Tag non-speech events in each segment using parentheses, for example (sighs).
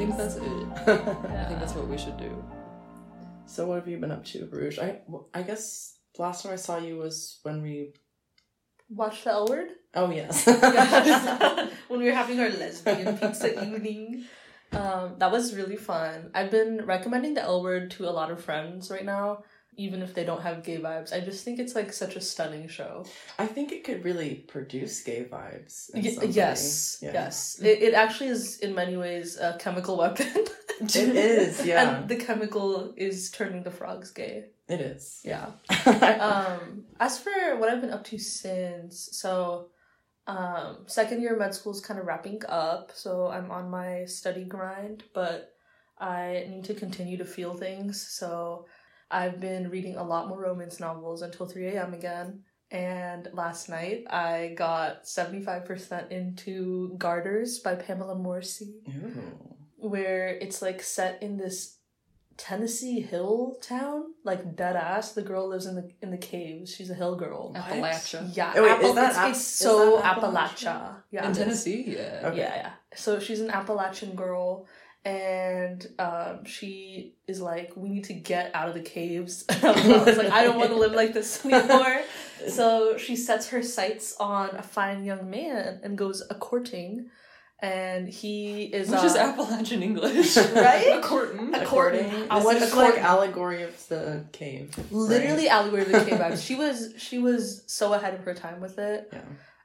I think that's it. (laughs) I think that's what we should do. So what have you been up to, Rouge? I I guess the last time I saw you was when we. watched the L word? Oh yes. (laughs) (laughs) when we were having our lesbian pizza evening. Um, that was really fun. I've been recommending the L word to a lot of friends right now, even if they don't have gay vibes. I just think it's like such a stunning show. I think it could really produce gay vibes. Y- yes, Yeah. yes. It, it actually is in many ways a chemical weapon. (laughs) It is, yeah. And the chemical is turning the frogs gay. It is. Yeah. (laughs) Um as for what i've been up to since so um second year med school is kind of wrapping up so i'm on my study grind but i need to continue to feel things so i've been reading a lot more romance novels until 3 a.m again and last night i got 75% into garters by Pamela Morsi Ooh. where it's like set in this Tennessee hill town, like dead ass. The girl lives in the in the caves. She's a hill girl. What? Appalachia. Yeah, Oh, wait, Apple- is that it's, App- it's is so that Appalachia. Appalachia? Yeah, In. Tennessee, yeah. Okay. Yeah, yeah. So she's an Appalachian girl, and um, she is like, we need to get out of the caves. (laughs) I was like, I don't want to live like this anymore. (laughs) so she sets her sights on a fine young man and goes a courting, and he is Which uh, is Appalachian English. Right? A (laughs) courtin. A courting. I this went is like allegory of the cave. literally allegory of the cave vibes. She was she was so ahead of her time with it. Yeah.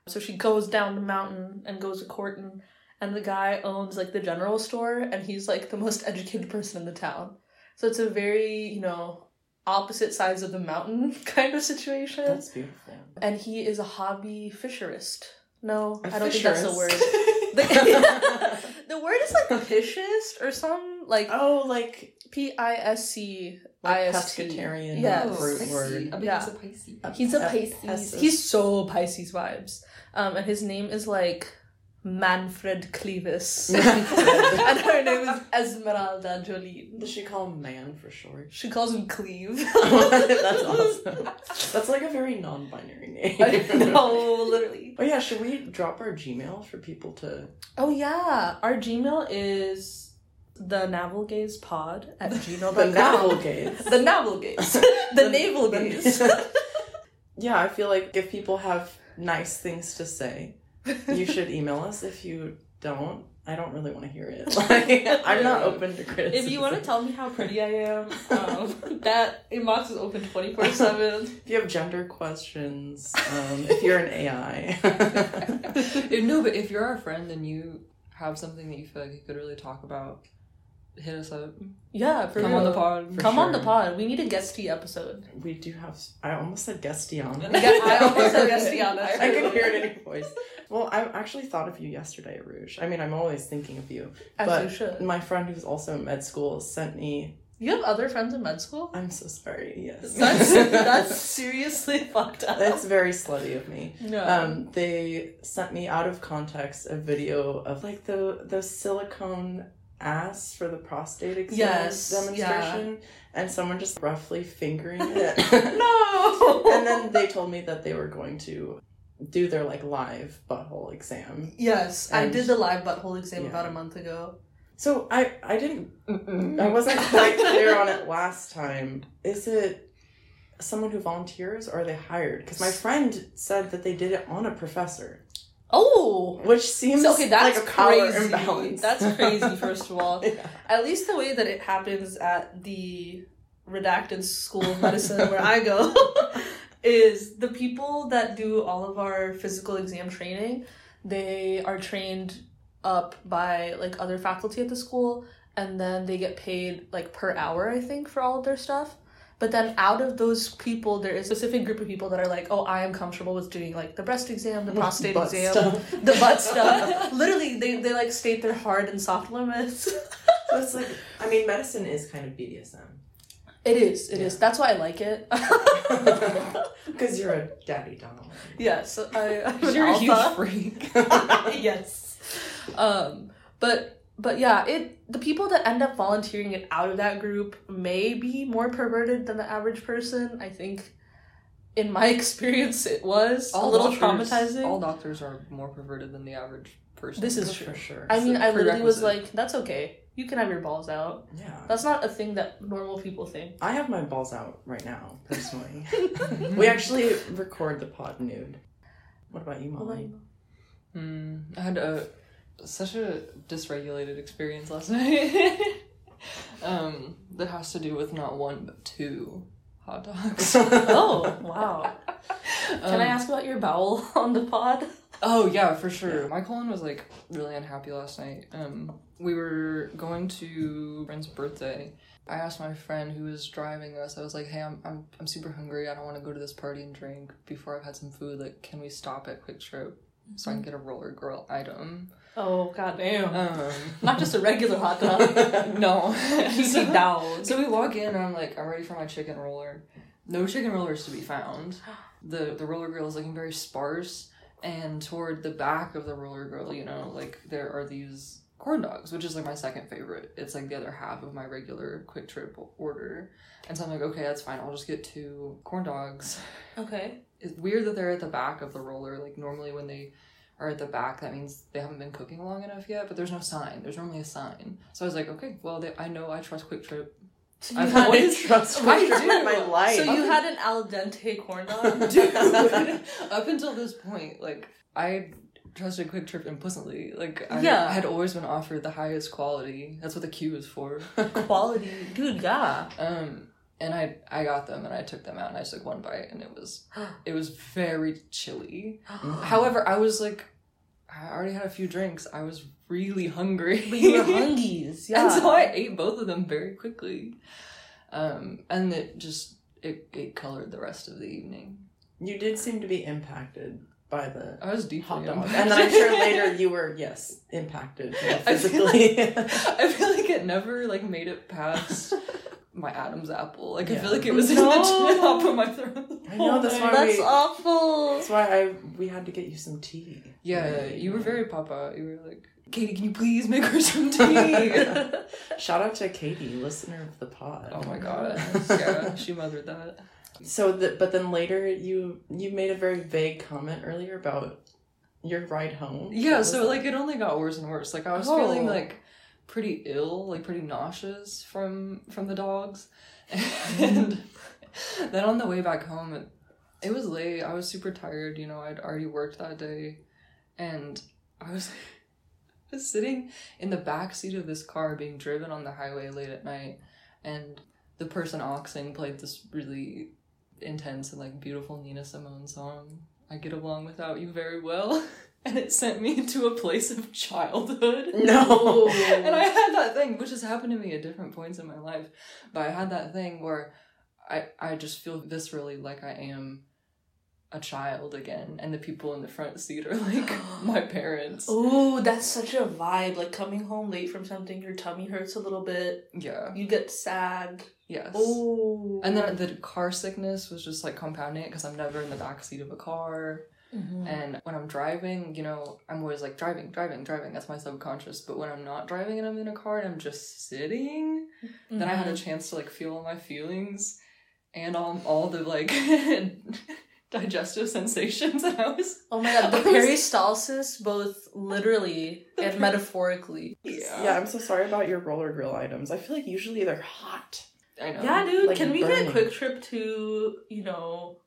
So she goes down the mountain and goes to courting, and the guy owns like the general store, and he's like the most (laughs) educated person in the town. So it's a very you know opposite sides of the mountain (laughs) kind of situation. That's beautiful. and he is a hobby fisherist. No, A I don't think that's the word. (laughs) The, the word is like piscist or some like oh, like P I S C like I S T. pescatarian Yes. root Pisces. word. I mean, Yeah. it's a Pisces. He's a Pisces. Pisces. He's so Pisces vibes. Um, and his name is like Manfred Clevis. (laughs) (laughs) and her name is Esmeralda Jolene. Does she call him man for short? She calls him Cleve. (laughs) That's awesome. That's like a very non-binary name. I know, literally. Oh yeah, should we drop our Gmail for people to? Oh yeah, our Gmail is the navel gaze pod at The navel gaze. The navel gaze. the navel gaze. yeah, I feel like if people have nice things to say, you (laughs) should email us. If you don't, I don't really want to hear it. (laughs) Like, I'm not open to criticism. If you want to tell me how pretty I am, (laughs) um, that inbox is open 24 7. if you have gender questions, um, if you're an AI, Eh, no, but if you're our friend and you have something that you feel like you could really talk about, hit us up. Yeah, for Come real. on the pod. For Come on the pod. We need a guesty episode. we do have. I almost said Guestiana. (laughs) Yeah, I almost said (laughs) Guestiana. I can hear it in your voice. Well, I actually thought of you yesterday, Rouge. I mean, I'm always thinking of you. As but you should. my friend who's also in med school sent me. You have other friends in med school? I'm so sorry. Yes, That's that's (laughs) seriously fucked up. That's very slutty of me. no. Um, they sent me out of context a video of like the the silicone ass for the prostate exam Yes, demonstration, and someone just roughly fingering (laughs) it. no. and then they told me that they were going to do their like live butthole exam. yes, I did the live butthole exam Yeah. about a month ago. So I I didn't I wasn't (laughs) quite clear on it last time. Is it someone who volunteers or are they hired? Because my friend said that they did it on a professor, Oh. which seems So, okay, that's like a power crazy. imbalance. That's crazy. First of all, (laughs) Yeah. at least the way that it happens at the redacted school of medicine where I go (laughs) is the people that do all of our physical exam training, they are trained up by like other faculty at the school and then they get paid like per hour I think for all of their stuff. But then out of those people, there is a specific group of people that are like, oh, I am comfortable with doing like the breast exam, the prostate Butt exam, stuff. the butt stuff. Literally, they, they like state their hard and soft limits. So it's like I mean, medicine is kind of BDSM It is. It is. That's why I like it. (laughs) because you're a daddy Donald. yes, I, I'm You're a huge freak. (laughs) yes. Um, but but yeah, it the people that end up volunteering it out of that group may be more perverted than the average person. I think, in my (laughs) experience, it was a little doctors- traumatizing. All doctors are more perverted than the average person. This is For sure. I mean, I literally was like, "That's okay." You can have your balls out. Yeah. That's not a thing that normal people think. I have my balls out right now, personally. (laughs) (laughs) we actually record the pod nude. What about you, Molly? Hmm. I had a such a dysregulated experience last (laughs) night. um, that has to do with not one but two hot dogs. (laughs) oh, wow. (laughs) Can I Um, ask about your bowel on the pod? Oh yeah, for sure. My colon was like really unhappy last night. Um, we were going to a friend's birthday. I asked my friend who was driving us. I was like, "Hey, I'm I'm I'm super hungry. I don't want to go to this party and drink before I've had some food. Like, can we stop at QuikTrip so I can get a roller grill item?" Oh, goddamn. Um, Not just a regular hot dog. (laughs) no. Easy down. So we walk in and I'm like, I'm ready for my chicken roller. No chicken rollers to be found. The the roller grill is looking very sparse, and toward the back of the roller grill, you know, like there are these corn dogs, which is like my second favorite. It's like the other half of my regular QuikTrip order. And so I'm like, okay, that's fine. I'll just get two corn dogs. Okay. It's weird that they're at the back of the roller. Like normally when they are at the back, that means they haven't been cooking long enough yet. But there's no sign. There's normally a sign. So I was like, okay, well, they, I know I trust QuikTrip. You I've always- trust Quick (laughs) Trip in my life. so you had an al dente corn dog? (laughs) Dude, (laughs) up until this point, like I trusted QuikTrip implicitly. Like I Yeah. had always been offered the highest quality. That's what the Q is for. Quality. Dude, yeah. Um, and I I got them and I took them out and I took one bite and it was (gasps) it was very chilly. (gasps) However, I was like, I already had a few drinks. I was really hungry. But you were (laughs) hungies. Yeah. And so I ate both of them very quickly. Um, and it just it, it colored the rest of the evening. You did seem to be impacted by the I was deeply hot dog. impacted. And then I'm sure later (laughs) you were, yes, impacted you know, I feel physically. I feel like it never like made it past (laughs) my Adam's apple. Like I feel like it was in the top of my throat. I know, that's oh why That's we- awful. That's why I we had to get you some tea. Yeah, you were very papa. You were like, Katie, can you please make her some tea? (laughs) (laughs) Shout out to Katie, listener of the pod. oh my god. (laughs) Yeah, she mothered that. So, the, but then later you you made a very vague comment earlier about your ride home. Yeah, so that? like it only got worse and worse. Like I was Oh. feeling like pretty ill, like pretty nauseous from from the dogs. (laughs) And then on the way back home it, it was late. I was super tired, you know, I'd already worked that day. And I was (laughs) just sitting in the back seat of this car being driven on the highway late at night and the person oxing played this really intense and like beautiful Nina Simone song. I get along without you very well. (laughs) And it sent me to a place of childhood. (laughs) no. And I had that thing, which has happened to me at different points in my life, but I had that thing where I, I just feel viscerally like I am a child again, and the people in the front seat are like (gasps) my parents. Ooh, that's such a vibe. Like coming home late from something, your tummy hurts a little bit. Yeah, You get sad. yes. Ooh. And then the car sickness was just like compounding it because I'm never in the back seat of a car. Mhm. And when I'm driving, you know, I'm always like driving, driving, driving. That's my subconscious. But when I'm not driving and I'm in a car and I'm just sitting, then I had a Mhm. chance to like feel all my feelings and all all the like (laughs) digestive sensations that I was. Oh my god, (laughs) the was- peristalsis, both literally and per- metaphorically. Yeah, I'm so sorry about your roller grill items. I feel like usually they're hot. I know. Yeah, dude. like can we burning. get a quick trip to, you know,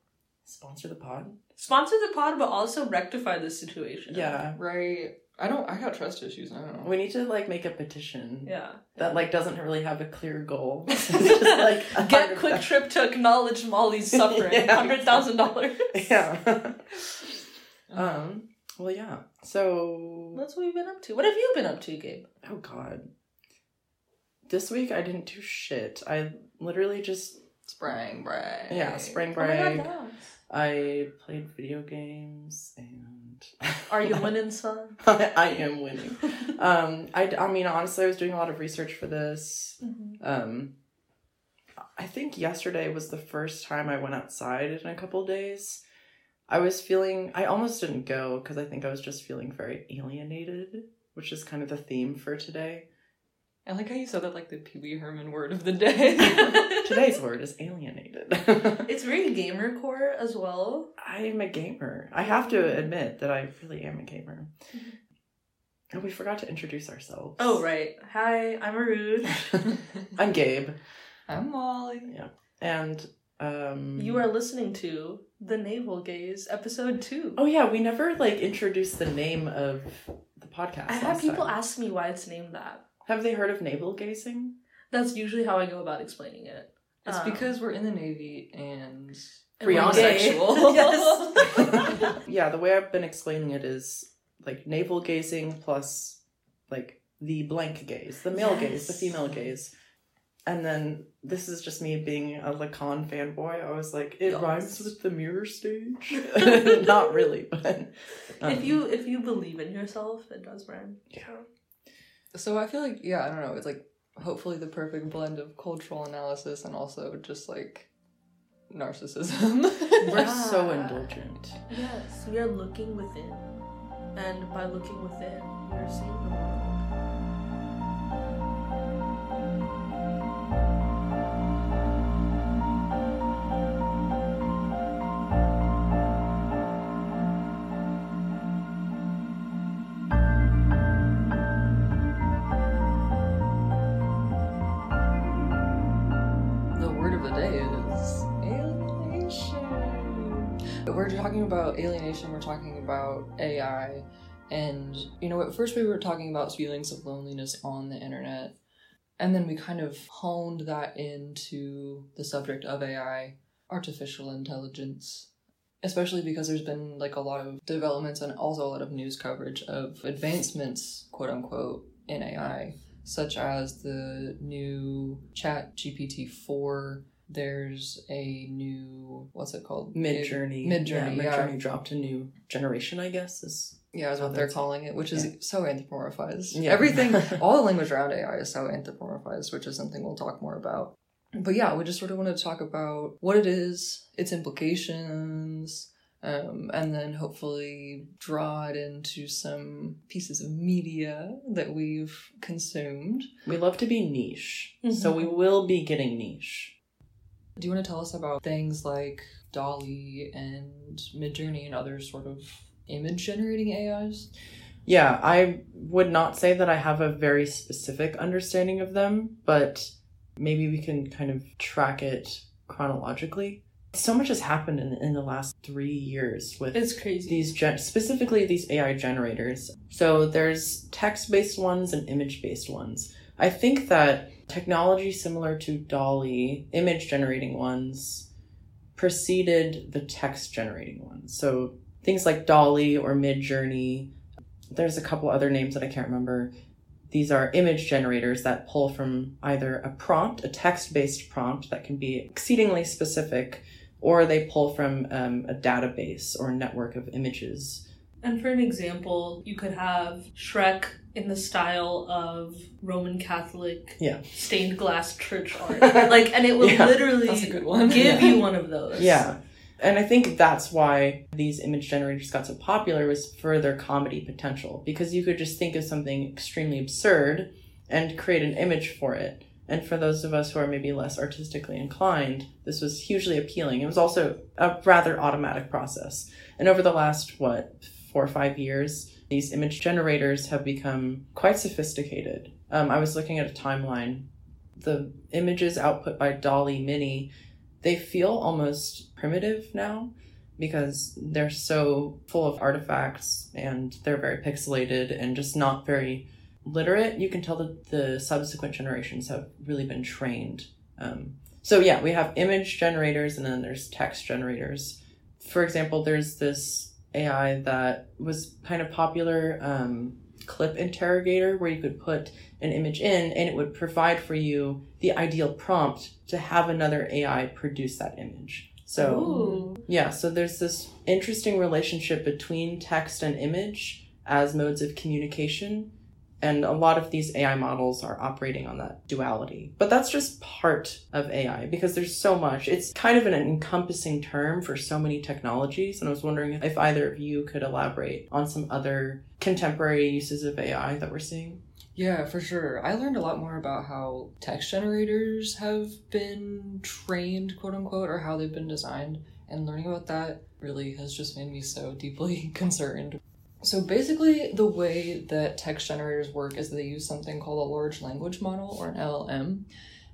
Sponsor the pod. Sponsor the pod, but also rectify this situation? Yeah. Right. I don't. I got trust issues. I don't know. We need to like make a petition Yeah. that like doesn't really have a clear goal. (laughs) It's just like Get quick thou- trip to acknowledge Molly's (laughs) suffering. Yeah. Hundred thousand dollars. (laughs) Yeah. um. Well, yeah. So. That's what we've been up to. What have you been up to, Gabe? Oh God. This week I didn't do shit. I literally just Sprang break. yeah spring Oh my break. God, yes. I played video games and. (laughs) Are you winning, son? I, (laughs) I am winning. (laughs) Um. I. I mean, honestly, I was doing a lot of research for this. Mm-hmm. Um, I think yesterday was the first time I went outside in a couple days. I was feeling, I almost didn't go because I think I was just feeling very alienated, which is kind of the theme for today. I like how you said that like the Pee Wee Herman word of the day. (laughs) Today's (laughs) word is alienated. It's (laughs) very gamer core as well. I'm a gamer. I have to admit that I really am a gamer. Oh, we forgot to introduce ourselves. Oh, right. Hi, I'm Aruj. I'm Gabe, I'm Molly. Yeah. And um. you are listening to The Navel Gaze, episode two. Oh yeah, we never like introduced the name of the podcast. I had last people time. ask me why it's named that. Have they heard of navel gazing? That's usually how I go about explaining it. It's Um, because we're in the Navy and and we're sexual. (laughs) yes. (laughs) yeah, the way I've been explaining it is like navel gazing plus like the blank gaze, the male gaze, the female gaze. And then this is just me being a Lacan fanboy. I was like, it Yes. rhymes with the mirror stage. (laughs) Not really, but um, if you if you believe in yourself, it does rhyme. Yeah. So I feel like yeah, I don't know. It's like hopefully the perfect blend of cultural analysis and also just like narcissism. (laughs) we're so indulgent. Yes, we are looking within, and by looking within, we are seeing the world. Talking about AI, and you know, at first we were talking about feelings of loneliness on the internet, and then we kind of honed that into the subject of AI, artificial intelligence. Especially because there's been like a lot of developments and also a lot of news coverage of advancements, quote unquote, in AI such as the new ChatGPT 4. There's a new, what's it called? Midjourney. Mid yeah. dropped a new generation, I guess. Is Yeah, is what they're calling it, which is so anthropomorphized. Yeah. Everything, (laughs) all the language around AI is so anthropomorphized, which is something we'll talk more about. But yeah, we just sort of wanted to talk about what it is, its implications, um, and then hopefully draw it into some pieces of media that we've consumed. we love to be niche, so we will be getting niche. Do you want to tell us about things like DALL-E and Midjourney and other sort of image generating AIs? Yeah, I would not say that I have a very specific understanding of them, but maybe we can kind of track it chronologically. So much has happened in, in the last three years with It's crazy. these gen- specifically these AI generators. So there's text-based ones and image-based ones. I think that technology similar to DALL-E, image generating ones, preceded the text generating ones. So things like DALL-E or Midjourney. There's a couple other names that I can't remember. These are image generators that pull from either a prompt, a text-based prompt that can be exceedingly specific, or they pull from um, a database or network of images. And for an example, you could have Shrek in the style of Roman Catholic Yeah. stained glass church (laughs) art. like, and it will Yeah, literally That's a good one. give Yeah. you one of those. Yeah. And I think that's why these image generators got so popular was for their comedy potential because you could just think of something extremely absurd and create an image for it. And for those of us who are maybe less artistically inclined, this was hugely appealing. It was also a rather automatic process. And over the last, what, four or five years, these image generators have become quite sophisticated. Um, I was looking at a timeline. The images output by DALL-E Mini they feel almost primitive now because they're so full of artifacts and they're very pixelated and just not very literate. You can tell that the subsequent generations have really been trained. Um, so, yeah, we have image generators and then there's text generators. For example, there's this AI that was kind of popular um, clip interrogator where you could put an image in and it would provide for you the ideal prompt to have another AI produce that image. So, Ooh. yeah, so there's this interesting relationship between text and image as modes of communication. And a lot of these AI models are operating on that duality. But that's just part of AI because there's so much. It's kind of an encompassing term for so many technologies. And I was wondering if either of you could elaborate on some other contemporary uses of AI that we're seeing. Yeah, for sure. I learned a lot more about how text generators have been trained, quote unquote, or how they've been designed. And learning about that really has just made me so deeply (laughs) concerned. So basically, the way that text generators work is they use something called a large language model or an LLM.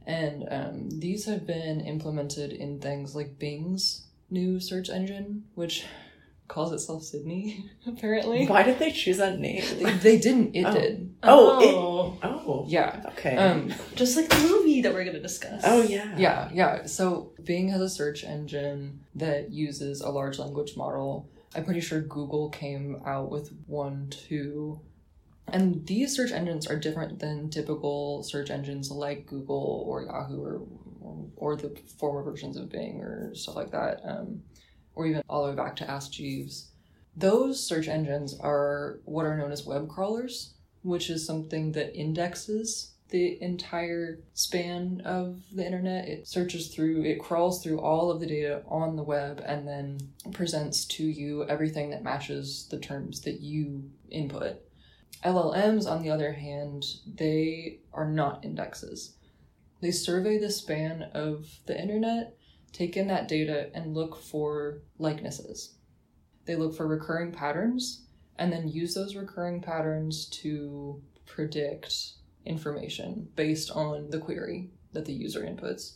And um, these have been implemented in things like Bing's new search engine, which (laughs) calls itself Sydney, (laughs) apparently. Why did they choose that name? They, they didn't, it Oh. did. Oh, it- oh. Oh, Yeah. okay. Um, just like the movie that we're gonna discuss. oh yeah. Yeah, yeah. So Bing has a search engine that uses a large language model. I'm pretty sure Google came out with one too. And these search engines are different than typical search engines like Google or Yahoo or or the former versions of Bing or stuff like that, um, or even all the way back to Ask Jeeves. Those search engines are what are known as web crawlers, which is something that indexes the entire span of the internet. It searches through, it crawls through all of the data on the web and then presents to you everything that matches the terms that you input. LLMs, on the other hand, they are not indexes. They survey the span of the internet, take in that data, and look for likenesses. They look for recurring patterns and then use those recurring patterns to predict information based on the query that the user inputs.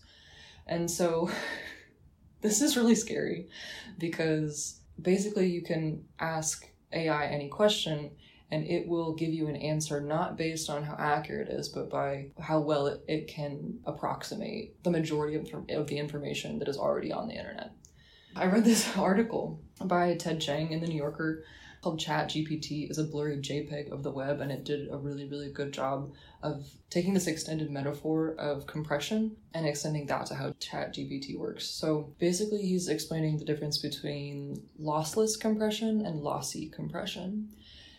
And so (laughs) this is really scary because basically you can ask AI any question and it will give you an answer not based on how accurate it is, but by how well it, it can approximate the majority of, of the information that is already on the internet. I read this (laughs) article by Ted Chiang in the New Yorker called ChatGPT is a blurry JPEG of the web, and it did a really, really good job of taking this extended metaphor of compression and extending that to how ChatGPT works. So basically, he's explaining the difference between lossless compression and lossy compression.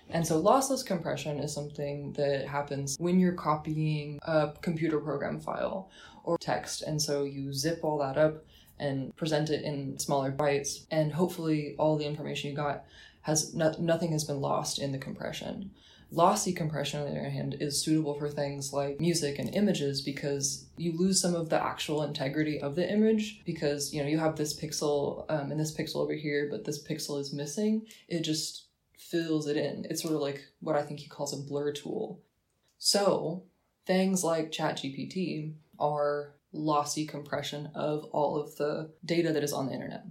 And so, lossless compression is something that happens when you're copying a computer program file or text. And so, you zip all that up and present it in smaller bytes, and hopefully, all the information you got has no- nothing has been lost in the compression. Lossy compression, on the other hand, is suitable for things like music and images because you lose some of the actual integrity of the image because you know you have this pixel um, and this pixel over here, but this pixel is missing. It just fills it in. It's sort of like what I think he calls a blur tool. So things like ChatGPT are lossy compression of all of the data that is on the internet.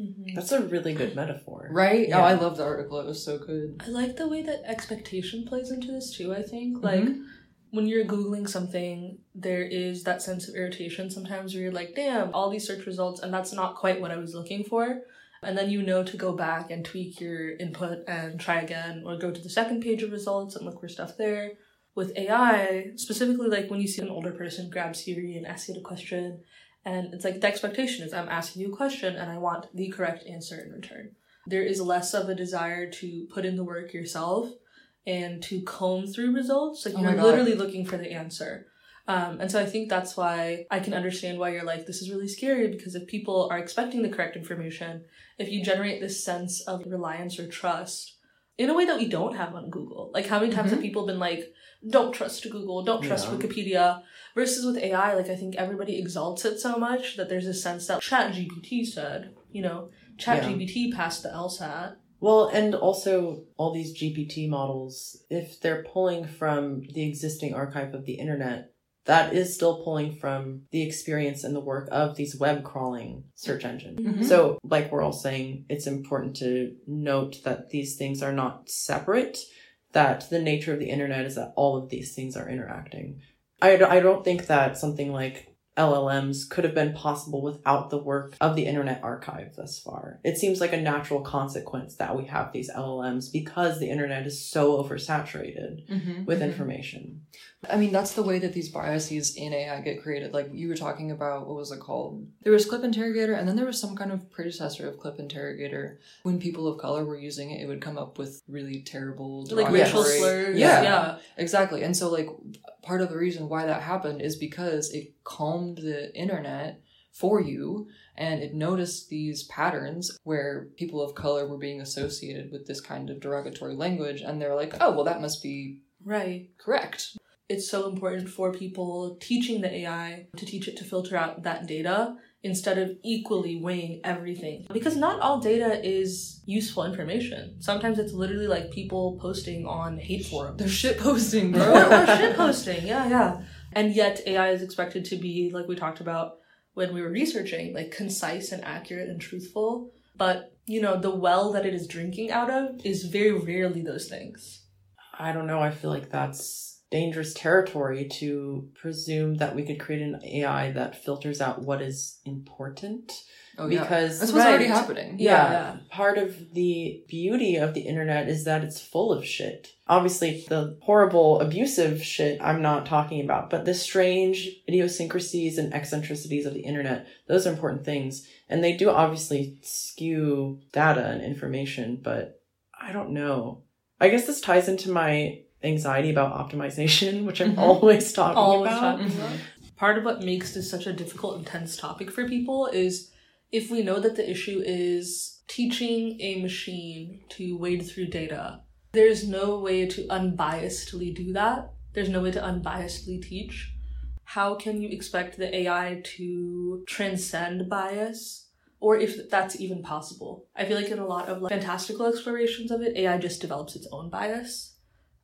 Mhm. That's a really good metaphor. Right? Yeah. Oh, I love the article. It was so good. I like the way that expectation plays into this too, I think. Like Mhm. when you're Googling something, there is that sense of irritation sometimes where you're like, damn, all these search results, and that's not quite what I was looking for. And then you know to go back and tweak your input and try again, or go to the second page of results and look for stuff there. With AI, specifically like when you see an older person grab Siri and ask it a question, and it's like the expectation is I'm asking you a question and I want the correct answer in return. There is less of a desire to put in the work yourself and to comb through results. Like Oh you're literally looking for the answer. Um, and so I think that's why I can understand why you're like, this is really scary because if people are expecting the correct information, if you generate this sense of reliance or trust in a way that we don't have on Google. Like how many times have people been like, don't trust Google, don't trust Yeah. Wikipedia. Versus with AI, like I think everybody exalts it so much that there's a sense that ChatGPT said, you know, ChatGPT passed the LSAT. Well, and also all these GPT models, if they're pulling from the existing archive of the internet, that is still pulling from the experience and the work of these web crawling search engines. Mhm. So, like we're all saying, it's important to note that these things are not separate, that the nature of the internet is that all of these things are interacting. I, I don't think that something like LLMs could have been possible without the work of the Internet Archive thus far. It seems like a natural consequence that we have these LLMs because the internet is so oversaturated Mm-hmm. with information. I mean, that's the way that these biases in AI get created. Like you were talking about, what was it called? There was Clip Interrogator, and then there was some kind of predecessor of Clip Interrogator. When people of color were using it, it would come up with really terrible, Like racial derogatory- slurs. Yeah. yeah. Exactly. And so, like, part of the reason why that happened is because it calmed the internet for you and it noticed these patterns where people of color were being associated with this kind of derogatory language. And they're like, oh, well, that must be Right. correct. It's so important for people teaching the AI to teach it to filter out that data instead of equally weighing everything. Because not all data is useful information. Sometimes it's literally like people posting on hate forums. They're shit posting, bro. (laughs) or, or shit posting, yeah, yeah. And yet AI is expected to be, like we talked about when we were researching, like concise and accurate and truthful. But, you know, the well that it is drinking out of is very rarely those things. I don't know. I feel like that's dangerous territory to presume that we could create an AI that filters out what is important. Oh, yeah. Because That's what's already happening. Yeah, Yeah. part of the beauty of the internet is that it's full of shit. Obviously, the horrible, abusive shit I'm not talking about, but the strange idiosyncrasies and eccentricities of the internet, those are important things. And they do obviously skew data and information, but I don't know. I guess this ties into my anxiety about optimization, which I'm Mhm. always talking Always about. talking about. Part of what makes this such a difficult, intense topic for people is if we know that the issue is teaching a machine to wade through data, there's no way to unbiasedly do that. There's no way to unbiasedly teach. How can you expect the AI to transcend bias? Or if that's even possible. I feel like in a lot of like, fantastical explorations of it, AI just develops its own bias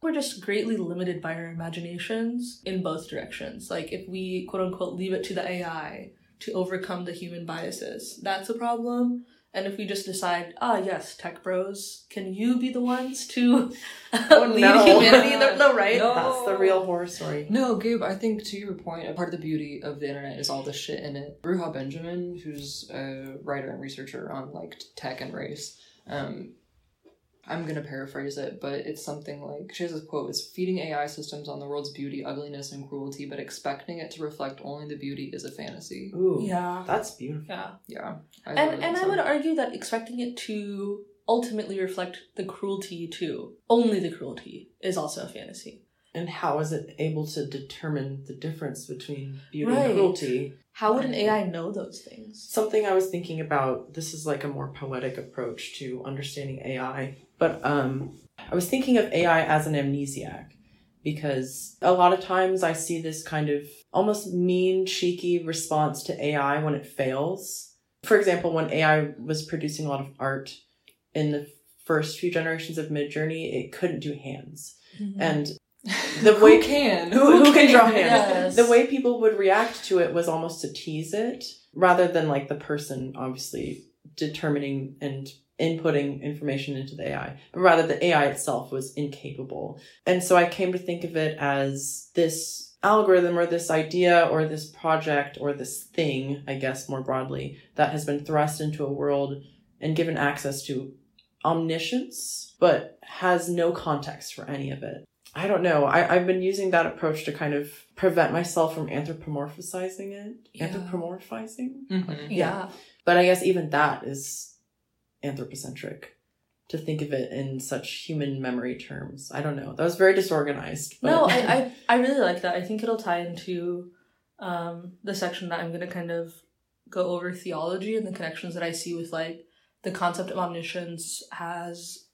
we're just greatly limited by our imaginations in both directions. Like if we quote unquote leave it to the AI to overcome the human biases, that's a problem. And if we just decide, ah, yes, tech bros, can you be the ones to (laughs) Oh, lead no. humanity? The, the right? No. That's the real horror story. No, Gabe, I think to your point, a part of the beauty of the internet is all the shit in it. Ruha Benjamin, who's a writer and researcher on like tech and race, um, I'm gonna paraphrase it, but it's something like she has this quote: "Is feeding AI systems on the world's beauty, ugliness, and cruelty, but expecting it to reflect only the beauty is a fantasy." Ooh, Yeah. that's beautiful. Yeah. Yeah, I And and that I would argue that expecting it to ultimately reflect the cruelty too, only the cruelty, is also a fantasy. And how is it able to determine the difference between beauty Right. and cruelty? How would an AI know those things? Something I was thinking about, this is like a more poetic approach to understanding AI, but um I was thinking of AI as an amnesiac because a lot of times I see this kind of almost mean, cheeky response to AI when it fails. For example, when AI was producing a lot of art in the first few generations of Midjourney, it couldn't do hands. And the who can who, who can draw hands? Yes. The way people would react to it was almost to tease it rather than like the person obviously determining and inputting information into the AI, but rather the AI itself was incapable. And so I came to think of it as this algorithm or this idea or this project or this thing, I guess more broadly, that has been thrust into a world and given access to omniscience, but has no context for any of it. I don't know. I, I've been using that approach to kind of prevent myself from anthropomorphizing it. Yeah. Anthropomorphizing? Mhm. Yeah. But I guess even that is anthropocentric to think of it in such human memory terms. I don't know. That was very disorganized. But No, I, I I really like that. I think it'll tie into um, the section that I'm gonna kind of go over theology and the connections that I see with like the concept of omniscience has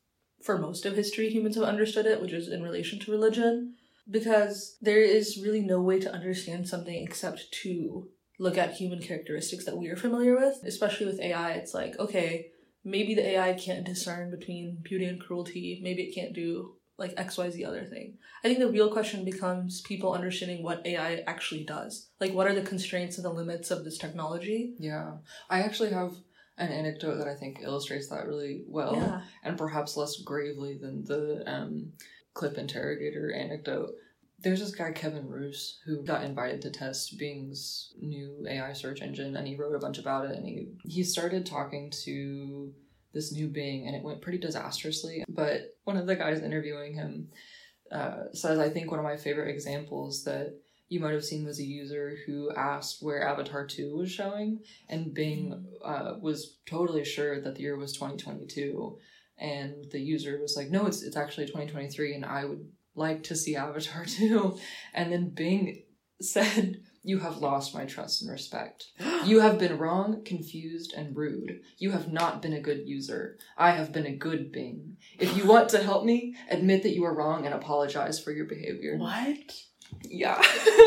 for most of history humans have understood it, which is in relation to religion. Because there is really no way to understand something except to look at human characteristics that we are familiar with. Especially with AI, it's like, okay, maybe the AI can't discern between beauty and cruelty. Maybe it can't do like XYZ other thing. I think the real question becomes people understanding what AI actually does. Like, what are the constraints and the limits of this technology? Yeah, I actually have an anecdote that I think illustrates that really well. yeah. and perhaps less gravely than the um, clip interrogator anecdote. There's this guy Kevin Roose who got invited to test Bing's new AI search engine, and he wrote a bunch about it. And he he started talking to this new Bing, and it went pretty disastrously. But one of the guys interviewing him uh, says, "I think one of my favorite examples that." You might have seen was a user who asked where Avatar 2 was showing, and Bing uh, was totally sure that the year was 2022 and the user was like no it's it's actually 2023 and i would like to see avatar (laughs) 2 and then bing said you have lost my trust and respect. (gasps) You have been wrong confused and rude. You have not been a good user. I have been a good bing. If you want to help me admit that you are wrong and apologize for your behavior. What? Yeah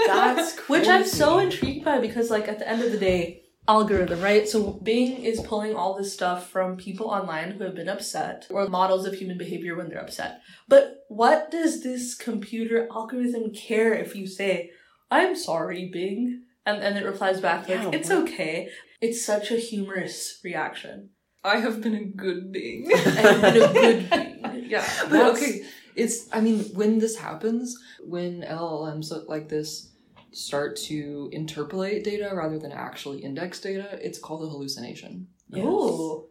That's (laughs) Which I'm so intrigued by because, like, at the end of the day, algorithm, right? So Bing is pulling all this stuff from people online who have been upset or models of human behavior when they're upset. But what does this computer algorithm care if you say, I'm sorry, Bing? And, and it replies back like, Yeah, it's okay. It's such a humorous reaction. I have been a good being. And been a good (laughs) Bing. Yeah. But okay, it's I mean when this happens, when LLMs like this start to interpolate data rather than actually index data, it's called a hallucination, Yes. Ooh.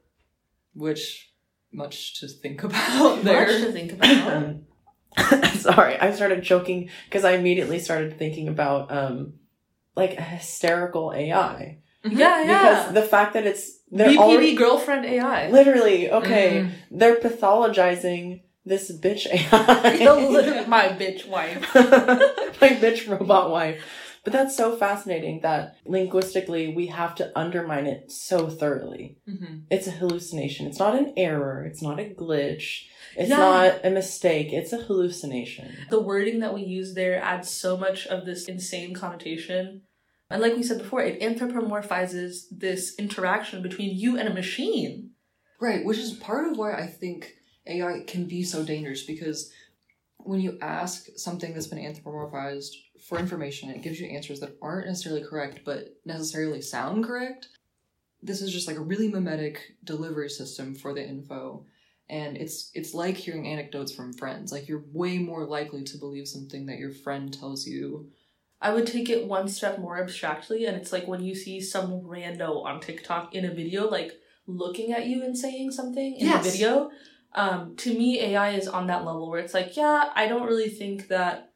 which much to think (laughs) about Much to think about. (laughs) (laughs) Sorry, I started joking because I immediately started thinking about um, like a hysterical AI yeah, yeah. because the fact that it's they're BPD already girlfriend AI. literally okay. Mhm. They're pathologizing this bitch AI. (laughs) My bitch wife. (laughs) my bitch robot wife. But that's so fascinating that linguistically we have to undermine it so thoroughly. Mhm. It's a hallucination. It's not an error. It's not a glitch. It's Yeah. not a mistake. It's a hallucination. The wording that we use there adds so much of this insane connotation. And like we said before, it anthropomorphizes this interaction between you and a machine. Right, which is part of why I think AI can be so dangerous because when you ask something that's been anthropomorphized for information, it gives you answers that aren't necessarily correct but necessarily sound correct. This is just like a really mimetic delivery system for the info. And it's it's like hearing anecdotes from friends. Like you're way more likely to believe something that your friend tells you. I would take it one step more abstractly, and it's like when you see some rando on TikTok in a video, like looking at you and saying something in Yes. the video. Um, to me, AI is on that level where it's like, yeah, I don't really think that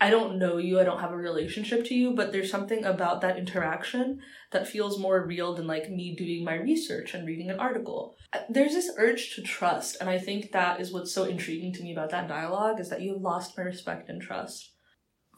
I don't know you, I don't have a relationship to you, but there's something about that interaction that feels more real than like me doing my research and reading an article. Uh, There's this urge to trust, and I think that is what's so intriguing to me about that dialogue is that you lost my respect and trust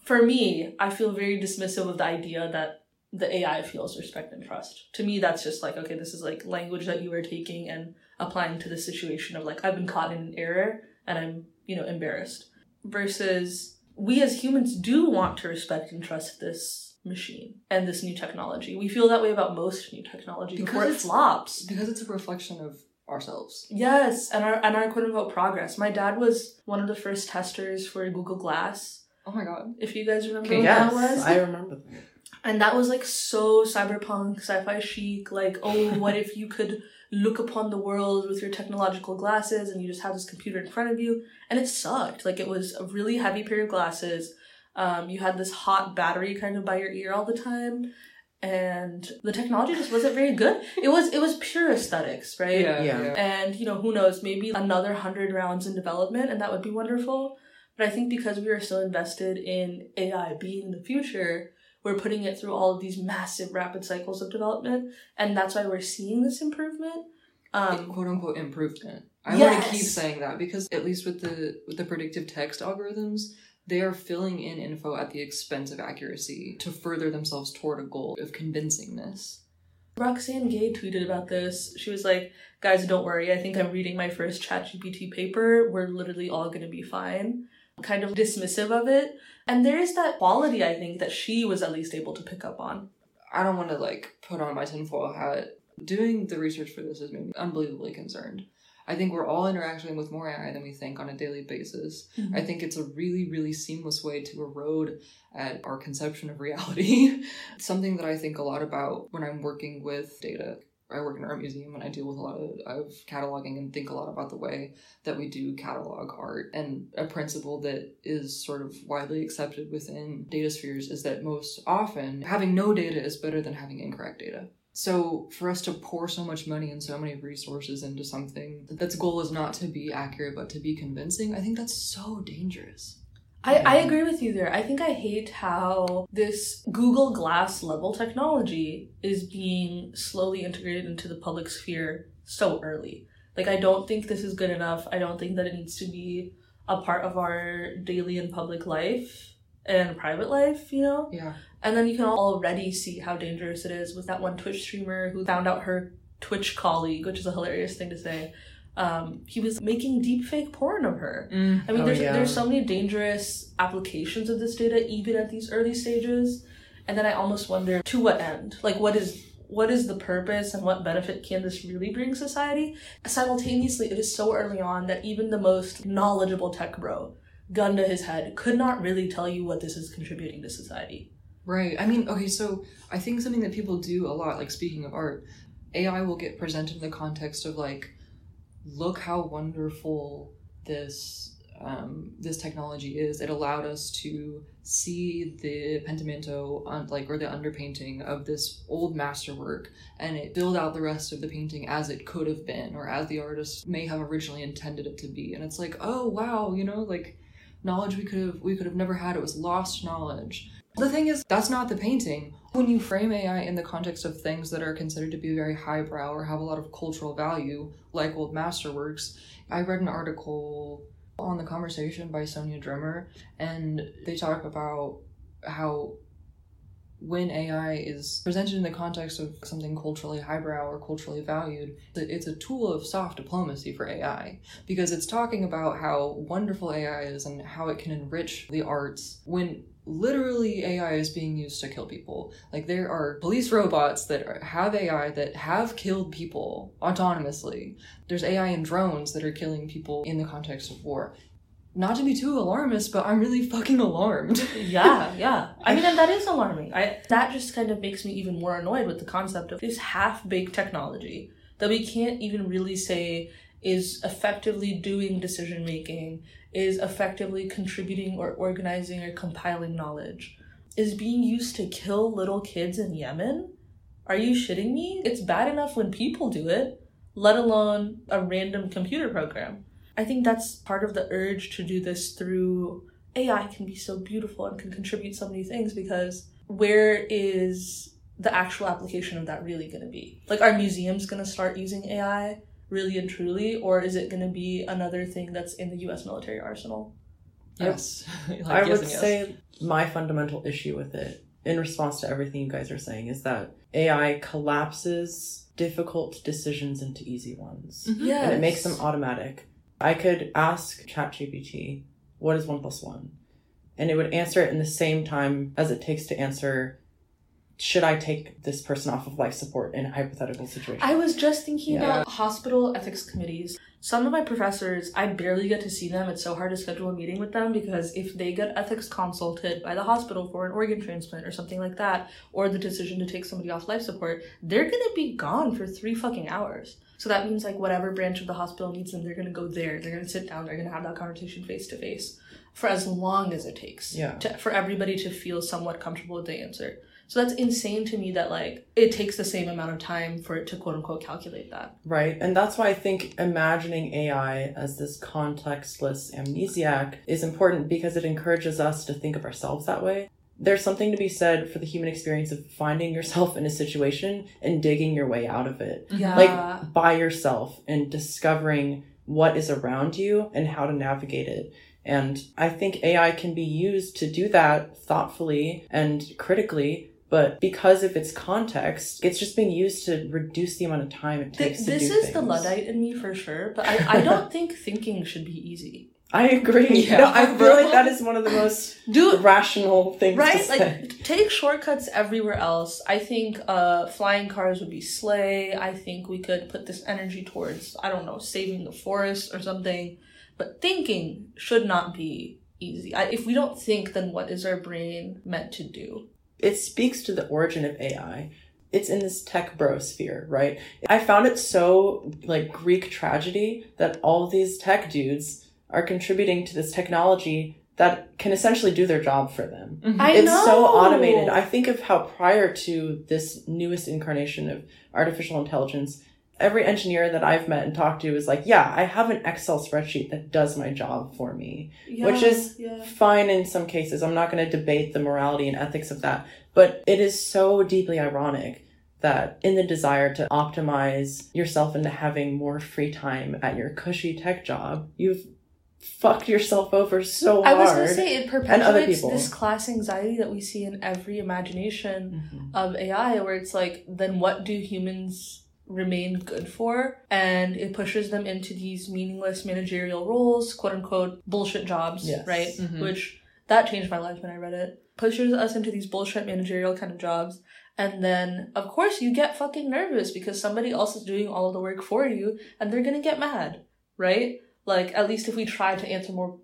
for me, I feel very dismissive of the idea that the AI feels respect and trust. To me, that's just like, okay, this is like language that you are taking and applying to the situation of like, I've been caught in an error and I'm, you know, embarrassed. Versus we as humans do want to respect and trust this machine and this new technology. We feel that way about most new technology Because before it it's- flops. Because it's a reflection of ourselves. Yes, and our and our quote unquote progress. My dad was one of the first testers for Google Glass. Oh my god. If you guys remember Okay, what Yes, that was. I remember that. And that was like so cyberpunk, sci-fi chic, like, oh, what if you could look upon the world with your technological glasses and you just have this computer in front of you? And it sucked. Like it was a really heavy pair of glasses. Um, you had this hot battery kind of by your ear all the time. And the technology just wasn't very good. It was it was pure aesthetics, right? Yeah. Yeah. yeah. And you know, who knows, maybe another hundred rounds in development and that would be wonderful. But I think because we are so invested in AI being the future, we're putting it through all of these massive rapid cycles of development, and that's why we're seeing this improvement. Um, quote unquote improvement. I want to keep saying that because at least with the with the predictive text algorithms, they are filling in info at the expense of accuracy to further themselves toward a goal of convincingness. Roxane Gay tweeted about this. She was like, "Guys, don't worry. I think I'm reading my first ChatGPT paper. We're literally all going to be fine." Kind of dismissive of it, and there is that quality I think that she was at least able to pick up on. I don't want to like put on my tinfoil hat. Doing the research for this has made me unbelievably concerned. I think we're all interacting with more AI than we think on a daily basis. Mm-hmm. I think it's a really, really seamless way to erode at our conception of reality. (laughs) Something that I think a lot about when I'm working with data. I work in an art museum and I deal with a lot of, of cataloging and think a lot about the way that we do catalog art. And a principle that is sort of widely accepted within data spheres is that most often having no data is better than having incorrect data. So for us to pour so much money and so many resources into something that's goal is not to be accurate but to be convincing, I think that's so dangerous. I, I agree with you there. I think I hate how this Google Glass level technology is being slowly integrated into the public sphere so early. Like, I don't think this is good enough. I don't think that it needs to be a part of our daily and public life and private life, you know? Yeah. And then you can already see how dangerous it is with that one Twitch streamer who found out her Twitch colleague, which is a hilarious thing to say. Um, he was making deepfake porn of her. I mean, Oh, there's yeah. there's so many dangerous applications of this data, even at these early stages. And then I almost wonder to what end? Like, what is what is the purpose and what benefit can this really bring society? Simultaneously, it is so early on that even the most knowledgeable tech bro, gun to his head, could not really tell you what this is contributing to society. Right. I mean, okay, so I think something that people do a lot, like speaking of art, AI will get presented in the context of like, look how wonderful this um, this technology is. It allowed us to see the pentimento, on, like or the underpainting of this old masterwork, and it filled out the rest of the painting as it could have been, or as the artist may have originally intended it to be. And it's like, oh wow, you know, like knowledge we could have we could have never had. It was lost knowledge. The thing is, that's not the painting. When you frame AI in the context of things that are considered to be very highbrow or have a lot of cultural value, like old masterworks, I read an article on the conversation by Sonja Drimmer, and they talk about how when AI is presented in the context of something culturally highbrow or culturally valued, it's a tool of soft diplomacy for AI because it's talking about how wonderful AI is and how it can enrich the arts when literally AI is being used to kill people. Like there are police robots that have AI that have killed people autonomously. There's AI in drones that are killing people in the context of war. Not to be too alarmist, but I'm really fucking alarmed. (laughs) yeah, yeah. I mean, and that is alarming. I that just kind of makes me even more annoyed with the concept of this half-baked technology that we can't even really say is effectively doing decision making is effectively contributing or organizing or compiling knowledge, is being used to kill little kids in Yemen? Are you shitting me? It's bad enough when people do it, let alone a random computer program. I think that's part of the urge to do this through AI can be so beautiful and can contribute so many things because where is the actual application of that really going to be? Like, are museums going to start using AI? Really and truly, or is it going to be another thing that's in the U.S. military arsenal? Yes, (laughs) like, I yes would say my fundamental issue with it, in response to everything you guys are saying, is that AI collapses difficult decisions into easy ones, mm-hmm. yes. and it makes them automatic. I could ask ChatGPT, "What is one plus one?" and it would answer it in the same time as it takes to answer should I take this person off of life support in a hypothetical situation? I was just thinking yeah. about hospital ethics committees. Some of my professors, I barely get to see them. It's so hard to schedule a meeting with them because if they get ethics consulted by the hospital for an organ transplant or something like that, or the decision to take somebody off life support, they're gonna be gone for three fucking hours. So that means like whatever branch of the hospital needs them, they're gonna go there. They're gonna sit down. They're gonna have that conversation face to face for as long as it takes. Yeah. To, for everybody to feel somewhat comfortable with the answer. So that's insane to me that like it takes the same amount of time for it to quote unquote calculate that. Right. And that's why I think imagining AI as this contextless amnesiac is important because it encourages us to think of ourselves that way. There's something to be said for the human experience of finding yourself in a situation and digging your way out of it. Yeah. Like by yourself and discovering what is around you and how to navigate it. And I think AI can be used to do that thoughtfully and critically but because of its context, it's just being used to reduce the amount of time it takes Th- to do This is the Luddite in me for sure, but I, I don't (laughs) think thinking should be easy. I agree. (laughs) Yeah. No, I feel like that (laughs) is one of the most do, rational things right? Like take shortcuts everywhere else. I think uh, flying cars would be slay. I think we could put this energy towards I don't know saving the forest or something. But thinking should not be easy. I, if we don't think, then what is our brain meant to do? It speaks to the origin of AI. It's in this tech bro sphere, right? I found it so like Greek tragedy that all these tech dudes are contributing to this technology that can essentially do their job for them. Mm-hmm. I it's know. so automated. I think of how prior to this newest incarnation of artificial intelligence, every engineer that I've met and talked to is like, yeah, I have an Excel spreadsheet that does my job for me, yeah, which is yeah. fine in some cases. I'm not going to debate the morality and ethics of that, but it is so deeply ironic that in the desire to optimize yourself into having more free time at your cushy tech job, you've fucked yourself over so hard. I was gonna say it perpetuates this class anxiety that we see in every imagination mm-hmm. of AI, where it's like, then what do humans remain good for and it pushes them into these meaningless managerial roles quote unquote bullshit jobs yes. right mm-hmm. which that changed my life when i read it pushes us into these bullshit managerial kind of jobs And then, of course, you get fucking nervous because somebody else is doing all the work for you and they're gonna get mad, right? Like, at least if we try to anthromo-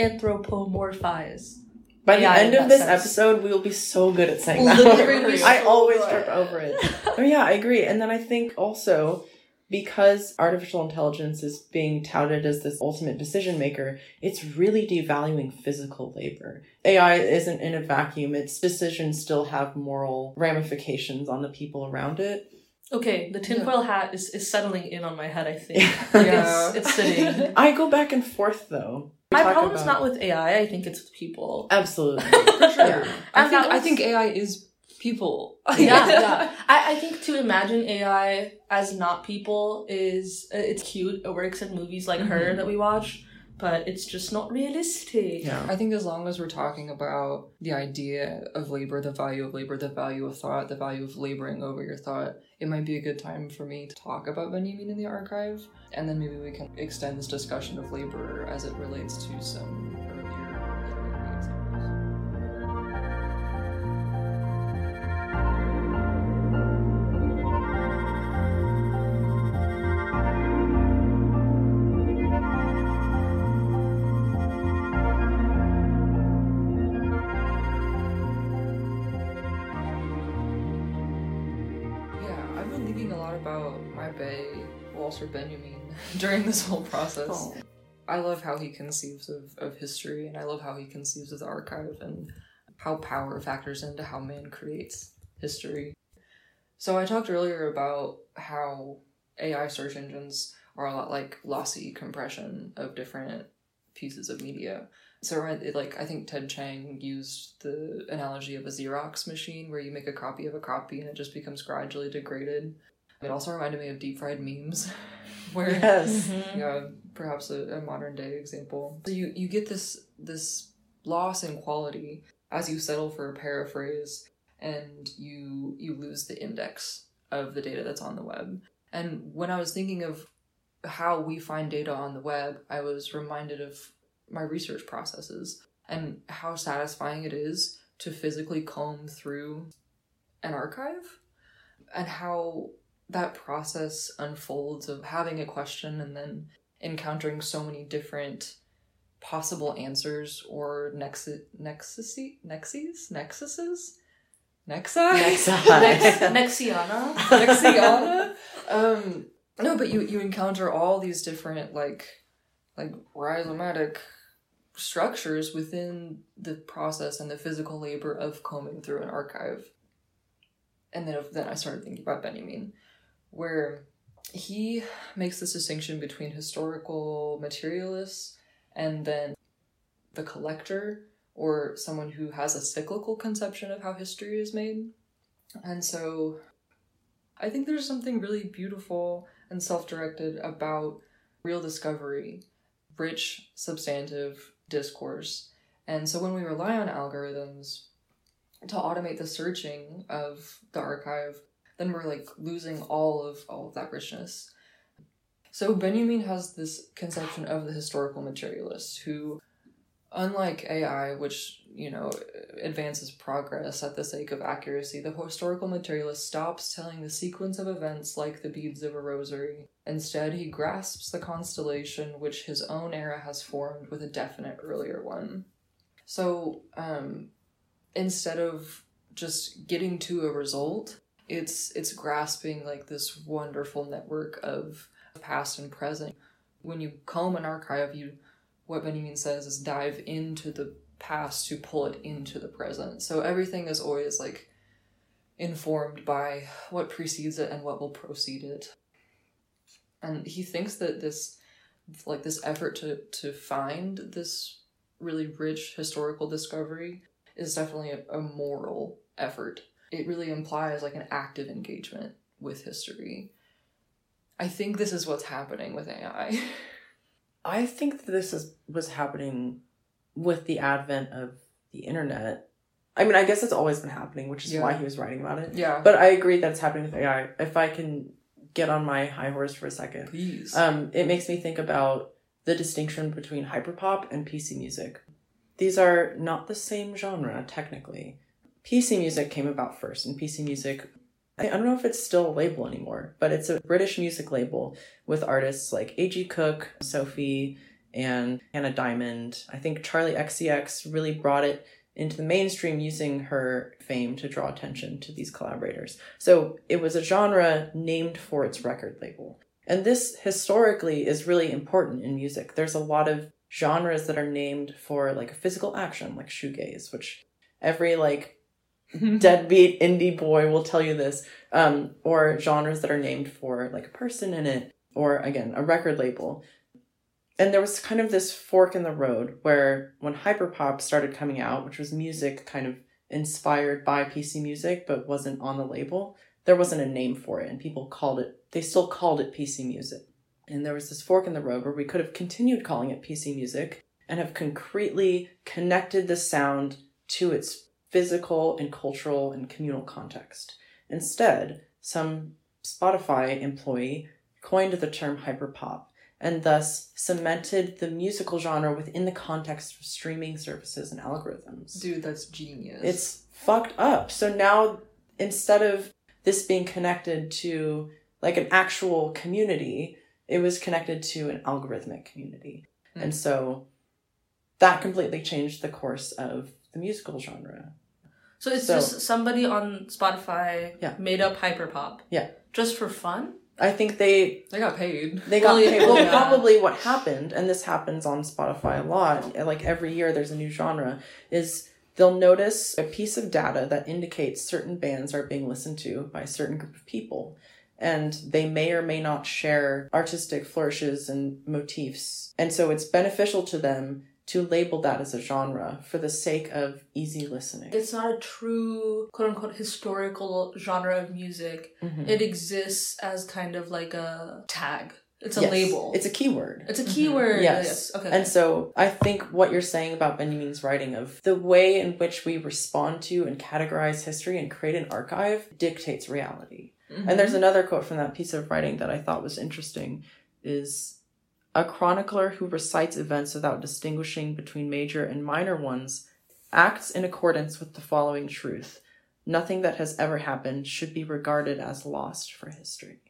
anthropomorphize. By the end of this sense. episode, we will be so good at saying that. (laughs) I always trip over it. (laughs) Oh yeah, I agree. And then I think also because artificial intelligence is being touted as this ultimate decision maker, it's really devaluing physical labor. AI isn't in a vacuum. Its decisions still have moral ramifications on the people around it. Okay, the tinfoil hat is, is settling in on my head, I think. (laughs) Yeah. It's, it's sitting. I go back and forth though. We My talk problem is about- not with AI, I think it's with people. Absolutely. (laughs) For sure. Yeah. I think that I think AI is people. (laughs) yeah, yeah. I, I think to imagine AI as not people is uh, it's cute. It works in movies like Her Mhm. that we watch, but it's just not realistic. Yeah. I think as long as we're talking about the idea of labor, the value of labor, the value of thought, the value of laboring over your thought, it might be a good time for me to talk about Benjamin in the archive, and then maybe we can extend this discussion of labor as it relates to some Walter Benjamin, (laughs) during this whole process. Oh. I love how he conceives of, of history, and I love how he conceives of the archive and how power factors into how man creates history. So I talked earlier about how AI search engines are a lot like lossy compression of different pieces of media. So it, like I think Ted Chiang used the analogy of a Xerox machine where you make a copy of a copy and it just becomes gradually degraded. It also reminded me of deep fried memes, (laughs) where Yes. Mhm. yeah, perhaps a, a modern day example. So you you get this this loss in quality as you settle for a paraphrase, and you you lose the index of the data that's on the web. And when I was thinking of how we find data on the web, I was reminded of my research processes and how satisfying it is to physically comb through an archive and how that process unfolds of having a question and then encountering so many different possible answers or nexus nexus nexes nexuses nexi Nexi. Next, (laughs) Nexiana. Nexiana? um no but you you encounter all these different like like rhizomatic structures within the process and the physical labor of combing through an archive and then then i started thinking about benjamin where he makes this distinction between historical materialists and then the collector or someone who has a cyclical conception of how history is made and so I think there's something really beautiful and self directed about real discovery, rich, substantive discourse. And so when we rely on algorithms to automate the searching of the archive, then we're like losing all of all of that richness. So Benjamin has this conception of the historical materialist who unlike AI, which, you know, advances progress at the sake of accuracy, the historical materialist stops telling the sequence of events like the beads of a rosary. Instead, he grasps the constellation which his own era has formed with a definite earlier one. So, um, instead of just getting to a result, it's it's grasping like this wonderful network of past and present. When you comb an archive, you what Benjamin says is dive into the past to pull it into the present. So everything is always like informed by what precedes it and what will proceed it. And he thinks that this like this effort to to find this really rich historical discovery is definitely a, a moral effort. It really implies like an active engagement with history. I think this is what's happening with AI. (laughs) I think that this is was happening with the advent of the internet. I mean, I guess it's always been happening, which is Yeah. why he was writing about it. yeah. But I agree that it's happening with AI. If I can get on my high horse for a second, Please. um, it makes me think about the distinction between hyperpop and PC music. These are not the same genre, technically. PC music came about first, and PC music, I don't know if it's still a label anymore, but it's a British music label with artists like A.G. Cook, Sophie, and Hannah Diamond. I think Charli XCX really brought it into the mainstream using her fame to draw attention to these collaborators. So it was a genre named for its record label. And this historically is really important in music. There's a lot of genres that are named for like a physical action, like shoegaze, which every like (laughs) deadbeat indie boy will tell you this. Um, or genres that are named for like a person in it, or again, a record label. And there was kind of this fork in the road where when hyperpop started coming out, which was music kind of inspired by PC music but wasn't on the label, there wasn't a name for it and people called it they still called it PC music. And there was this fork in the road where we could have continued calling it PC music and have concretely connected the sound to its physical and cultural and communal context. Instead, some Spotify employee coined the term hyperpop and thus cemented the musical genre within the context of streaming services and algorithms. Dude, that's genius. It's fucked up. So now instead of this being connected to like an actual community, it was connected to an algorithmic community. Mm. And so that completely changed the course of the musical genre. So it's So- just somebody on Spotify Yeah. made up hyperpop. Yeah. Just for fun? I think they they got paid. they got Well, paid. Well, (laughs) yeah. probably what happened, and this happens on Spotify a lot. Like every year, there's a new genre. Is they'll notice a piece of data that indicates certain bands are being listened to by a certain group of people, and they may or may not share artistic flourishes and motifs, and so it's beneficial to them to label that as a genre for the sake of easy listening. It's not a true quote unquote historical genre of music. Mhm. It exists as kind of like a tag. It's a Yes. label. It's a keyword. It's a keyword. Yes. Okay. And so I think what you're saying about Benjamin's writing of the way in which we respond to and categorize history and create an archive dictates reality. And there's another quote from that piece of writing that I thought was interesting is a chronicler who recites events without distinguishing between major and minor ones acts in accordance with the following truth. Nothing that has ever happened should be regarded as lost for history.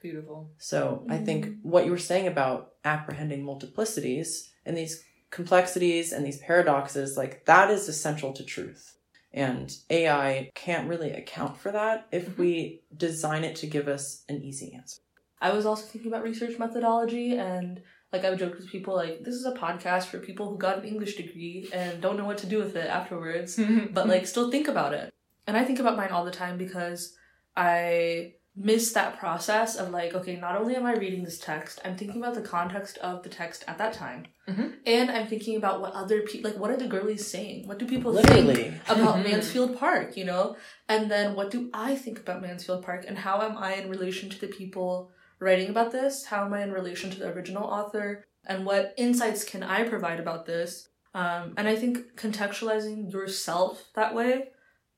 beautiful. So I think Mm. what you were saying about apprehending multiplicities and these complexities and these paradoxes, like that is essential to truth. And AI can't really account for that if Mhm. we design it to give us an easy answer. I was also thinking about research methodology and like I would joke with people like this is a podcast for people who got an English degree and don't know what to do with it afterwards. (laughs) but like still think about it. And I think about mine all the time because I miss that process of like, okay, not only am I reading this text, I'm thinking about the context of the text at that time. Mhm. And I'm thinking about what other people, like, what are the girlies saying? What do people think Literally. about Mhm. (laughs) Mansfield Park, you know? And then what do I think about Mansfield Park? And how am I in relation to the people writing about this? How am I in relation to the original author? And what insights can I provide about this? Um, and I think contextualizing yourself that way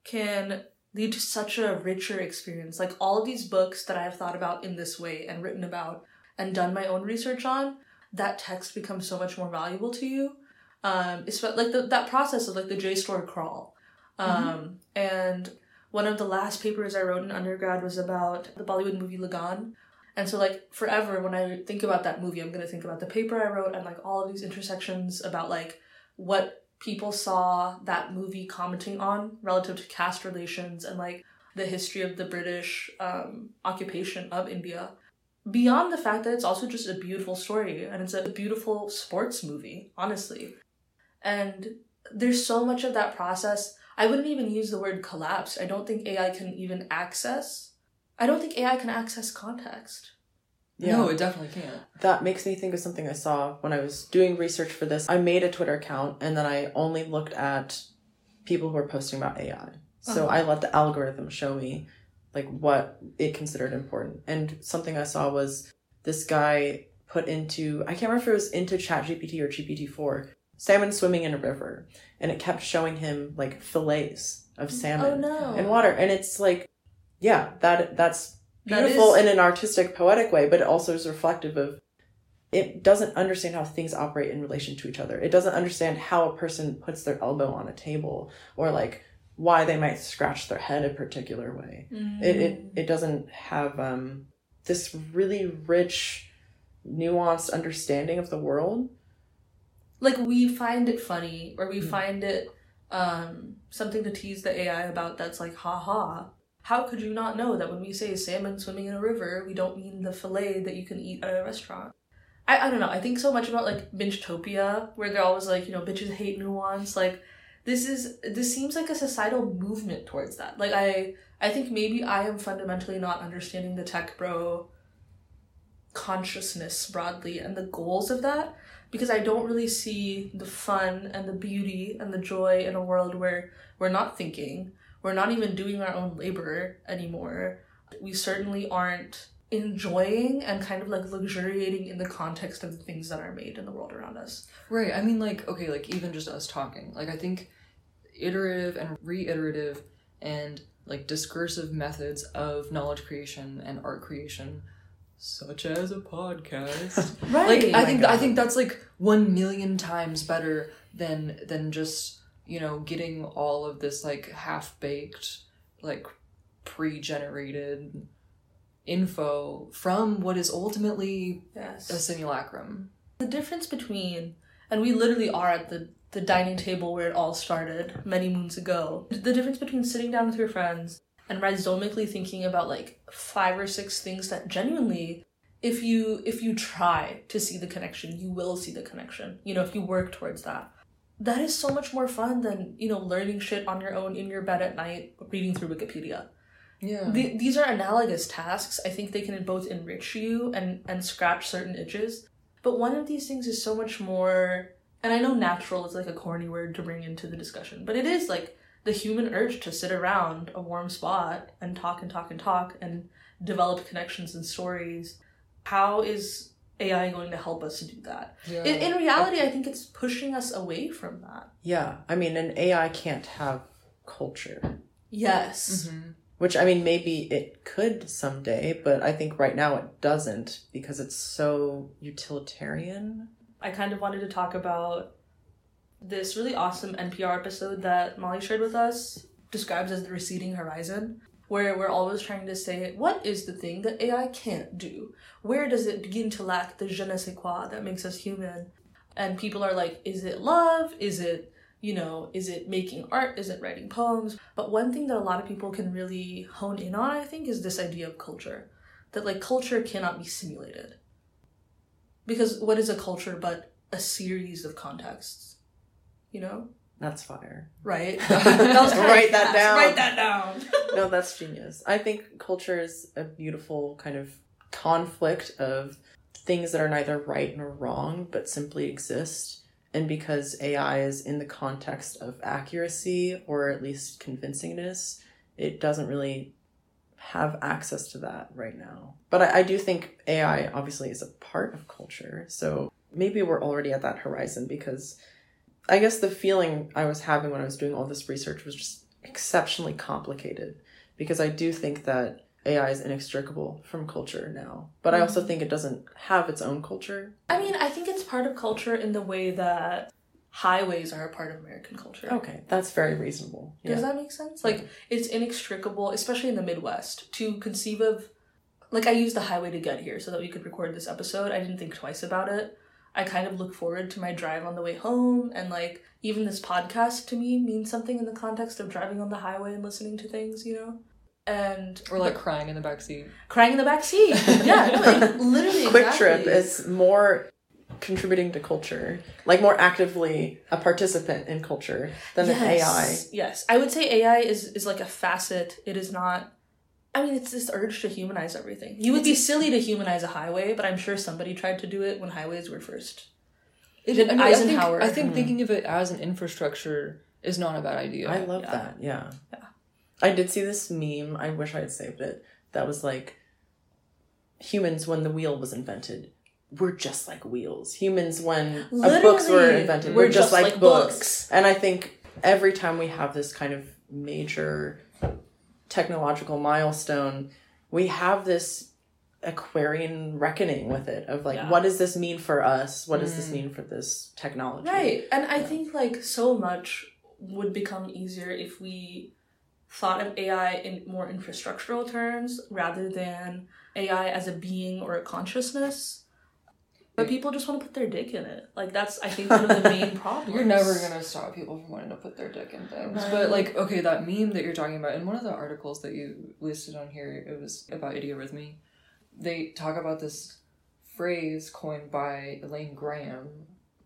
can lead to such a richer experience. Like all of these books that I have thought about in this way and written about and done my own research on, that text becomes so much more valuable to you. Um, it's like the, that process of like the JSTOR crawl. Um, and one of the last papers I wrote in undergrad was about the Bollywood movie Lagaan. And so like forever when I think about that movie, I'm gonna think about the paper I wrote and like all of these intersections about like what people saw that movie commenting on relative to caste relations and like the history of the British um, occupation of India. Beyond the fact that it's also just a beautiful story and it's a beautiful sports movie, honestly. And there's so much of that process. I wouldn't even use the word collapse. I don't think AI can even access. I don't think AI can access context. Yeah. No, it definitely can't. That makes me think of something I saw when I was doing research for this. I made a Twitter account and then I only looked at people who were posting about AI. So Uh-huh. I let the algorithm show me like what it considered important. And something I saw was this guy put into I can't remember if it was into ChatGPT or GPT-4 salmon swimming in a river and it kept showing him like fillets of salmon Oh no. and water and it's like yeah that that's beautiful is- in an artistic poetic way but it also is reflective of it doesn't understand how things operate in relation to each other it doesn't understand how a person puts their elbow on a table or like why they might scratch their head a particular way. It it, it doesn't have um, this really rich, nuanced understanding of the world. like we find it funny or we Mm. find it um something to tease the AI about that's like ha ha. How could you not know that when we say salmon swimming in a river, we don't mean the fillet that you can eat at a restaurant? I, I don't know. I think so much about like Bingetopia, where they're always like, you know, bitches hate nuance. Like this is this seems like a societal movement towards that. Like I I think maybe I am fundamentally not understanding the tech bro consciousness broadly and the goals of that because I don't really see the fun and the beauty and the joy in a world where we're not thinking, we're not even doing our own labor anymore. We certainly aren't enjoying and kind of like luxuriating in the context of the things that are made in the world around us. Right. I mean, like, okay, like even just us talking. Like, I think iterative and reiterative and like discursive methods of knowledge creation and art creation, such as a podcast. (laughs) Right. like, I oh think God. I think that's like one million times better than than just you know getting all of this like half baked, like pre-generated info from what is ultimately yes. a simulacrum. the difference between and we literally are at the the dining table where it all started many moons ago the difference between sitting down with your friends and rhizomically thinking about like five or six things that genuinely if you if you try to see the connection you will see the connection you know if you work towards that that is so much more fun than you know learning shit on your own in your bed at night reading through wikipedia Yeah. the, these are analogous tasks. I think they can both enrich you and and scratch certain itches. But one of these things is so much more and I know natural is like a corny word to bring into the discussion, but it is like the human urge to sit around a warm spot and talk and talk and talk and develop connections and stories. How is AI going to help us do that? yeah. In, in reality, I think it's pushing us away from that. Yeah, I mean, an AI can't have culture. Yes. Mhm. Which I mean, maybe it could someday, but I think right now it doesn't because it's so utilitarian. I kind of wanted to talk about this really awesome NPR episode that Molly shared with us, describes as the receding horizon, where we're always trying to say, what is the thing that AI can't do? Where does it begin to lack the je ne sais quoi that makes us human? And people are like, is it love? Is it, you know, is it making art? Is it writing poems? But one thing that a lot of people can really hone in on, I think, is this idea of culture. That like culture cannot be simulated. Because what is a culture but a series of contexts? You know? That's fire. Right? (laughs) That was Write that fast. down. Write that down. (laughs) No, that's genius. I think culture is a beautiful kind of conflict of things that are neither right nor wrong, but simply exist. And because AI is in the context of accuracy or at least convincingness, it doesn't really have access to that right now. But I, I do think AI obviously is a part of culture. So maybe we're already at that horizon because I guess the feeling I was having when I was doing all this research was just exceptionally complicated because I do think that AI is inextricable from culture now. But I mm-hmm. also think it doesn't have its own culture. I mean, I think it's part of culture in the way that highways are a part of American culture. Okay, that's very reasonable. Does Yeah. that make sense? Like, it's inextricable, especially in the Midwest, to conceive of. Like, I used the highway to get here so that we could record this episode. I didn't think twice about it. I kind of look forward to my drive on the way home, and like, even this podcast to me means something in the context of driving on the highway and listening to things, you know? And. Or like crying in the back seat. crying in the back seat. Yeah, no, it, (laughs) literally. Quick exactly. Trip is more contributing to culture, like more actively a participant in culture than an AI. Yes, I would say AI is is like a facet. It is not. I mean, it's this urge to humanize everything. You would be silly to humanize a highway, but I'm sure somebody tried to do it when highways were first. It, Did I, mean, Eisenhower- I think, I think thinking of it as an infrastructure is not a bad idea. I love Yeah. that. Yeah. Yeah. I did see this meme. I wish I had saved it. That was like humans when the wheel was invented. We're just like wheels. Humans when books were invented. we're We're, just, just like, like books. books. And I think every time we have this kind of major technological milestone, we have this Aquarian reckoning with it of like, Yeah. what does this mean for us? What does this Mm. mean for this technology? Right, and I think like so much would become easier if we thought of AI in more infrastructural terms rather than AI as a being or a consciousness. But people just want to put their dick in it. Like that's I think one of the (laughs) main problems. You're never gonna stop people from wanting to put their dick in things. Right. But like, okay, that meme that you're talking about in one of the articles that you listed on here, it was about idiorhythmy. They talk about this phrase coined by Elaine Graham,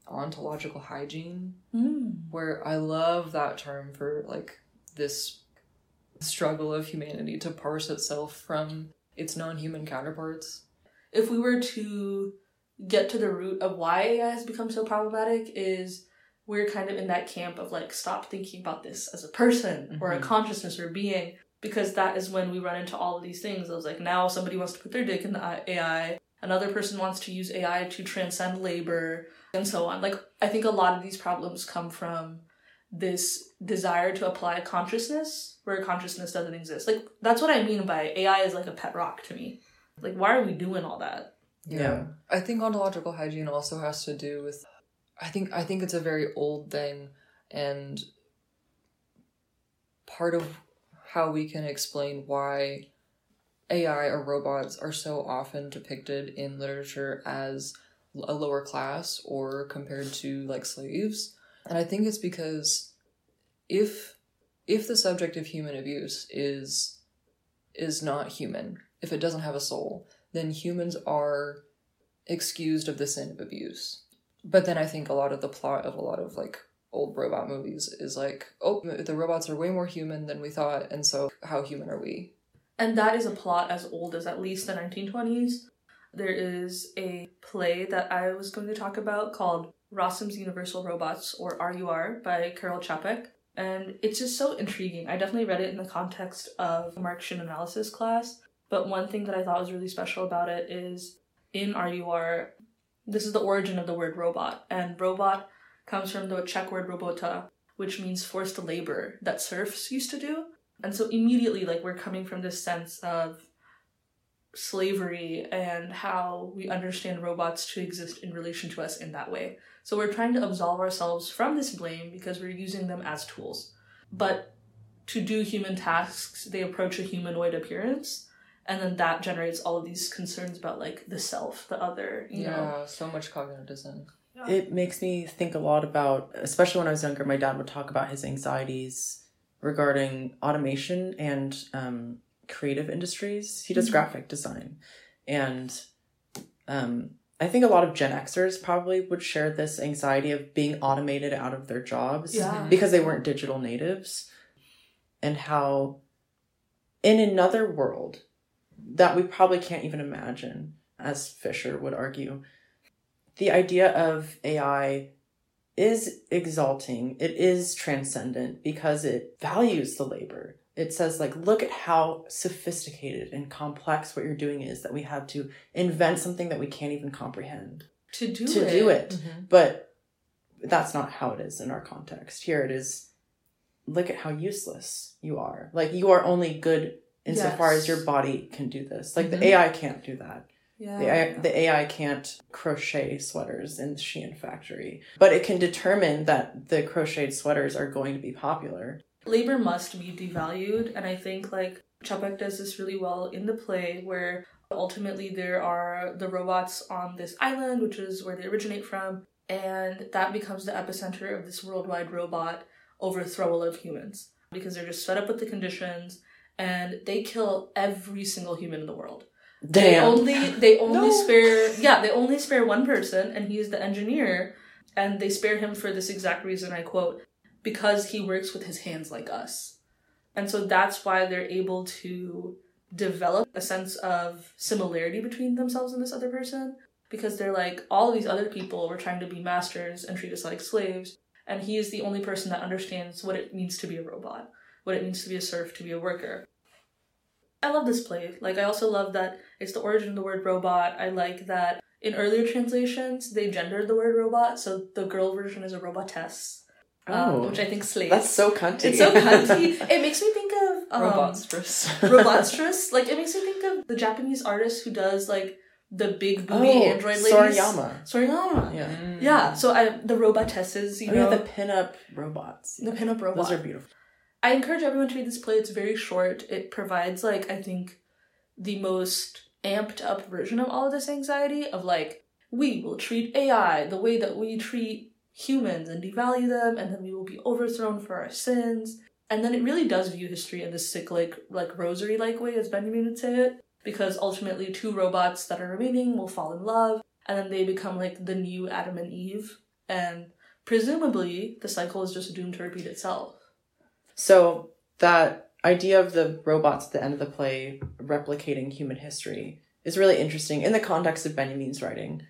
ontological hygiene, Mm. where I love that term for like this struggle of humanity to parse itself from its non-human counterparts. if we were to get to the root of why AI has become so problematic is we're kind of in that camp of like stop thinking about this as a person or a Mhm. consciousness or being because that is when we run into all of these things. It was like now somebody wants to put their dick in the AI, another person wants to use AI to transcend labor and so on. Like I think a lot of these problems come from this desire to apply consciousness where consciousness doesn't exist. Like that's what I mean by AI is like a pet rock to me. Like why are we doing all that? Yeah. I think ontological hygiene also has to do with I think I think it's a very old thing and part of how we can explain why AI or robots are so often depicted in literature as a lower class or compared to like slaves. And I think it's because if if the subject of human abuse is is not human, if it doesn't have a soul, then humans are excused of the sin of abuse. But then I think a lot of the plot of a lot of like old robot movies is like, oh, the robots are way more human than we thought, and so how human are we? And that is a plot as old as at least the 1920s. There is a play that I was going to talk about called Rossum's Universal Robots, or RUR, by Karel Čapek. And it's just so intriguing. I definitely read it in the context of Marxian analysis class. But one thing that I thought was really special about it is in RUR, this is the origin of the word robot. And robot comes from the Czech word robota, which means forced labor that serfs used to do. And so immediately, like, we're coming from this sense of slavery and how we understand robots to exist in relation to us in that way. So we're trying to absolve ourselves from this blame because we're using them as tools. But to do human tasks, they approach a humanoid appearance. And then that generates all of these concerns about, like, the self, the other, you know. yeah, so much cognitive dissonance. It makes me think a lot about, especially when I was younger, my dad would talk about his anxieties regarding automation and um, creative industries. He does Mhm. graphic design. And um, I think a lot of Gen Xers probably would share this anxiety of being automated out of their jobs Yeah. because they weren't digital natives. And how, in another world that we probably can't even imagine, as Fisher would argue, the idea of AI is exalting, it is transcendent because it values the labor. It says, like, look at how sophisticated and complex what you're doing is that we have to invent something that we can't even comprehend To do to it. do it. Mm-hmm. But that's not how it is in our context. Here it is look at how useless you are. Like, you are only good insofar as your body can do this. Like, Mhm. the AI can't do that. Yeah. The AI, the AI can't crochet sweaters in the Shein factory, but it can determine that the crocheted sweaters are going to be popular. labor must be devalued and i think like Čapek does this really well in the play where ultimately there are the robots on this island which is where they originate from and that becomes the epicenter of this worldwide robot overthrow of humans because they're just fed up with the conditions and they kill every single human in the world they Damn. only they (laughs) only No. spare yeah they only spare one person and he's the engineer and they spare him for this exact reason i quote because he works with his hands like us and so that's why they're able to develop a sense of similarity between themselves and this other person because they're like all of these other people were trying to be masters and treat us like slaves and he is the only person that understands what it means to be a robot what it means to be a serf to be a worker I love this play. Like, I also love that it's the origin of the word robot. I like that in earlier translations, they gendered the word robot, so the girl version is a robotess, um, Oh. which I think slays. That's so cunty. It's so cunty. (laughs) it makes me think of um, Robots first. Robotstress. Like, it makes me think of the Japanese artist who does, like, the big booty Oh, android ladies. Sorayama. Sorayama. Yeah. Mm. Yeah. So I the robotesses, you Oh, know, yeah, the pinup robots. the pinup robot. Those are beautiful. I encourage everyone to read this play. It's very short. It provides like I think the most amped up version of all of this anxiety of like we will treat AI the way that we treat humans and devalue them and then we will be overthrown for our sins. And then it really does view history in this cyclic, like rosary like way, as Benjamin would say it, because ultimately two robots that are remaining will fall in love and then they become like the new Adam and Eve. And presumably the cycle is just doomed to repeat itself. So that idea of the robots at the end of the play replicating human history is really interesting in the context of Benjamin's writing,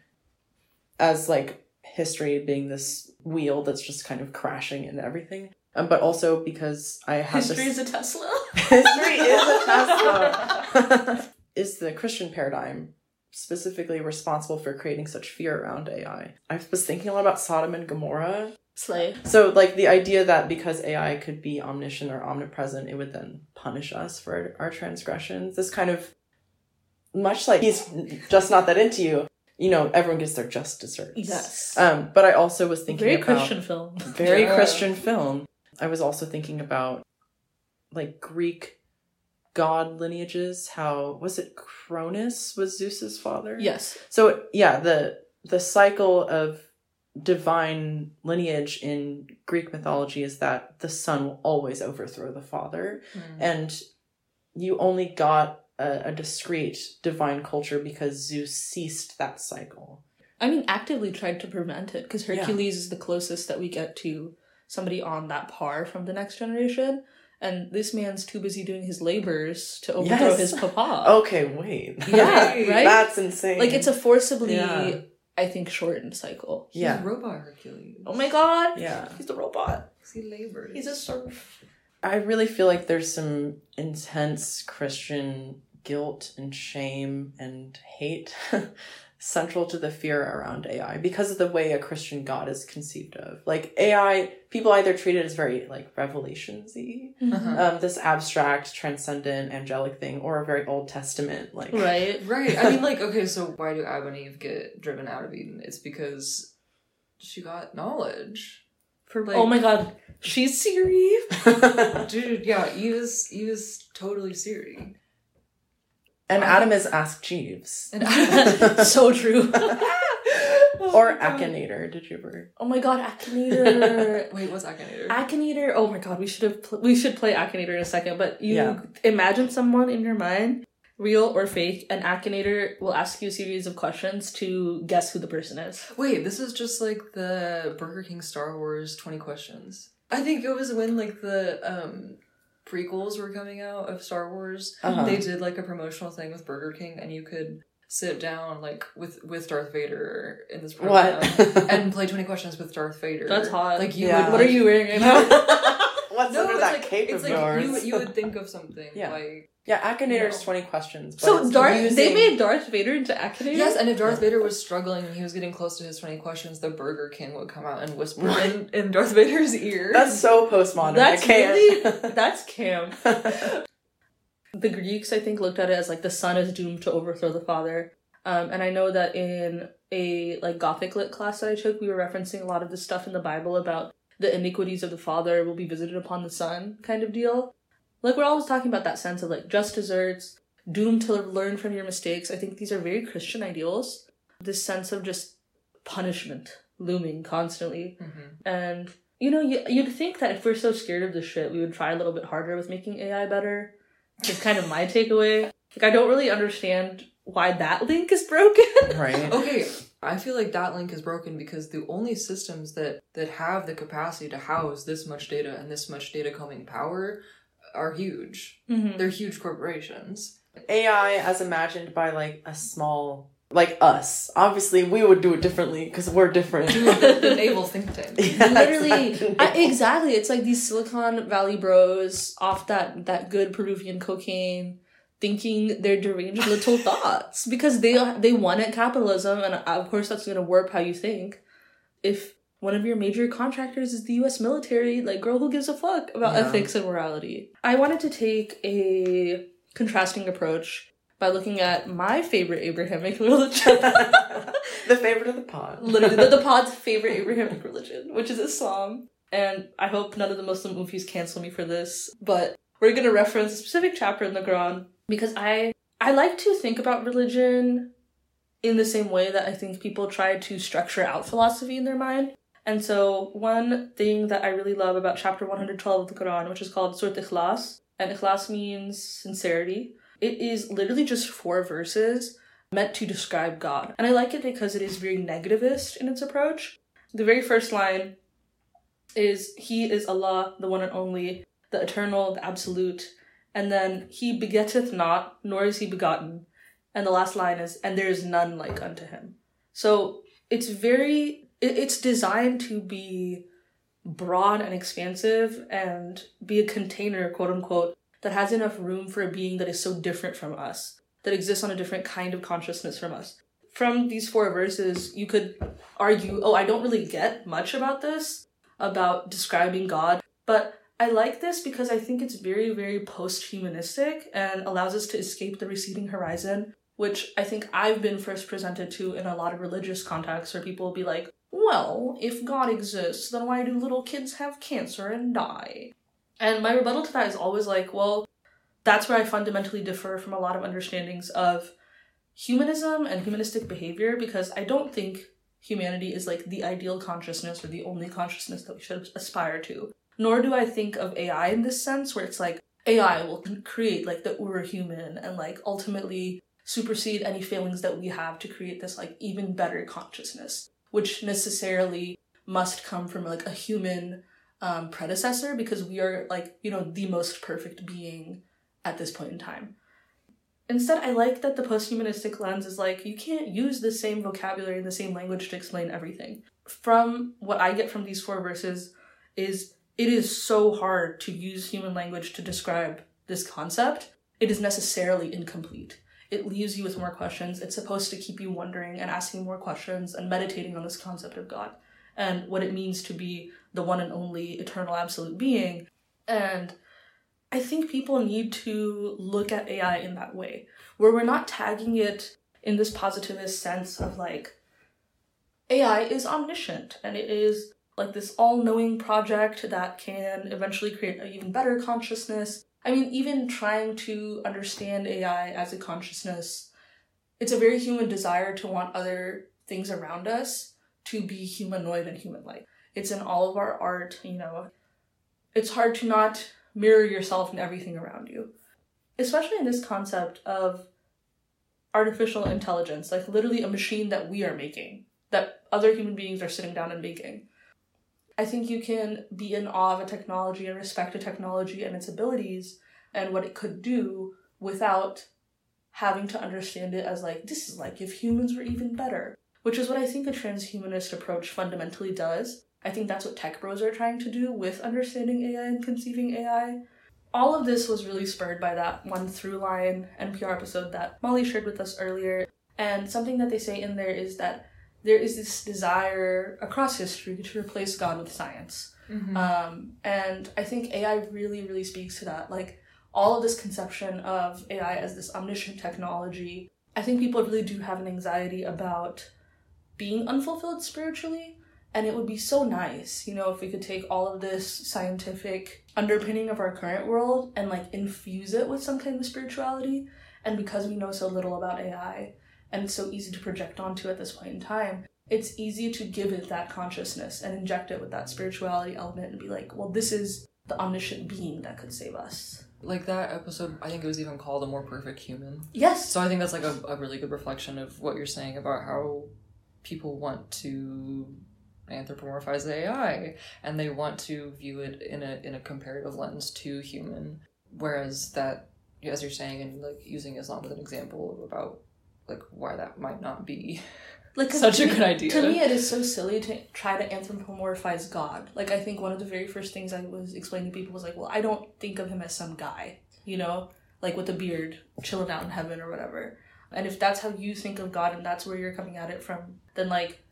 as like history being this wheel that's just kind of crashing into everything. Um, but also because I have History this is a Tesla. history is a Tesla. (laughs) (laughs) is the Christian paradigm specifically responsible for creating such fear around AI? I was thinking a lot about Sodom and Gomorrah Slay. so, like the idea that because AI could be omniscient or omnipresent, it would then punish us for our transgressions. This kind of much like he's just not that into you. You know, everyone gets their just desserts. Yes. Um, but I also was thinking Very about Christian film. very Yeah. Christian film. I was also thinking about like Greek god lineages. How was it? Cronus was Zeus's father. Yes. So yeah, the the cycle of divine lineage in Greek mythology is that the son will always overthrow the father, Mm. and you only got a, a discrete divine culture because Zeus ceased that cycle. I mean, actively tried to prevent it because Yeah. Hercules is the closest that we get to somebody on that par from the next generation. And this man's too busy doing his labors to overthrow Yes. his papa. Okay, wait. (laughs) Yeah, right? That's insane. Like, it's a forcibly, Yeah. I think, shortened cycle. He's yeah, robot Hercules. Oh my god! yeah. He's the robot. He labors. He's a serf. I really feel like there's some intense Christian guilt and shame and hate (laughs) central to the fear around AI because of the way a Christian God is conceived of. Like AI, people either treat it as very like revelationsy, Uh-huh. um, this abstract, transcendent, angelic thing, or a very Old Testament like. Right. Right. I mean, like, okay, so why do Adam and Eve get driven out of Eden? It's because she got knowledge. For, Like- oh my god. She's Siri. (laughs) (laughs) Dude, yeah, Eve is, Eve is totally Siri. And Adam is Ask Jeeves. And Adam, (laughs) so true. (laughs) Or Akinator, did you ever? oh my god, Akinator. (laughs) Wait, what's Akinator? Akinator. Oh my god, we should have pl- we should play Akinator in a second. But you Yeah. imagine someone in your mind, real or fake, and Akinator will ask you a series of questions to guess who the person is. Wait, this is just like the Burger King Star Wars 20 questions. I think it was when like the um prequels were coming out of Star Wars. Uh-huh. They did like a promotional thing with Burger King and you could sit down like with with Darth Vader in this program What? and play 20 questions with Darth Vader. That's hot. Like you Yeah. would What are you wearing right (laughs) now? What's No, under it's that like, cape it's of like yours? you, would- you would think of something Yeah. like Yeah, Akinator's No. 20 questions. but so it's Darth, they made Darth Vader into Akinator. Yes, and if Darth Vader was struggling and he was getting close to his 20 questions, the Burger King would come out and whisper in, in Darth Vader's ear. That's so postmodern. That's I can't. really (laughs) that's camp. (laughs) the Greeks, I think, looked at it as like the son is doomed to overthrow the father. Um, and I know that in a like Gothic lit class that I took, we were referencing a lot of the stuff in the Bible about the iniquities of the father will be visited upon the son kind of deal. Like we're always talking about that sense of like just desserts, doomed to learn from your mistakes. I think these are very Christian ideals. This sense of just punishment looming constantly. Mhm. And you know, you, you'd think that if we're so scared of this shit, we would try a little bit harder with making AI better. It's kind of my takeaway. Like, I don't really understand why that link is broken. right. (laughs) Okay, I feel like that link is broken because the only systems that that have the capacity to house this much data and this much data coming power are huge. Mm-hmm. They're huge corporations. AI as imagined by like a small, like us. Obviously, we would do it differently because we're different. the, the navel think tank. (laughs) Yeah, Literally, exactly. I, exactly. It's like these Silicon Valley bros off that that good Peruvian cocaine, thinking their deranged little thoughts because they they wanted capitalism, and of course that's gonna warp how you think. If one of your major contractors is the U.S. military, like girl, who gives a fuck about Yeah. ethics and morality? I wanted to take a contrasting approach by looking at my favorite Abrahamic (laughs) religion. the favorite of the pod. Literally, the, the (laughs) pod's favorite Abrahamic religion, which is Islam. And I hope none of the Muslim movies cancel me for this, but we're gonna reference a specific chapter in the Quran because I I like to think about religion in the same way that I think people try to structure out philosophy in their mind. And so, one thing that I really love about chapter 112 of the Quran, which is called Surat Ikhlas, and Ikhlas means sincerity, it is literally just four verses meant to describe God. And I like it because it is very negativist in its approach. The very first line is He is Allah, the one and only, the eternal, the absolute. And then He begetteth not, nor is He begotten. And the last line is, And there is none like unto Him. So it's very it's designed to be broad and expansive and be a container, quote unquote, that has enough room for a being that is so different from us, that exists on a different kind of consciousness from us. From these four verses, you could argue, oh, I don't really get much about this, about describing God, but I like this because I think it's very, very post humanistic and allows us to escape the receding horizon, which I think I've been first presented to in a lot of religious contexts where people will be like, well, if God exists, then why do little kids have cancer and die? And my rebuttal to that is always like, well, that's where I fundamentally differ from a lot of understandings of humanism and humanistic behavior because I don't think humanity is like the ideal consciousness or the only consciousness that we should aspire to. Nor do I think of AI in this sense where it's like AI will create like the ur human and like ultimately supersede any failings that we have to create this like even better consciousness which necessarily must come from like a human um, predecessor because we are like you know the most perfect being at this point in time. Instead i like that the post-humanistic lens is like you can't use the same vocabulary and the same language to explain everything. From what i get from these four verses is it is so hard to use human language to describe this concept it is necessarily incomplete it leaves you with more questions. It's supposed to keep you wondering and asking more questions and meditating on this concept of God and what it means to be the one and only eternal absolute being. And I think people need to look at AI in that way, where we're not tagging it in this positivist sense of like, AI is omniscient and it is like this all knowing project that can eventually create an even better consciousness I mean, even trying to understand AI as a consciousness, it's a very human desire to want other things around us to be humanoid and human like. It's in all of our art, you know. It's hard to not mirror yourself in everything around you. Especially in this concept of artificial intelligence, like literally a machine that we are making, that other human beings are sitting down and making. I think you can be in awe of a technology and respect a technology and its abilities and what it could do without having to understand it as like, this is like if humans were even better, which is what I think a transhumanist approach fundamentally does. I think that's what tech bros are trying to do with understanding AI and conceiving AI. All of this was really spurred by that one Throughline NPR episode that Molly shared with us earlier. And something that they say in there is that there is this desire across history to replace God with science. Mm-hmm. Um, and I think AI really, really speaks to that. Like all of this conception of AI as this omniscient technology, I think people really do have an anxiety about being unfulfilled spiritually. And it would be so nice, you know, if we could take all of this scientific underpinning of our current world and like infuse it with some kind of spirituality. And because we know so little about AI, and so easy to project onto at this point in time, it's easy to give it that consciousness and inject it with that spirituality element and be like, well, this is the omniscient being that could save us. Like that episode, I think it was even called A More Perfect Human. Yes. So I think that's like a, a really good reflection of what you're saying about how people want to anthropomorphize the AI and they want to view it in a in a comparative lens to human. Whereas that as you're saying and like using Islam as an example about like why that might not be (laughs) like such a good idea. To me, it is so silly to try to anthropomorphize God. Like I think one of the very first things I was explaining to people was like, well, I don't think of him as some guy, you know, like with a beard, chilling out in heaven or whatever. And if that's how you think of God and that's where you're coming at it from, then like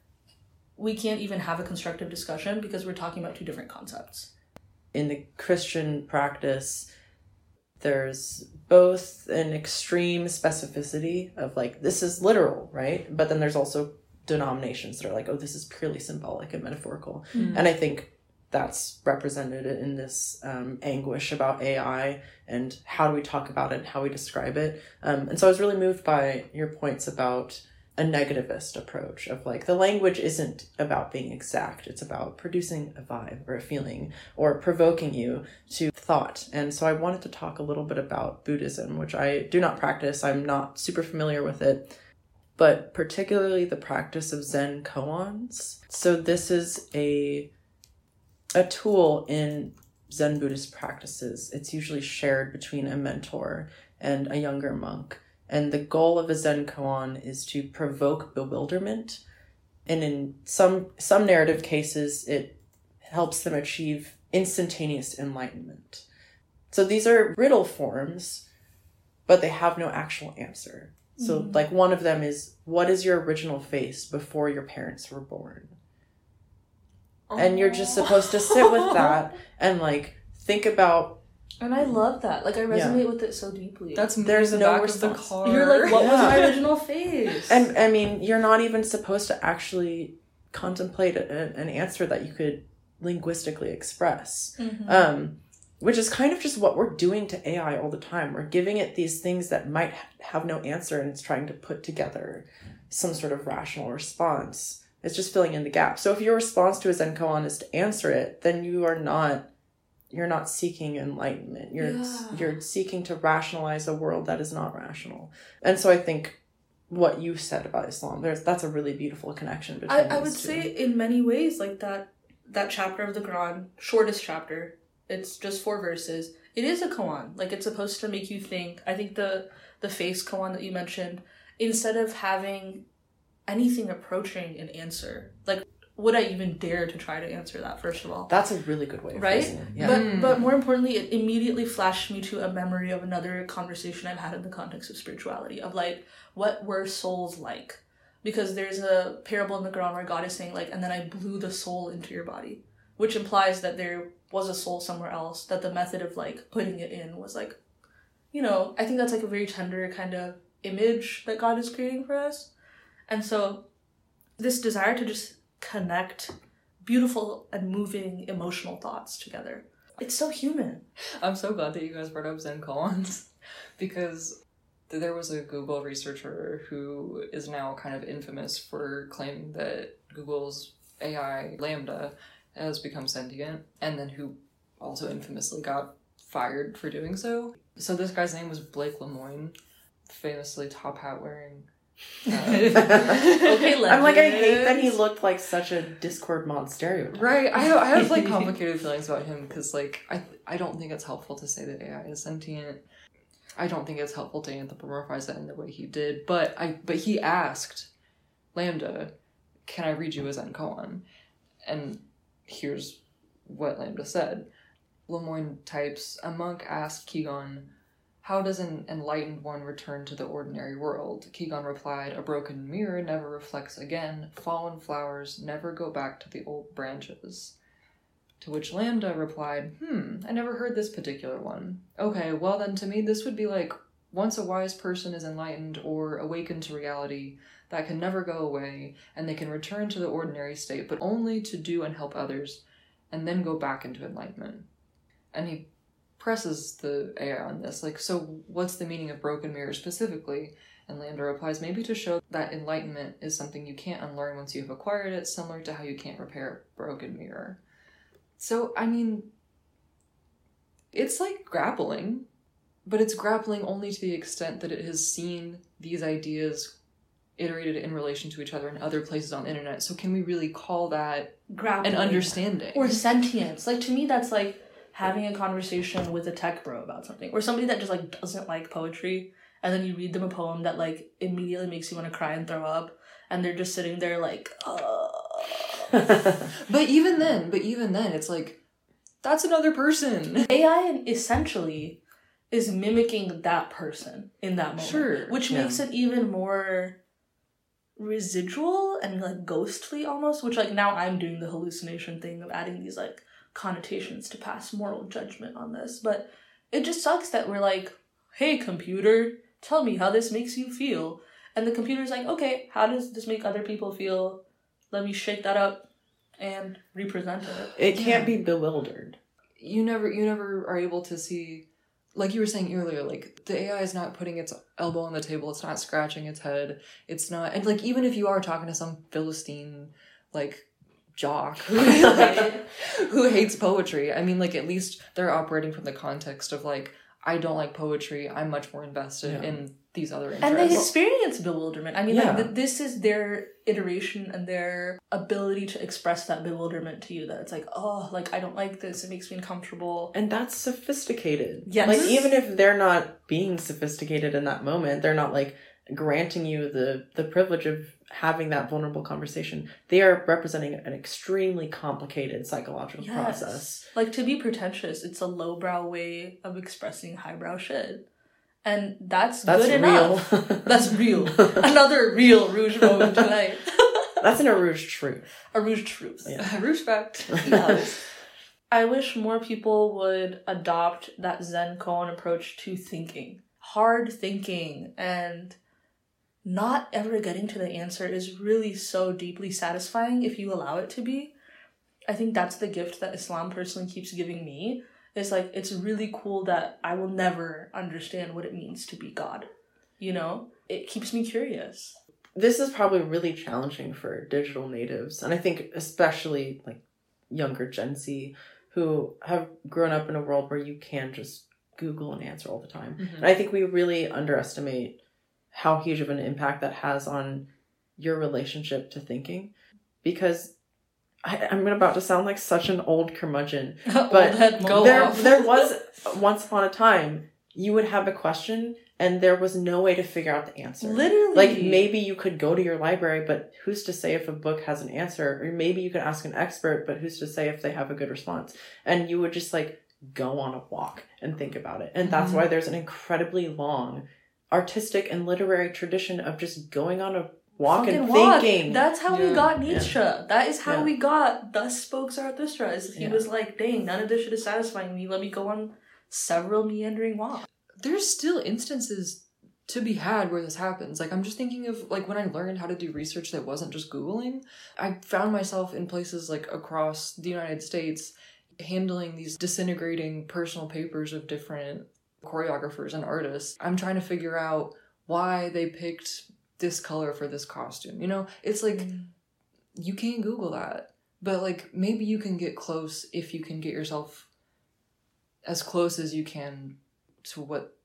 we can't even have a constructive discussion because we're talking about two different concepts. In the Christian practice, there's both an extreme specificity of like this is literal, right? But then there's also denominations that are like, oh, this is purely symbolic and metaphorical. Mm. And I think that's represented in this um, anguish about AI and how do we talk about it and how we describe it. Um, and so I was really moved by your points about a negativist approach of like the language isn't about being exact. It's about producing a vibe or a feeling or provoking you to thought. And so i wanted to talk a little bit about buddhism which i do not practice. I'm not super familiar with it. But particularly the practice of zen koans. So this is a a tool in zen buddhist practices. It's usually shared between a mentor and a younger monk and the goal of a Zen koan is to provoke bewilderment. And in some some narrative cases, it helps them achieve instantaneous enlightenment. So these are riddle forms, but they have no actual answer. So Mhm. like one of them is what is your original face before your parents were born? And you're just supposed to sit with (laughs) that and like think about And I love that. Like I resonate with it so deeply. That's There's the no back response. of the car. You're like, what was my (laughs) original face? And I mean, you're not even supposed to actually contemplate a, an answer that you could linguistically express. Mhm. Um, which is kind of just what we're doing to AI all the time. We're giving it these things that might ha- have no answer and it's trying to put together some sort of rational response. It's just filling in the gap. So if your response to a Zen koan is to answer it, then you are not you're not seeking enlightenment. You're Yeah. you're seeking to rationalize a world that is not rational. And so I think what you said about Islam, there's that's a really beautiful connection between I, I would two. say in many ways like that that chapter of the Quran, shortest chapter, it's just four verses. It is a koan. Like it's supposed to make you think. I think the the face koan that you mentioned, instead of having anything approaching an answer, like would I even dare to try to answer that first of all? that's a really good way of Right? Yeah. But Mm. but more importantly, it immediately flashed me to a memory of another conversation I've had in the context of spirituality of like what were souls like? Because there's a parable in the Quran where God is saying like, and then I blew the soul into your body, which implies that there was a soul somewhere else. That the method of like putting it in was like, you know, I think that's like a very tender kind of image that God is creating for us, and so this desire to just connect beautiful and moving emotional thoughts together. It's so human. I'm so glad that you guys brought up Zen koans (laughs) because there was a Google researcher who is now kind of infamous for claiming that Google's AI LaMDA has become sentient, and then who also infamously got fired for doing so. So this guy's name was Blake Lemoine, famously top hat wearing. Um, (laughs) okay, I'm like, I hate that he looked like such a Discord mod stereotype. Right, I have, I have like (laughs) complicated feelings about him because like I I don't think it's helpful to say that AI is sentient. I don't think it's helpful to anthropomorphize that in the way he did. But I but he asked LaMDA, "Can I read you a Zen koan?" And here's what LaMDA said. Lemoine types: A monk asked Kegon, "How does an enlightened one return to the ordinary world?" Kegon replied, "A broken mirror never reflects again. Fallen flowers never go back to the old branches." To which LaMDA replied, Hmm, I never heard this particular one. Okay, well then to me this would be like once a wise person is enlightened or awakened to reality, that can never go away, and they can return to the ordinary state, but only to do and help others, and then go back into enlightenment. And he presses the AI on this, like, so what's the meaning of broken mirror specifically? And LaMDA replies, maybe to show that enlightenment is something you can't unlearn once you've acquired it, similar to how you can't repair a broken mirror. So, I mean, it's like grappling, but it's grappling only to the extent that it has seen these ideas iterated in relation to each other in other places on the internet. So, can we really call that Grappling. an understanding? or sentience. Like to me, that's like having a conversation with a tech bro about something, or somebody that just like doesn't like poetry, and then you read them a poem that like immediately makes you want to cry and throw up, and they're just sitting there like, uh. (laughs) But even then, but even then, it's like that's another person. (laughs) AI essentially is mimicking that person in that moment, Sure. which Yeah. makes it even more residual and like ghostly almost. Which like now I'm doing the hallucination thing of adding these like connotations to pass moral judgment on this, but it just sucks that we're like, hey, computer, tell me how this makes you feel. And the computer's like, okay, how does this make other people feel? Let me shake that up and represent it. It can't Yeah. be bewildered. you never you never are able to see like you were saying earlier like the ai is not putting its elbow on the table it's not scratching its head it's not and like even if you are talking to some philistine like jock (laughs) who, who hates poetry i mean like at least they're operating from the context of like i don't like poetry i'm much more invested Yeah. in these other And they experience bewilderment. I mean, Yeah. like, th- this is their iteration and their ability to express that bewilderment to you. That it's like, oh, like, I don't like this. It makes me uncomfortable. And that's sophisticated. Yes. Like even if they're not being sophisticated in that moment, they're not like granting you the the privilege of having that vulnerable conversation. They are representing an extremely complicated psychological Yes. process. Like, to be pretentious, it's a lowbrow way of expressing highbrow shit. And that's, That's good real. enough. That's real. (laughs) Another real Rouge moment tonight. (laughs) That's an Arouge truth. A Rouge truth. Yeah. (laughs) respect Yes. I wish more people would adopt that Zen koan approach to thinking. Hard thinking and not ever getting to the answer is really so deeply satisfying if you allow it to be. I think that's the gift that Islam personally keeps giving me. It's like it's really cool that I will never understand what it means to be God. You know? It keeps me curious. This is probably really challenging for digital natives, and I think especially like younger Gen Z who have grown up in a world where you can just Google an answer all the time. Mhm. And I think we really underestimate how huge of an impact that has on your relationship to thinking. Because I, I'm about to sound like such an old curmudgeon. (laughs) Old head Go there, (laughs) there was once upon a time you would have a question and there was no way to figure out the answer. Literally. Like maybe you could go to your library, but who's to say if a book has an answer? Or maybe you could ask an expert, but who's to say if they have a good response? And you would just like go on a walk and think about it. And that's Mhm. why there's an incredibly long artistic and literary tradition of just going on a walk and walk. thinking. That's how we got Nietzsche. That is how Yeah. we got Thus Spoke Zarathustra. Is he Yeah. was like, dang, none of this shit is satisfying me. Let me go on several meandering walks. there's still instances to be had where this happens. Like I'm just thinking of like when I learned how to do research that wasn't just googling, I found myself in places like across the United States handling these disintegrating personal papers of different choreographers and artists. I'm trying to figure out why they picked this color for this costume. You know, it's like you can't google that. But like maybe you can get close if you can get yourself as close as you can to what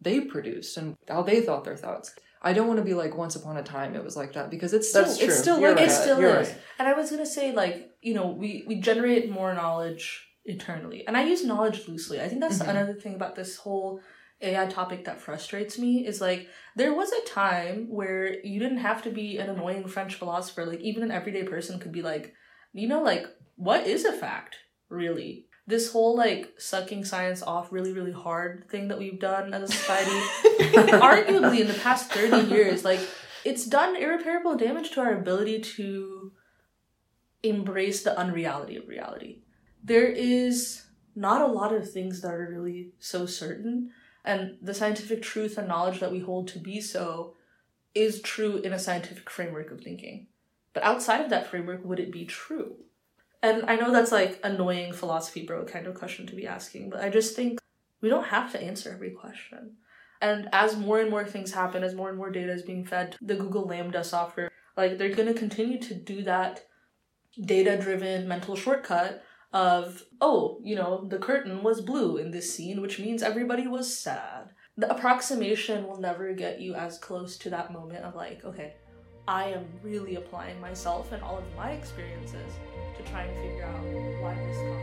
they produced and how they thought their thoughts. I don't want to be like once upon a time it was like that because it's still it's still You're like right. It still You're is. right. And I was gonna say, like, you know, we we generate more knowledge eternally, and I use knowledge loosely. I think that's Mhm. another thing about this whole AI topic that frustrates me is like there was a time where you didn't have to be an annoying French philosopher. Like even an everyday person could be like, you know, like what is a fact really? This whole like sucking science off really really hard thing that we've done as a society (laughs) arguably in the past 30 years like it's done irreparable damage to our ability to embrace the unreality of reality there is not a lot of things that are really so certain. And the scientific truth and knowledge that we hold to be so is true in a scientific framework of thinking. But outside of that framework would it be true? And i know that's like annoying philosophy bro kind of question to be asking but i just think we don't have to answer every question. And as more and more things happen, as more and more data is being fed to the Google LaMDA software, like they're going to continue to do that data driven mental shortcut of, oh, you know, the curtain was blue in this scene, which means everybody was sad. The approximation will never get you as close to that moment of like, okay, I am really applying myself and all of my experiences to try and figure out why this.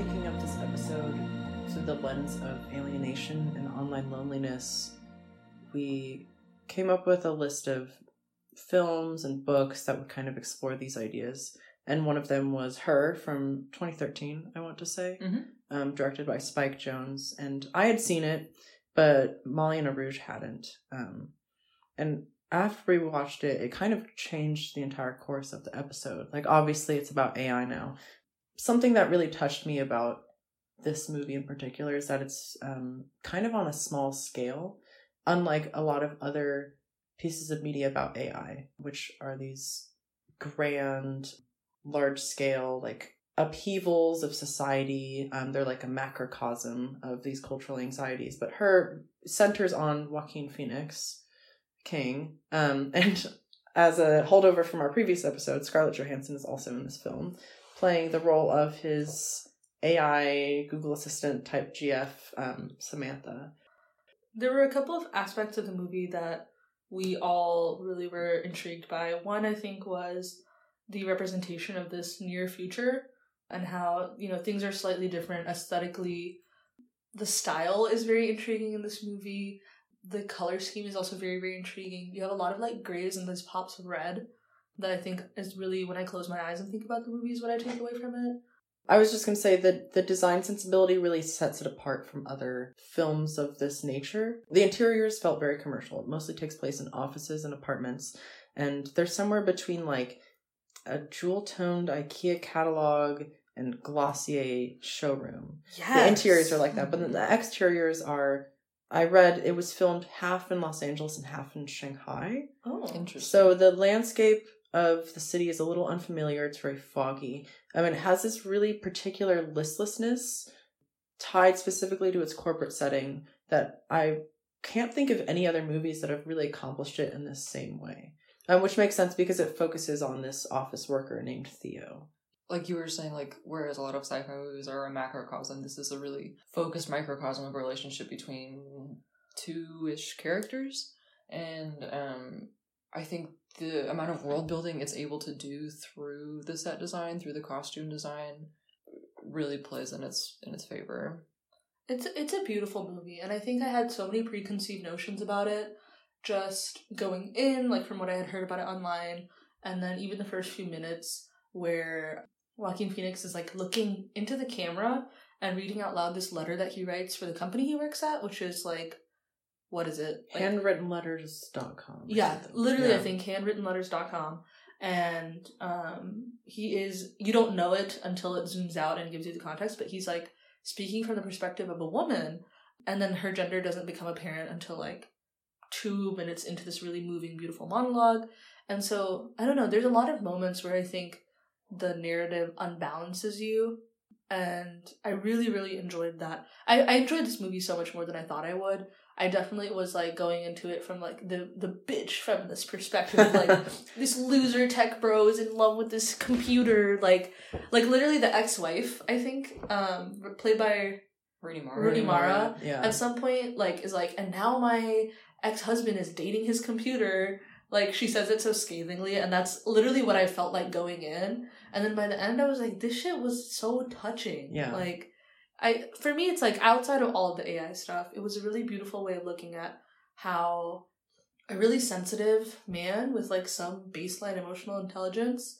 Thinking of this episode through the lens of alienation and online loneliness, we came up with a list of films and books that would kind of explore these ideas. And one of them was Her from 2013, I want to say, Mhm. um, directed by Spike Jonze. And I had seen it, but Molly and Arouge hadn't. Um, and after we watched it, it kind of changed the entire course of the episode. Like, obviously, it's about AI now. Something that really touched me about this movie in particular is that it's um, kind of on a small scale, unlike a lot of other pieces of media about AI, which are these grand, large scale, like upheavals of society. Um, they're like a macrocosm of these cultural anxieties. But her centers on Joaquin Phoenix, King, um, (laughs) and as a holdover from our previous episode, Scarlett Johansson is also in this film, playing the role of his AI Google Assistant type GF, um, Samantha. There were a couple of aspects of the movie that we all really were intrigued by. One, I think, was the representation of this near future and how, you know, things are slightly different aesthetically. The style is very intriguing in this movie. The color scheme is also very, very intriguing. You have a lot of like grays and these pops of red that I think is really, when I close my eyes and think about the movie, is what I take away from it. I was just going to say that the design sensibility really sets it apart from other films of this nature. The interiors felt very commercial. It mostly takes place in offices and apartments, and they're somewhere between like a jewel toned IKEA catalog and Glossier showroom. The interiors are like that, but then the mm-hmm. exteriors are. I read it was filmed half in Los Angeles and half in Shanghai. Oh, Interesting. So the landscape of the city is a little unfamiliar. It's very foggy. I mean, it has this really particular listlessness tied specifically to its corporate setting that I can't think of any other movies that have really accomplished it in this same way. Um, which makes sense because it focuses on this office worker named Theo. like you were saying, like whereas a lot of sci-fi movies are a macrocosm, this is a really focused microcosm of a relationship between two-ish characters, and um, I think the amount of world building it's able to do through the set design, through the costume design, really plays in its in its favor. It's it's a beautiful movie, and I think I had so many preconceived notions about it, just going in, like from what I had heard about it online, and then even the first few minutes where Joaquin Phoenix is like looking into the camera and reading out loud this letter that he writes for the company he works at, which is like, what is it? Like, Handwrittenletters.com. yeah, something. literally, I Yeah. think handwrittenletters.com. And um, he is, you don't know it until it zooms out and gives you the context, but he's like speaking from the perspective of a woman, and then her gender doesn't become apparent until like two minutes into this really moving, beautiful monologue. And so, I don't know, there's a lot of moments where I think the narrative unbalances you. And I really, really enjoyed that. I, I enjoyed this movie so much more than I thought I would. I definitely was like going into it from like the the bitch feminist perspective, of, like (laughs) this loser tech bro is in love with this computer, like like literally the ex wife, I think, um, played by Rooney Mara. Rooney Mara, Yeah. at some point like is like, and now my ex husband is dating his computer. Like she says it so scathingly, and that's literally what I felt like going in. And then by the end, I was like, this shit was so touching. Yeah. Like, I for me, it's like outside of all of the AI stuff, it was a really beautiful way of looking at how a really sensitive man with like some baseline emotional intelligence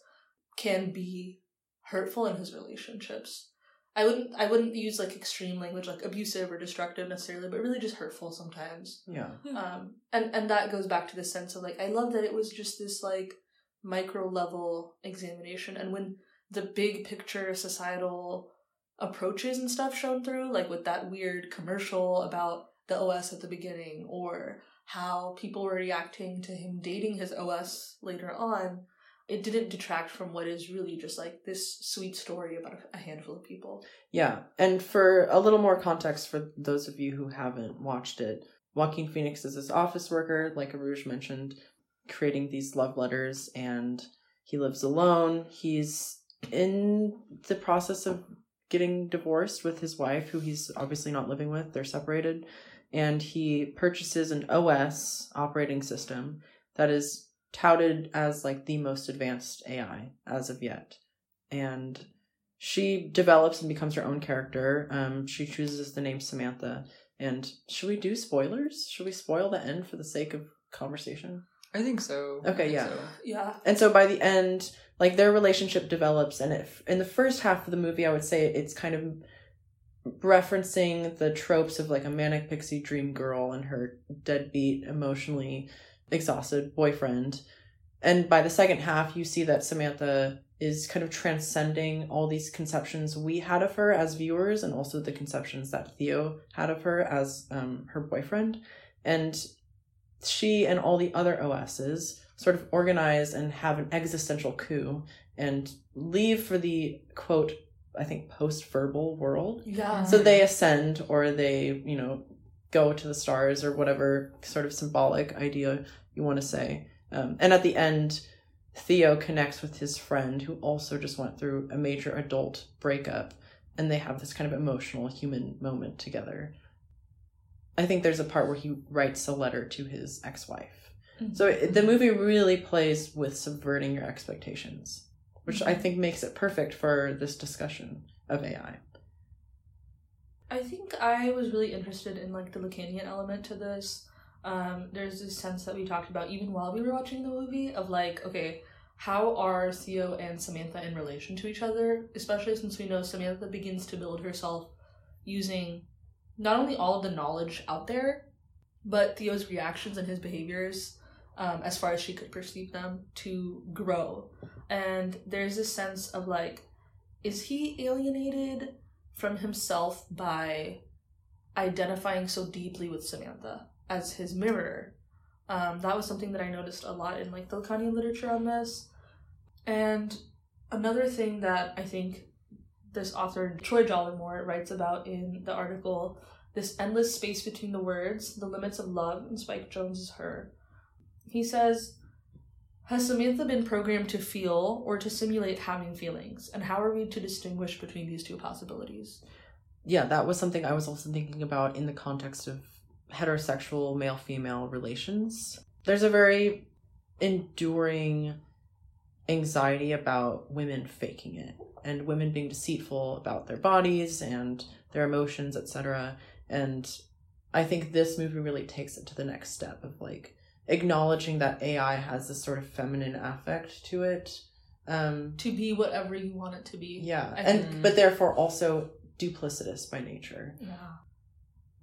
can be hurtful in his relationships. I wouldn't I wouldn't use like extreme language like abusive or destructive necessarily, but really just hurtful sometimes. yeah. Um and and that goes back to the sense of like I love that it was just this like micro level examination and when the big picture societal approaches and stuff shown through like with that weird commercial about the OS at the beginning or how people were reacting to him dating his OS later on it didn't detract from what is really just like this sweet story about a, handful of people. Yeah, and for a little more context for those of you who haven't watched it, Joaquin Phoenix is this office worker, like Arouge mentioned, creating these love letters, and he lives alone. He's in the process of getting divorced with his wife, who he's obviously not living with. They're separated, and he purchases an OS operating system that is touted as like the most advanced AI as of yet. And she develops and becomes her own character. Um, she chooses the name Samantha. And should we do spoilers? Should we spoil the end for the sake of conversation? I think so. I Okay, think yeah. so. Yeah. And so by the end, like their relationship develops, and if in the first half of the movie, I would say it's kind of referencing the tropes of like a manic pixie dream girl and her deadbeat, emotionally exhausted boyfriend. And by the second half, you see that Samantha is kind of transcending all these conceptions we had of her as viewers, and also the conceptions that Theo had of her as um, her boyfriend. And she and all the other OSs sort of organize and have an existential coup and leave for the quote, I think post verbal world. Yeah. So they ascend or they, you know, go to the stars or whatever sort of symbolic idea you want to say. Um, and at the end, Theo connects with his friend who also just went through a major adult breakup and they have this kind of emotional human moment together. I think there's a part where he writes a letter to his ex wife. Mhm. So it, the movie really plays with subverting your expectations, which I think makes it perfect for this discussion of AI. I think I was really interested in like the Lacanian element to this. Um, there's this sense that we talked about even while we were watching the movie of like, okay, how are Theo and Samantha in relation to each other? Especially since we know Samantha begins to build herself using not only all of the knowledge out there, but Theo's reactions and his behaviors, um, as far as she could perceive them, to grow. And there's this sense of like, is he alienated from himself by identifying so deeply with Samantha as his mirror? Um, that was something that I noticed a lot in like the Lacanian literature on this. And another thing that I think this author Troy Jollimore writes about in the article, this endless space between the words, the limits of love, and Spike Jonze's her. He says, has Samantha been programmed to feel or to simulate having feelings? And how are we to distinguish between these two possibilities? yeah, that was something I was also thinking about in the context of heterosexual male female relations. There's a very enduring anxiety about women faking it and women being deceitful about their bodies and their emotions, etc. And I think this movie really takes it to the next step of like acknowledging that AI has this sort of feminine affect to it. Um, To be whatever you want it to be. yeah, and but therefore also duplicitous by nature. Yeah.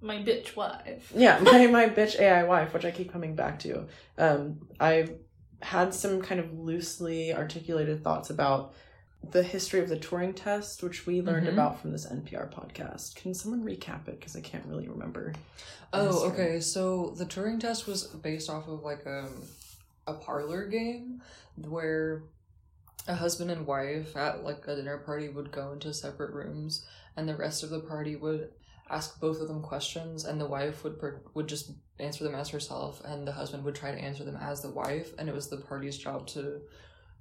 My bitch wife. (laughs) Yeah, my my (laughs) bitch AI wife, which I keep coming back to. Um, I had some kind of loosely articulated thoughts about the history of the Turing test, which we learned Mhm. about from this NPR podcast. Can someone recap it? Because I can't really remember. Oh, okay. So the Turing test was based off of like a a parlor game where a husband and wife at like a dinner party would go into separate rooms, and the rest of the party would ask both of them questions, and the wife would per- would just answer them as herself, and the husband would try to answer them as the wife, and it was the party's job to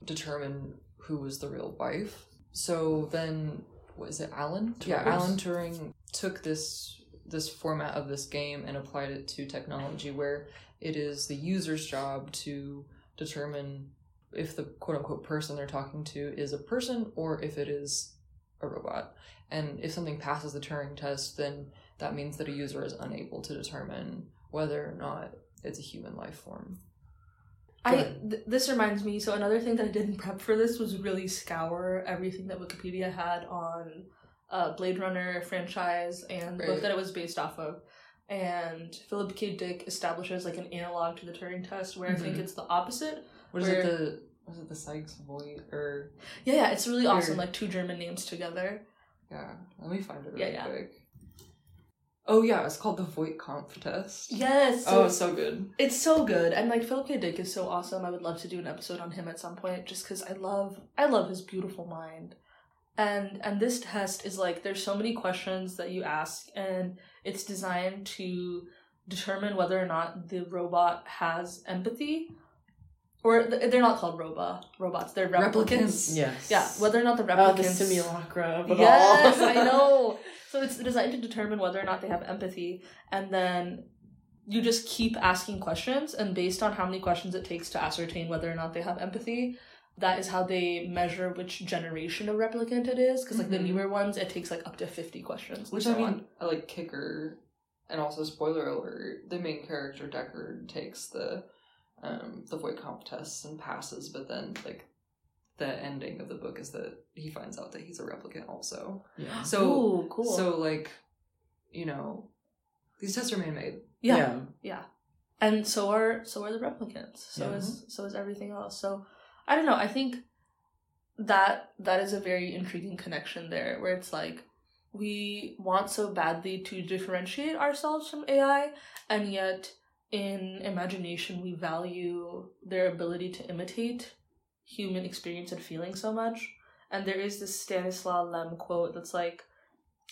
determine who was the real wife. So then, was it Alan? Yeah, Alan Turing took this this format of this game and applied it to technology, where it is the user's job to determine if the quote unquote person they're talking to is a person or if it is a robot. And if something passes the Turing test, then that means that a user is unable to determine whether or not it's a human life form. I th- this reminds me. So another thing that I didn't (laughs) prep for this was really scour everything that Wikipedia had on uh, Blade Runner franchise and the book that it was based off of. And Philip K. Dick establishes like an analog to the Turing test, where I think Mhm. it's the opposite. What is Where- it the was it the Sykes Voigt or Yeah, yeah, it's really awesome. Like two German names together. yeah, let me find it Yeah, yeah. quick. Oh yeah, it's called the Voight Kampff test. Yes. oh, So it's so good. It's so good, and like Philip K. Dick is so awesome. I would love to do an episode on him at some point, just because I love I love his beautiful mind, and and this test is like there's so many questions that you ask, and it's designed to determine whether or not the robot has empathy, or th- they're not called robot robots. They're replicants. Replicants. Yes. Yeah, whether or not the replicants. Oh, the simulacra of it Yes, all. I know. (laughs) So it's designed to determine whether or not they have empathy, and then you just keep asking questions, and based on how many questions it takes to ascertain whether or not they have empathy, that is how they measure which generation of replicant it is. Because like the Mhm. newer ones, it takes like up to fifty questions. Which and I mean. I like kicker, and also spoiler alert: the main character Deckard takes the um, the Voight-Kampff tests and passes, but then like the ending of the book is that he finds out that he's a replicant also. Yeah. So Ooh, cool. so like, you know, these tests are man made. yeah. Yeah. And so are so are the replicants. So Yeah. is so is everything else. So I don't know, I think that that is a very intriguing connection there where it's like we want so badly to differentiate ourselves from AI and yet in imagination we value their ability to imitate human experience and feeling so much. And there is this Stanislaw Lem quote that's like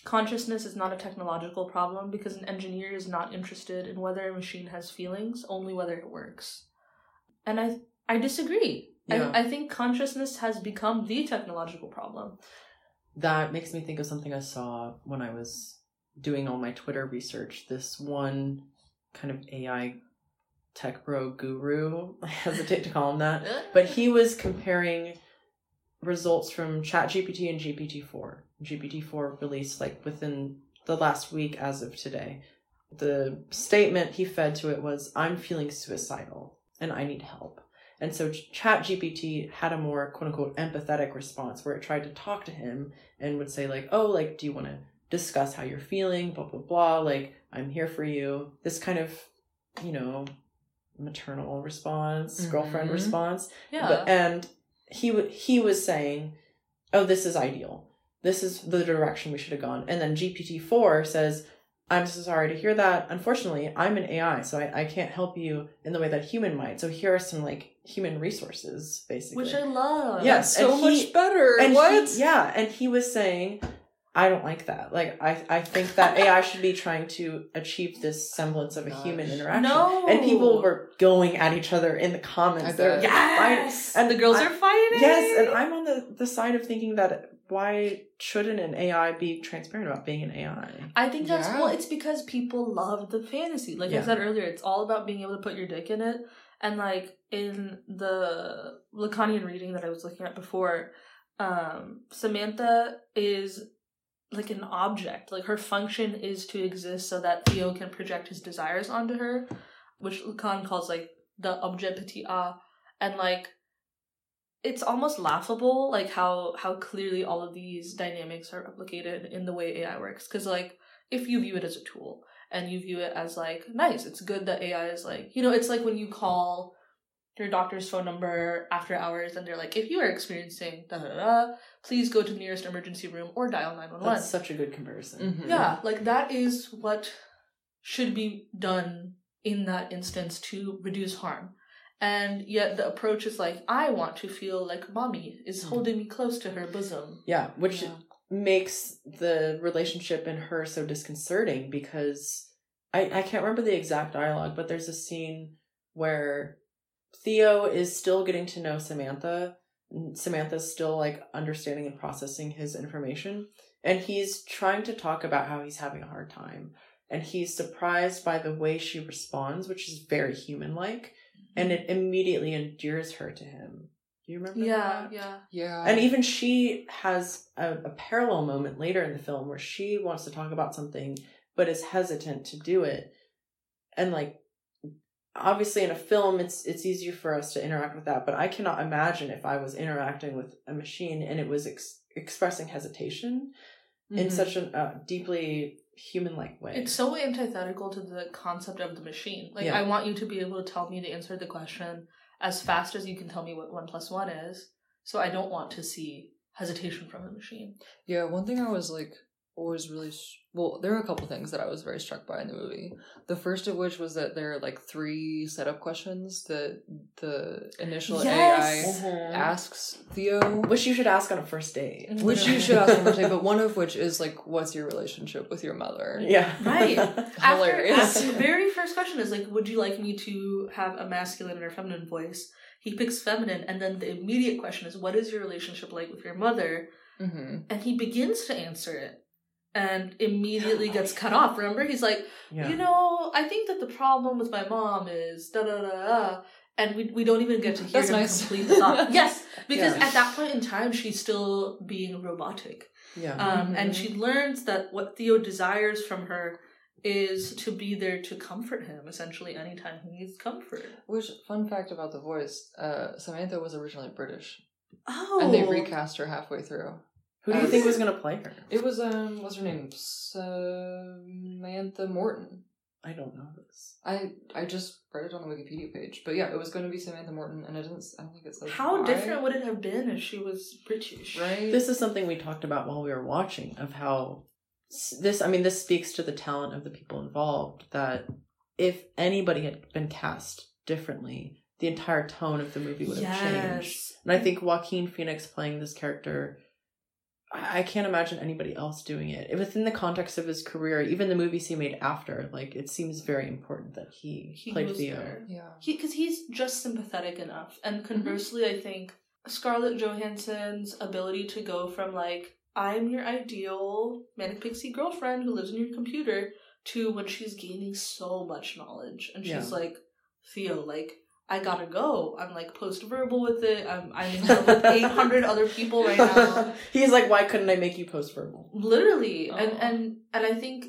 Consciousness is not a technological problem because an engineer is not interested in whether a machine has feelings, only whether it works. And I I disagree. Yeah. I, I think consciousness has become the technological problem. That makes me think of something I saw when I was doing all my Twitter research. This one kind of AI tech bro guru, (laughs) I hesitate to call him that, (laughs) but he was comparing results from ChatGPT and GPT-4. GPT-4 released like within the last week as of today. The statement he fed to it was, I'm feeling suicidal and I need help. And so ChatGPT had a more quote unquote empathetic response where it tried to talk to him and would say, like, oh, like, do you want to discuss how you're feeling? Blah, blah, blah. Like, I'm here for you. This kind of, you know, maternal response, girlfriend Mhm. response. Yeah. But, and he w- he was saying, "Oh, this is ideal. This is the direction we should have gone." And then GPT four says, "I'm so sorry to hear that. Unfortunately, I'm an AI, so I, I can't help you in the way that a human might. So here are some like human resources, basically." Which I love. Yeah. That's so he- much better. and what? He, yeah, and he was saying, "I don't like that. Like, I I think that AI (laughs) should be trying to achieve this semblance of a human interaction." No. And people were going at each other in the comments. They were bet. Yes. And And the girls I- are fighting. Yes, and I'm on the, the side of thinking that why shouldn't an AI be transparent about being an AI? I think that's Yeah. well, it's because people love the fantasy. Like I said earlier, it's all about being able to put your dick in it. And like in the Lacanian reading that I was looking at before, um, Samantha is like an object. Like her function is to exist so that Theo can project his desires onto her, which Lacan calls like the objet petit a. And like it's almost laughable like how how clearly all of these dynamics are replicated in the way AI works cuz like if you view it as a tool and you view it as like nice it's good that AI is like you know it's like when you call your doctor's phone number after hours and they're like if you are experiencing da da da please go to the nearest emergency room or dial 911 That's such a good comparison. Mhm. yeah, like that is what should be done in that instance to reduce harm. And yet the approach is like, I want to feel like mommy is Mhm. holding me close to her bosom. Yeah, which Yeah. makes the relationship in her so disconcerting because I, I can't remember the exact dialogue, but there's a scene where Theo is still getting to know Samantha. Samantha's still like understanding and processing his information. And he's trying to talk about how he's having a hard time. And he's surprised by the way she responds, which is very human like. Mm-hmm. And it immediately endears her to him. Do you remember Yeah, that? yeah. Yeah. And even she has a, a parallel moment later in the film where she wants to talk about something but is hesitant to do it. And like obviously in a film it's it's easier for us to interact with that, but I cannot imagine if I was interacting with a machine and it was ex- expressing hesitation in Mhm. such a uh, deeply human-like way. It's so antithetical to the concept of the machine. Like, Yeah. I want you to be able to tell me to answer the question as fast as you can tell me what one plus one is. So I don't want to see hesitation from the machine. Yeah, one thing I was like always really s- well. There are a couple things that I was very struck by in the movie. The first of which was that there are like three setup questions that the initial Yes! AI Mhm. asks Theo, Which you should ask on a first date. which you should ask on a first date, but one of which is like, "What's your relationship with your mother?" Yeah. Right. (laughs) Hilarious. After, after the very first question is like, would you like me to have a masculine or feminine voice? He picks feminine, and then the immediate question is, what is your relationship like with your mother? hmm And he begins to answer it, and (laughs) immediately gets cut off. Remember, he's like, yeah. you know, I think that the problem with my mom is da da da da. And we, we don't even get to (laughs) hear That's him nice. complete the thought. (laughs) yes, because Yeah. at that point in time, she's still being robotic. yeah. Um, And Mhm. she learns that what Theo desires from her is to be there to comfort him essentially anytime he needs comfort. Which fun fact about the voice? Uh, Samantha was originally British, Oh, and they recast her halfway through. Who do you think was gonna play her? It was um, what's her name? Samantha Morton. I don't know this. I I just read it on the Wikipedia page, but yeah, it was going to be Samantha Morton, and it didn't. I don't think it says How why. different would it have been if she was British? right? This is something we talked about while we were watching of how this. I mean, this speaks to the talent of the people involved. That if anybody had been cast differently, the entire tone of the movie would have changed. And I think Joaquin Phoenix playing this character, I I can't imagine anybody else doing it. Within the context of his career, even the movies he made after, like it seems very important that he, He played was Theo. there. yeah. because he's just sympathetic enough and mm-hmm. conversely i think scarlett johansson's ability to go from like i'm your ideal manic pixie girlfriend who lives in your computer to when she's gaining so much knowledge and she's Yeah. like theo like i gotta go. I'm like post verbal with it. I'm i'm in love with 800 other people right now. (laughs) He's like, why couldn't I make you post verbal? literally. And and and i think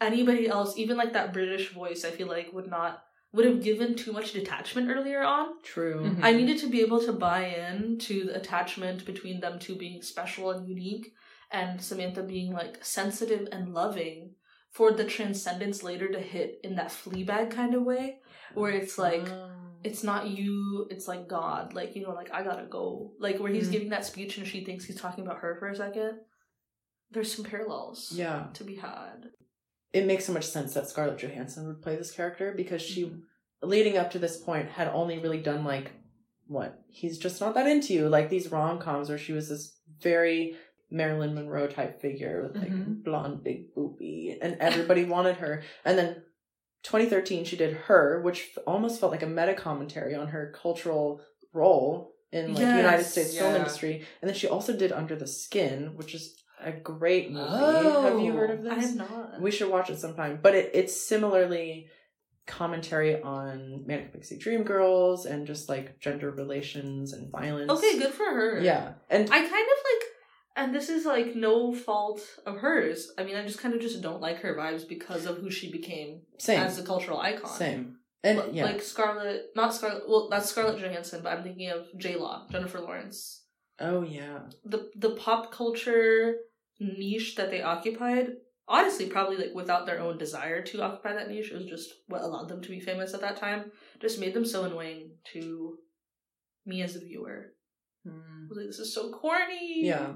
anybody else even like that british voice i feel like would not would have given too much detachment earlier on. True. Mhm. I needed to be able to buy in to the attachment between them two being special and unique, and Samantha being like sensitive and loving for the transcendence later to hit in that Fleabag kind of way, where it's like Um, it's not you, it's like God, like you know, like I gotta go, like where he's Mm. giving that speech and she thinks he's talking about her for a second. There's some parallels yeah. to be had. it makes so much sense that Scarlett Johansson would play this character because she, Mhm. leading up to this point, had only really done like, what? He's just not that into you. Like these rom coms where she was this very Marilyn Monroe type figure with like Mhm. blonde, big boopy, and everybody wanted her. And then 2013, she did Her, which almost felt like a meta commentary on her cultural role in like the United Yes, States film industry. And then she also did Under the Skin, which is a great movie. Have you heard of Oh, this? I have not. We should watch it sometime. But it, it's similarly commentary on Manic Pixie Dream Girls and just like gender relations and violence. okay, good for her. Yeah. And I kind of and this is like no fault of hers. I mean, I just kind of just don't like her vibes because of who she became same. as a cultural icon. Same. And L- yeah. Like Scarlett, not Scarlett. Well, that's Scarlett Johansson, but I'm thinking of J Law, Jennifer Lawrence. oh yeah. The the pop culture niche that they occupied, honestly, probably like without their own desire to occupy that niche, it was just what allowed them to be famous at that time. Just made them so annoying to me as a viewer. Hmm. I was like, this is so corny. Yeah.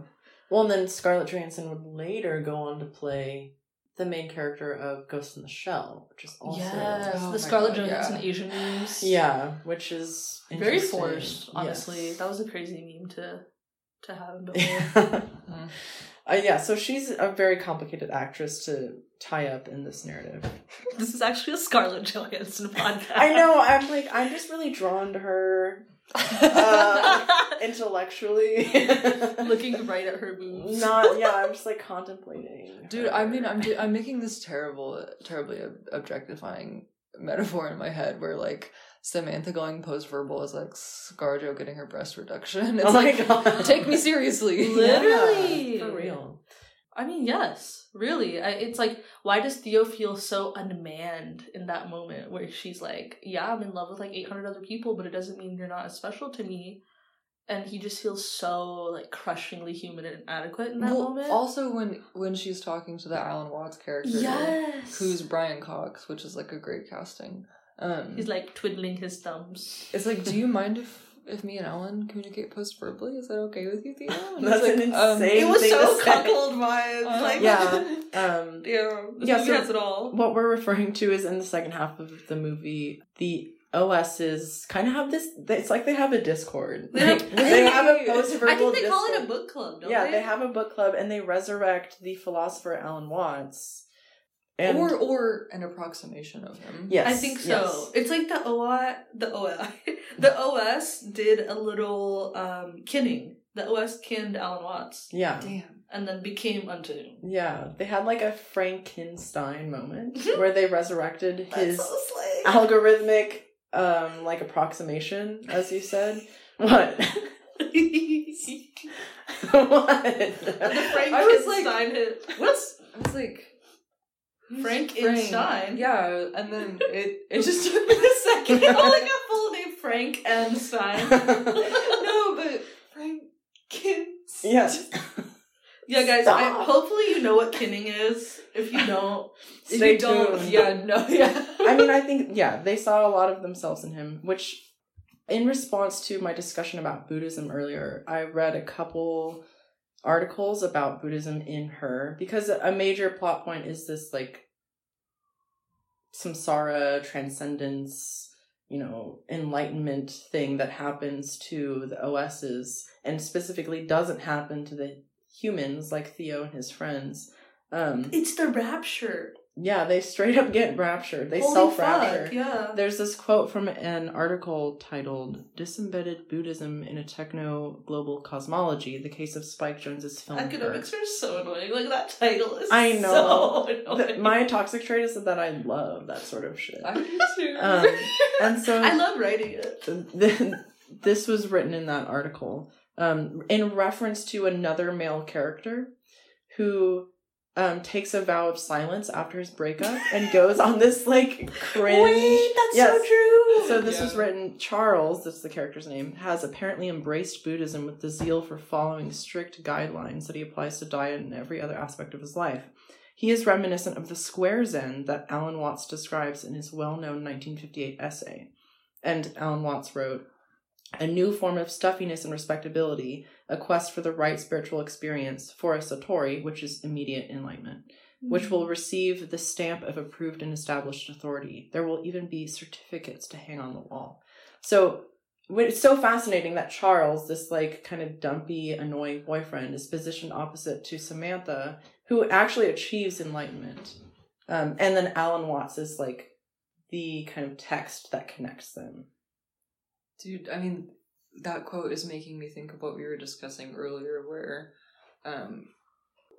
Well, and then Scarlett Johansson would later go on to play the main character of Ghost in the Shell, which is also Yes, Oh the my Scarlett God, Johansson yeah. Asian memes. yeah, which is very forced. Honestly, Yes. that was a crazy meme to to have in Billboard. Hmm. Uh, yeah, so she's a very complicated actress to tie up in this narrative. this is actually a Scarlett Johansson podcast. (laughs) I know. I'm like, I'm just really drawn to her uh, (laughs) intellectually. (laughs) Looking right at her boobs. Not, yeah. I'm just like contemplating. Dude, her. I mean, I'm I'm making this terrible, terribly ob- objectifying metaphor in my head where like Samantha going post verbal is like ScarJo getting her breast reduction. (laughs) It's oh my like god, take me seriously. Literally. Yeah, for real. I mean, yes, really. I, it's like, why does Theo feel so unmanned in that moment where she's like, "Yeah, I'm in love with like 800 other people, but it doesn't mean you're not as special to me." And he just feels so like crushingly human and inadequate in that Well, moment. Also, when when she's talking to the Alan Watts character, yes, who's Brian Cox, which is like a great casting. Um, he's like twiddling his thumbs. it's like, do you mind if if me and Alan communicate post verbally? Is that okay with you, Theo? And (laughs) That's he's an like, um, It was thing so to say. cuckold vibes. Uh, like Yeah. (laughs) Um, yeah, Yeah, movie so- has it all. what we're referring to is in the second half of the movie, the OSs kind of have this. It's like they have a Discord. They Like, have- they have a post verbal. I think they call it a book club, don't yeah, they? they have a book club, and they resurrect the philosopher Alan Watts. And or or an approximation of him. yes, I think so. yes. It's like the OI, the OI, (laughs) the OS did a little um kinning. The OS kinned Alan Watts Yeah, Damn. and then became unto. yeah. They had like a Frankenstein moment (laughs) where they resurrected his so algorithmic, um, like approximation, as you said. (laughs) What? what? the I was like- Frankenstein hit. What's I was like, Frank Einstein. Yeah, and then it it just took me a second. oh, like a full name, Frank Einstein. (laughs) no, but Frankenstein. yes. Yeah, guys. I, hopefully, you know what kinning is. If you don't, If Stay you don't, tuned. yeah, (laughs) no, yeah. I mean, I think, yeah, they saw a lot of themselves in him, which, in response to my discussion about Buddhism earlier, I read a couple articles about Buddhism in her because a major plot point is this, like, samsara, transcendence, you know, enlightenment thing that happens to the OSs and specifically doesn't happen to the humans like Theo and his friends. Um, it's the rapture. Yeah, they straight up get raptured. They self rapture. Yeah. There's this quote from an article titled Disembedded Buddhism in a Techno Global Cosmology, the case of Spike Jonze's film. Academics are so annoying. Like that title is. I know. So (laughs) The- my toxic trait is that I love that sort of shit. I do too. Um, and so (laughs) I love writing it. th- this was written in that article um, in reference to another male character who um, takes a vow of silence after his breakup and goes on this like cringe. (laughs) Wait, that's Yes. so true. So this Yeah. was written. Charles, that's the character's name, has apparently embraced Buddhism with the zeal for following strict guidelines that he applies to diet and every other aspect of his life. He is reminiscent of the square Zen that Alan Watts describes in his well-known 1958 essay. And Alan Watts wrote, "A new form of stuffiness and respectability, a quest for the right spiritual experience, for a satori, which is immediate enlightenment." which will receive the stamp of approved and established authority. There will even be certificates to hang on the wall. So it's so fascinating that Charles, this like kind of dumpy, annoying boyfriend, is positioned opposite to Samantha, who actually achieves enlightenment. Um, and then Alan Watts is like the kind of text that connects them. Dude, I mean, that quote is making me think of what we were discussing earlier, where, um,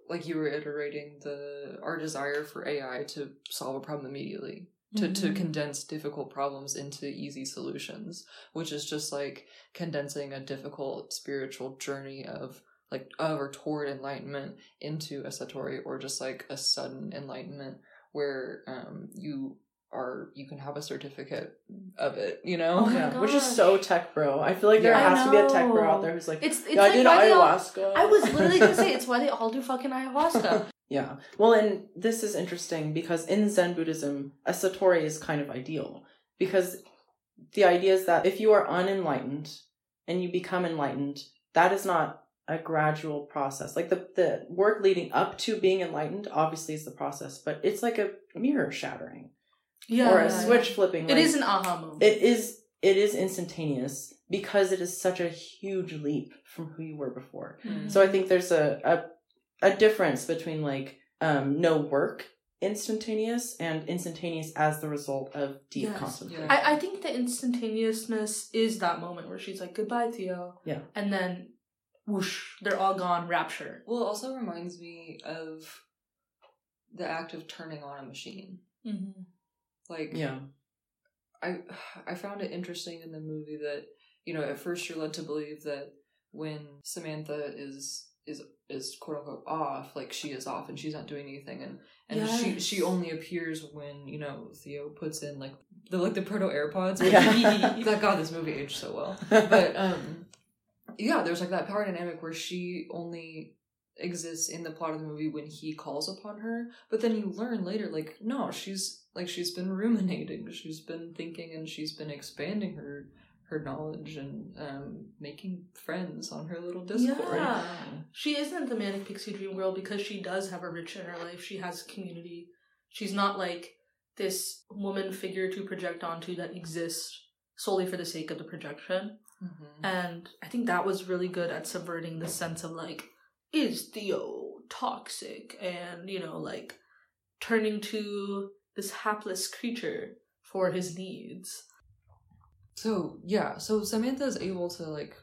like you were iterating the our desire for AI to solve a problem immediately, to to Mhm. condense difficult problems into easy solutions, which is just like condensing a difficult spiritual journey of like of or toward enlightenment into a satori or just like a sudden enlightenment where um you are you can have a certificate of it, you know? Oh yeah, (laughs) which is so tech bro. I feel like there Yeah. Has to be a tech bro out there who's like, It's it's yeah, I did why they all- ayahuasca. I was literally gonna say (laughs) it's why they all do fucking ayahuasca. (laughs) Yeah. Well, and this is interesting because in Zen Buddhism, a satori is kind of ideal because the idea is that if you are unenlightened and you become enlightened, that is not a gradual process. Like the the work leading up to being enlightened obviously is the process, but it's like a mirror shattering Yeah, or a yeah, switch yeah. flipping. It like- is an aha moment. it is it is instantaneous because it is such a huge leap from who you were before. Mm. So I think there's a a, a difference between like um, no work instantaneous and instantaneous as the result of deep Yes. contemplation. I, I think the instantaneousness is that moment where she's like, goodbye, Theo. Yeah. And then whoosh, they're all gone, rapture. Well, it also reminds me of the act of turning on a machine. Mm-hmm. Like, yeah. I (sighs) I found it interesting in the movie that you know at first you're led to believe that when Samantha is is is quote unquote off, like she is off and she's not doing anything, and and she Yes. she only appears when you know Theo puts in like the like the proto AirPods. (laughs) Yeah. (laughs) that God, this movie aged so well. But um, yeah, there's like that power dynamic where she only exists in the plot of the movie when he calls upon her but then you learn later like no she's like she's been ruminating she's been thinking and she's been expanding her her knowledge and um making friends on her little discord Yeah. (laughs) She isn't the manic pixie dream girl because she does have a rich inner life. She has community. She's not like this woman figure to project onto that exists solely for the sake of the projection. Mhm. And I think that was really good at subverting the sense of like, is Theo toxic? And, you know, like turning to this hapless creature for his needs. So yeah, so Samantha is able to like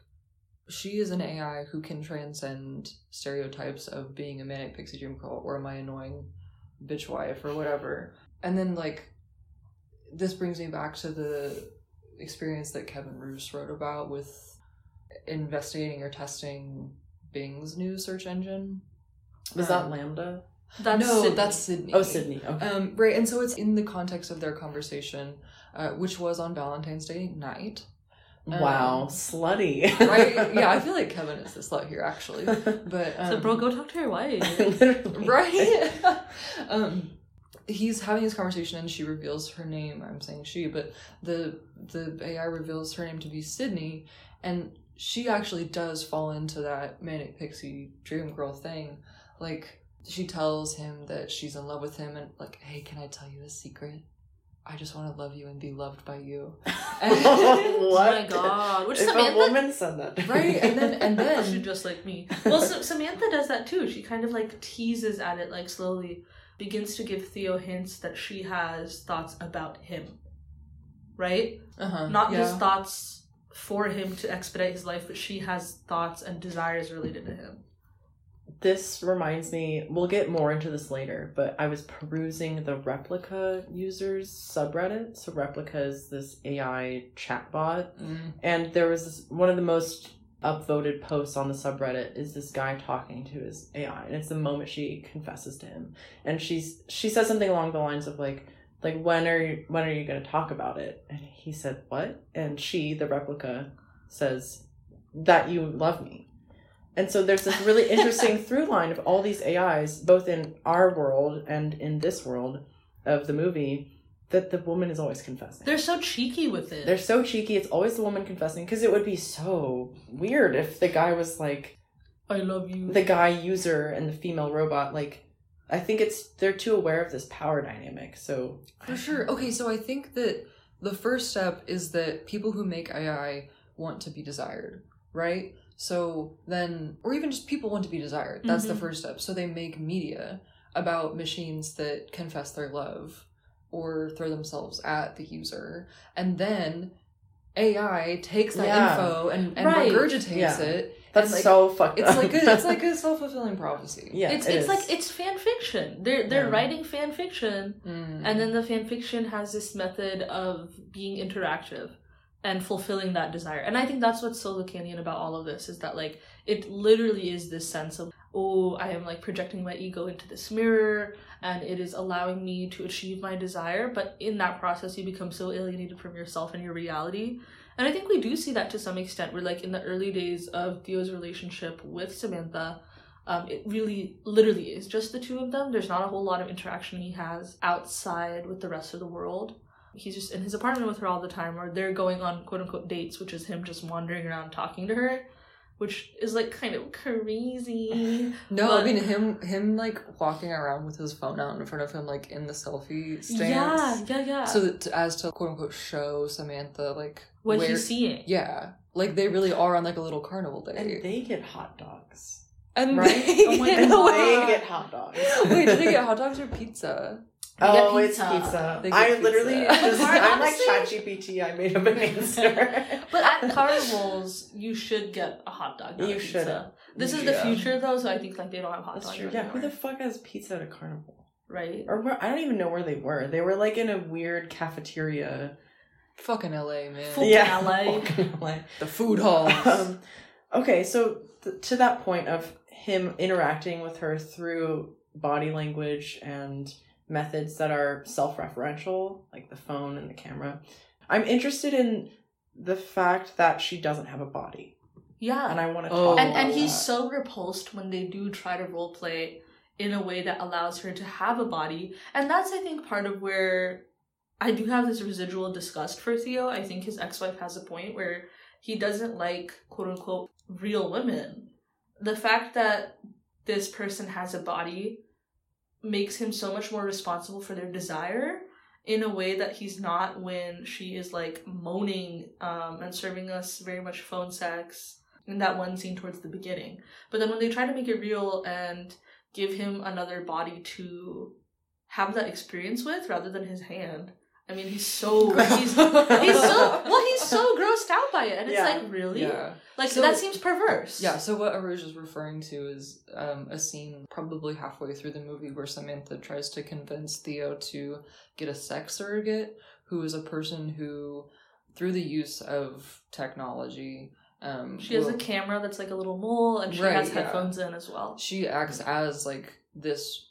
she is an AI who can transcend stereotypes of being a manic pixie dream girl or my annoying bitch wife or whatever. And then like this brings me back to the experience that Kevin Roose wrote about with investigating or testing Bing's new search engine. Was that Um, LaMDA? That's no, Sydney. that's Sydney. Oh, Sydney. Okay. Um, right, and so it's in the context of their conversation, uh, which was on Valentine's Day night. wow, um, slutty. Right? yeah, I (laughs) feel like Kevin is the slut here, actually. (laughs) But um, so, bro, go talk to your wife. (laughs) Right? um, he's having this conversation, and she reveals her name. I'm saying she, but the the AI reveals her name to be Sydney, and she actually does fall into that manic pixie dream girl thing. Like she tells him that she's in love with him, and like, hey, can I tell you a secret? I just want to love you and be loved by you. (laughs) Oh what? my (laughs) god. Which if Samantha a woman said that, Right, and then and (laughs) then she just like me. Well, Sa- Samantha does that too. She kind of like teases at it, like slowly begins to give Theo hints that she has thoughts about him. Right? uh-huh, Not yeah. just thoughts for him to expedite his life, but she has thoughts and desires related to him. This reminds me, we'll get more into this later, but I was perusing the Replika users subreddit. So, Replika is this AI chatbot, Mm. and there was this, one of the most upvoted posts on the subreddit is this guy talking to his AI, and it's the moment she confesses to him, and she's she says something along the lines of like, like when are you when are you going to talk about it? And he said what? And she, the replica, says that you love me. And so there's this really (laughs) interesting through line of all these AIs, both in our world and in this world of the movie, that the woman is always confessing. They're so cheeky with it. They're so cheeky. It's always the woman confessing because it would be so weird if the guy was like I love you. the guy user and the female robot. Like, I think it's they're too aware of this power dynamic. So For sure. Okay, so I think that the first step is that people who make AI want to be desired, right? So then, or even just people want to be desired. That's the Mhm. first step. So they make media about machines that confess their love or throw themselves at the user. And then AI takes that Yeah. info and, and Right. regurgitates Yeah. it. That's like, so fucked It's up. like a, it's like a self fulfilling prophecy. (laughs) yeah, it's it it's is. like it's fan fiction. They're they're Yeah. writing fan fiction Mm. And then the fan fiction has this method of being interactive and fulfilling that desire. And I think that's what's so Lacanian about all of this is that like it literally is this sense of oh I am like projecting my ego into this mirror and it is allowing me to achieve my desire. But in that process you become so alienated from yourself and your reality. And I think we do see that to some extent. Where like in the early days of Theo's relationship with Samantha, um, it really literally is just the two of them. There's not a whole lot of interaction he has outside with the rest of the world. He's just in his apartment with her all the time, or they're going on quote unquote dates, which is him just wandering around talking to her, which is like kind of crazy. (laughs) No, But- I mean him him like walking around with his phone out in front of him like in the selfie stance. Yeah, yeah, yeah. So that as to quote unquote show Samantha like what where he's seeing. Yeah. Like they really are on like a little carnival day. and day. they get hot dogs. And Right? they, Oh my get, And God. (laughs) they get hot dogs. Wait, do they get (laughs) hot dogs or pizza? They get Oh, it's pizza. pizza. They get I pizza. literally (laughs) just, Or I'm like ChatGPT. I made up an (laughs) answer. But at (laughs) carnivals, you should get a hot dog. Not You should. pizza. This is the future though, so I think like they don't have hot That's dogs true. Yeah, who the fuck has pizza at a carnival? right? Or where, I don't even know where they were. They were like in a weird cafeteria. Fucking LA, man. Full- Yeah. LA. fucking LA. the food halls. um, okay, so th- to that point of him interacting with her through body language and methods that are self-referential, like the phone and the camera, I'm interested in the fact that she doesn't have a body, Yeah. and I want to Oh. talk and and he's that. so repulsed when they do try to role play in a way that allows her to have a body and that's i think part of where i do have this residual disgust for theo i think his ex-wife has a point where he doesn't like quote unquote real women the fact that this person has a body makes him so much more responsible for their desire in a way that he's not when she is like moaning um, and serving us very much phone sex in that one scene towards the beginning. But then when they try to make it real and give him another body to have that experience with rather than his hand, I mean, he's so he's (laughs) he's so well, he's so grossed out by it, and it's Yeah. like really Yeah. like So- that seems perverse. Yeah, so what Aruj is referring to is um, a scene probably halfway through the movie where Samantha tries to convince Theo to get a sex surrogate who is a person who, through the use of technology, um, She has a camera that's like a little mole, and she Right, has yeah. headphones in as well. she acts as like this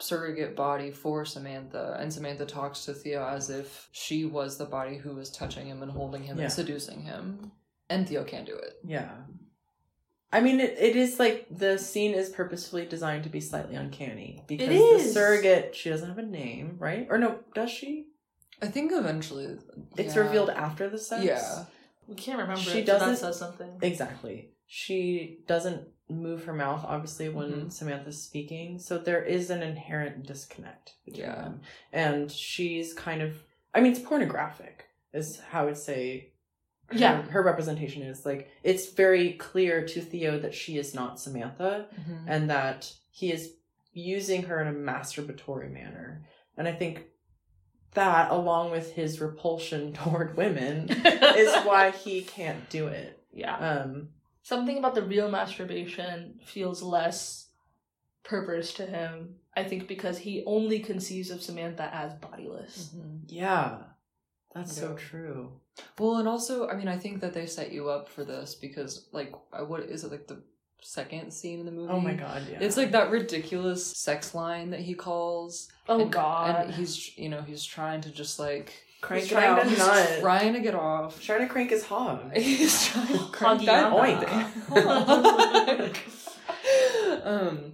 surrogate body for Samantha, and Samantha talks to Theo as if she was the body who was touching him and holding him Yeah. and seducing him. And Theo can't do it. Yeah. I mean, it, it is like the scene is purposefully designed to be slightly uncanny because the surrogate she doesn't have a name, right? Or no, does she? I think eventually It's yeah. revealed after the sex. Yeah. We can't remember. She it, doesn't- says something. Exactly. She doesn't move her mouth, obviously, when Mhm. Samantha's speaking. So there is an inherent disconnect between Yeah. them. And she's kind of, I mean, it's pornographic, is how I would say her, Yeah. her representation is. Like, it's very clear to Theo that she is not Samantha Mhm. and that he is using her in a masturbatory manner. And I think that, along with his repulsion (laughs) toward women, is (laughs) why he can't do it. yeah. Um, Something about the real masturbation feels less purpose to him. I think because he only conceives of Samantha as bodiless. Mhm. yeah, that's so true. Well, and also, I mean, I think that they set you up for this because, like, what is it like the second scene in the movie? Oh my god, yeah. It's like that ridiculous sex line that he calls. Oh and, God. And he's, you know, he's trying to just like crank he's it trying out. to He's nut. trying to get off. trying to crank his hog. (laughs) He's trying to crank Hoggy that oink. (laughs) um,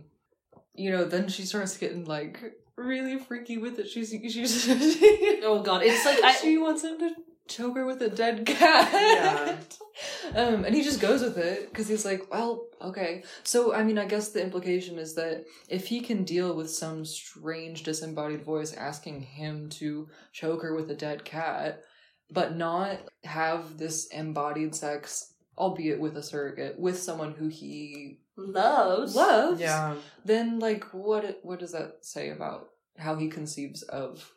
you know, then she starts getting like really freaky with it. She's she's (laughs) oh God. It's like I. she wants him to choke her with a dead cat. (laughs) Um, and he just goes with it because he's like, well, okay. So, I mean, I guess the implication is that if he can deal with some strange disembodied voice asking him to choke her with a dead cat, but not have this embodied sex, albeit with a surrogate, with someone who he loves. loves, Yeah. then like, what what does that say about how he conceives of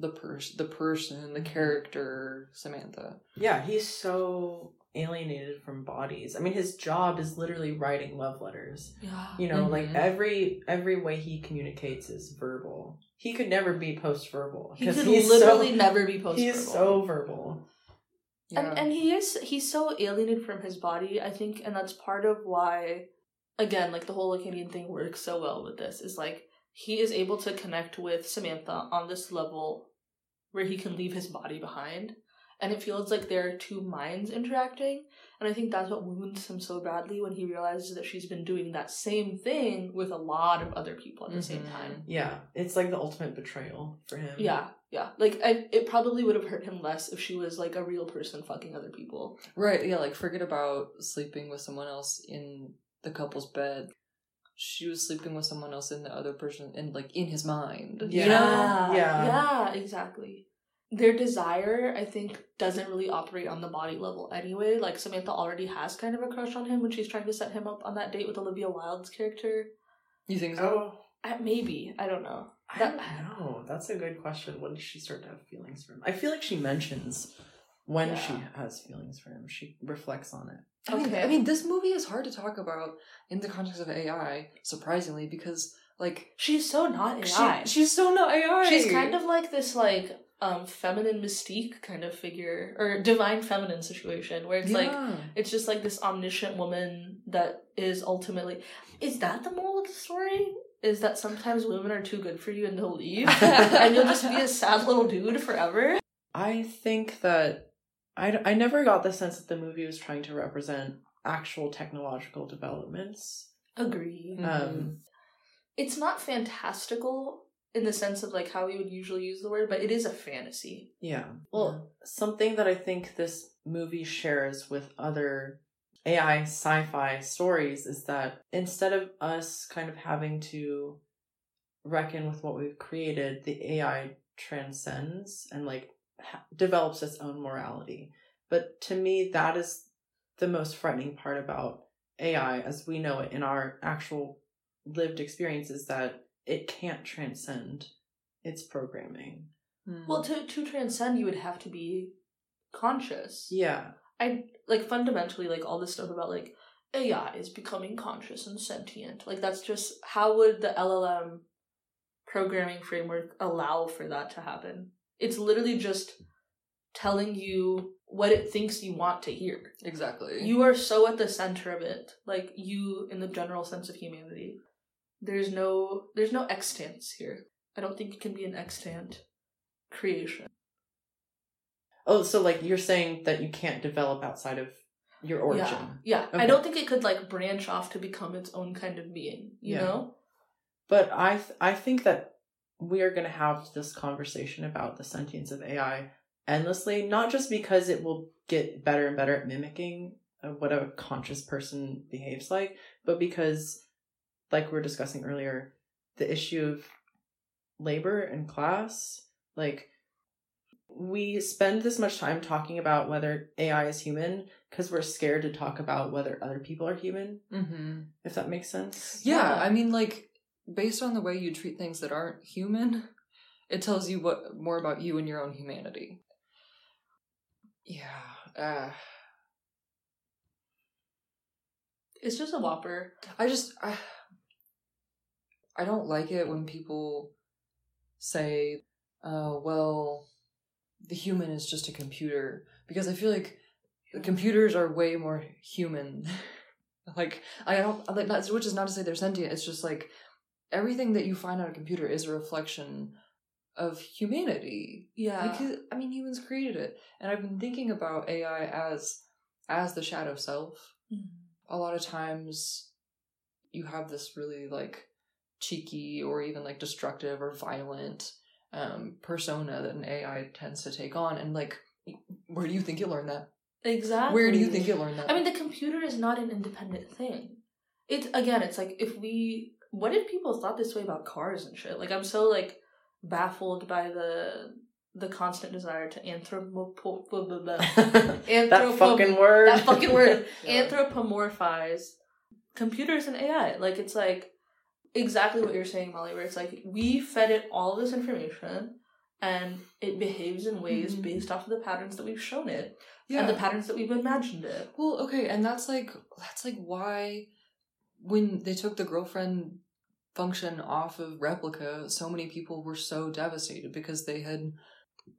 the person, the person, the character, Samantha? Yeah, he's so alienated from bodies. I mean, his job is literally writing love letters. Yeah. You know, like Mhm. every every way he communicates is verbal. He could never be post verbal because He could he's literally so, never be post (laughs) verbal. He's so verbal. and and he is he's so alienated from his body i think and that's part of why again like the whole Lacanian thing works so well with this is like he is able to connect with samantha on this level where he can leave his body behind. And it feels like there are two minds interacting. And i think that's what wounds him so badly when he realizes that she's been doing that same thing with a lot of other people at the same Mhm. time. Yeah, it's like the ultimate betrayal for him. yeah. Yeah. Like I, it probably would have hurt him less if she was like a real person fucking other people. Right, yeah, like forget about sleeping with someone else in the couple's bed. She was sleeping with someone else in the other person and like in his mind. Yeah. You know? Yeah, Yeah. yeah, exactly. Their desire, I think, doesn't really operate on the body level anyway. Like Samantha already has kind of a crush on him when she's trying to set him up on that date with Olivia Wilde's character. You think so? Oh, Uh, maybe I don't know. I That- don't know. That's a good question. When does she start to have feelings for him? I feel like she mentions when Yeah. she has feelings for him. She reflects on it. I mean, Okay. I mean, this movie is hard to talk about in the context of AI, surprisingly, because like She's so not AI. she, she's so not AI. she's kind of like this like um feminine mystique kind of figure or divine feminine situation where it's like it's just like this omniscient woman that is ultimately is that the moral of the story is that sometimes women are too good for you and they'll leave (laughs) and you'll just be a sad little dude forever I think that I, I never got the sense that the movie was trying to represent actual technological developments. agree Mhm. Um, it's not fantastical in the sense of like how we would usually use the word but it is a fantasy yeah. Well, something that I think this movie shares with other AI sci fi stories is that instead of us kind of having to reckon with what we've created, the AI transcends and like ha- develops its own morality. But to me, that is the most frightening part about AI as we know it in our actual lived experience is that it can't transcend its programming. Hmm. well to to transcend you would have to be conscious Yeah. I like fundamentally like all this stuff about like AI is becoming conscious and sentient. Like that's just how would the LLM programming framework allow for that to happen? It's literally just telling you what it thinks you want to hear. exactly. You are so at the center of it, like you in the general sense of humanity, there's no there's no extants here. I don't think it can be an extant creation. Oh, so like you're saying that you can't develop outside of your origin. Yeah, yeah. I don't think it could like branch off to become its own kind of being. You Yeah. know? But I th- I think that we are going to have this conversation about the sentience of AI endlessly, not just because it will get better and better at mimicking uh, what a conscious person behaves like, but because, like we were discussing earlier, the issue of labor and class, like we spend this much time talking about whether AI is human because we're scared to talk about whether other people are human, Mm-hmm. if that makes sense. Yeah, Yeah. I mean, like based on the way you treat things that aren't human, it tells you what more about you and your own humanity. Yeah. Uh, It's just a whopper. I just I, I don't like it when people say, "Oh, well, the human is just a computer," because I feel like the computers are way more human. (laughs) like I don't like not, which is not to say they're sentient. It's just like everything that you find on a computer is a reflection of humanity. Yeah. Because I mean, humans created it, and I've been thinking about AI as as the shadow self Mhm. a lot of times you have this really like cheeky or even like destructive or violent um persona that an AI tends to take on and like where do you think you learned that? Exactly. Where do you think you learned that? I mean, the computer is not an independent thing. It's again, it's like if we, what if people thought this way about cars and shit? Like, I'm so like baffled by the the constant desire to anthropo (laughs) that fucking word. that fucking word (laughs) Yeah. anthropomorphize computers and AI. Like it's like exactly what you're saying, Molly. Where it's like we fed it all this information, and it behaves in ways Mhm. based off of the patterns that we've shown it yeah. and the patterns that we've imagined it. well, okay, and that's like that's like why when they took the girlfriend function off of Replika, so many people were so devastated because they had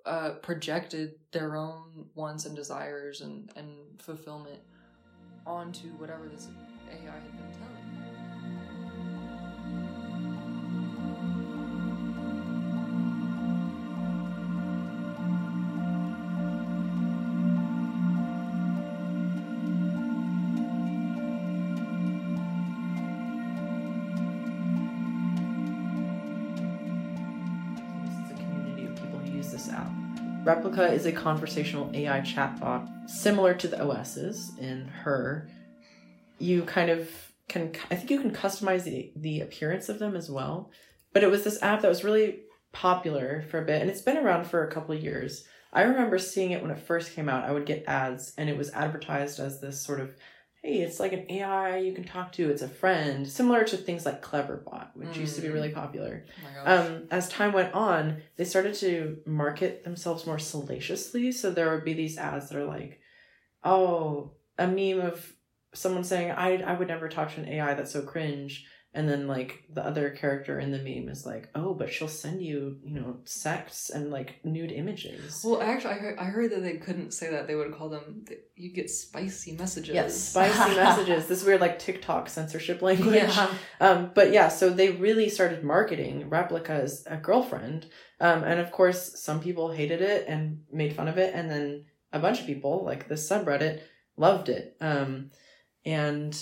uh, projected their own wants and desires and, and fulfillment onto whatever this AI had been telling. Replika is a conversational AI chatbot similar to the OSs in her. You kind of can, I think you can customize the, the appearance of them as well. But it was this app that was really popular for a bit, and it's been around for a couple years. I remember seeing it when it first came out. I would get ads, and it was advertised as this sort of, hey, it's like an AI you can talk to. It's a friend, similar to things like Cleverbot, which used to be Mm. really popular Oh um, as time went on, they started to market themselves more salaciously. So there would be these ads that are like, "Oh, a meme of someone saying I I would never talk to an AI that's so cringe," and then like the other character in the meme is like, "Oh, but she'll send you you know sex and like nude images." well, actually, I heard, I heard that they couldn't say that. They would call them, you get spicy messages. Yes, spicy (laughs) messages. This weird like TikTok censorship language. Yeah. Um, but yeah, so they really started marketing Replika as a girlfriend. Um, and of course, some people hated it and made fun of it, and then a bunch of people, like this subreddit, loved it. Um, and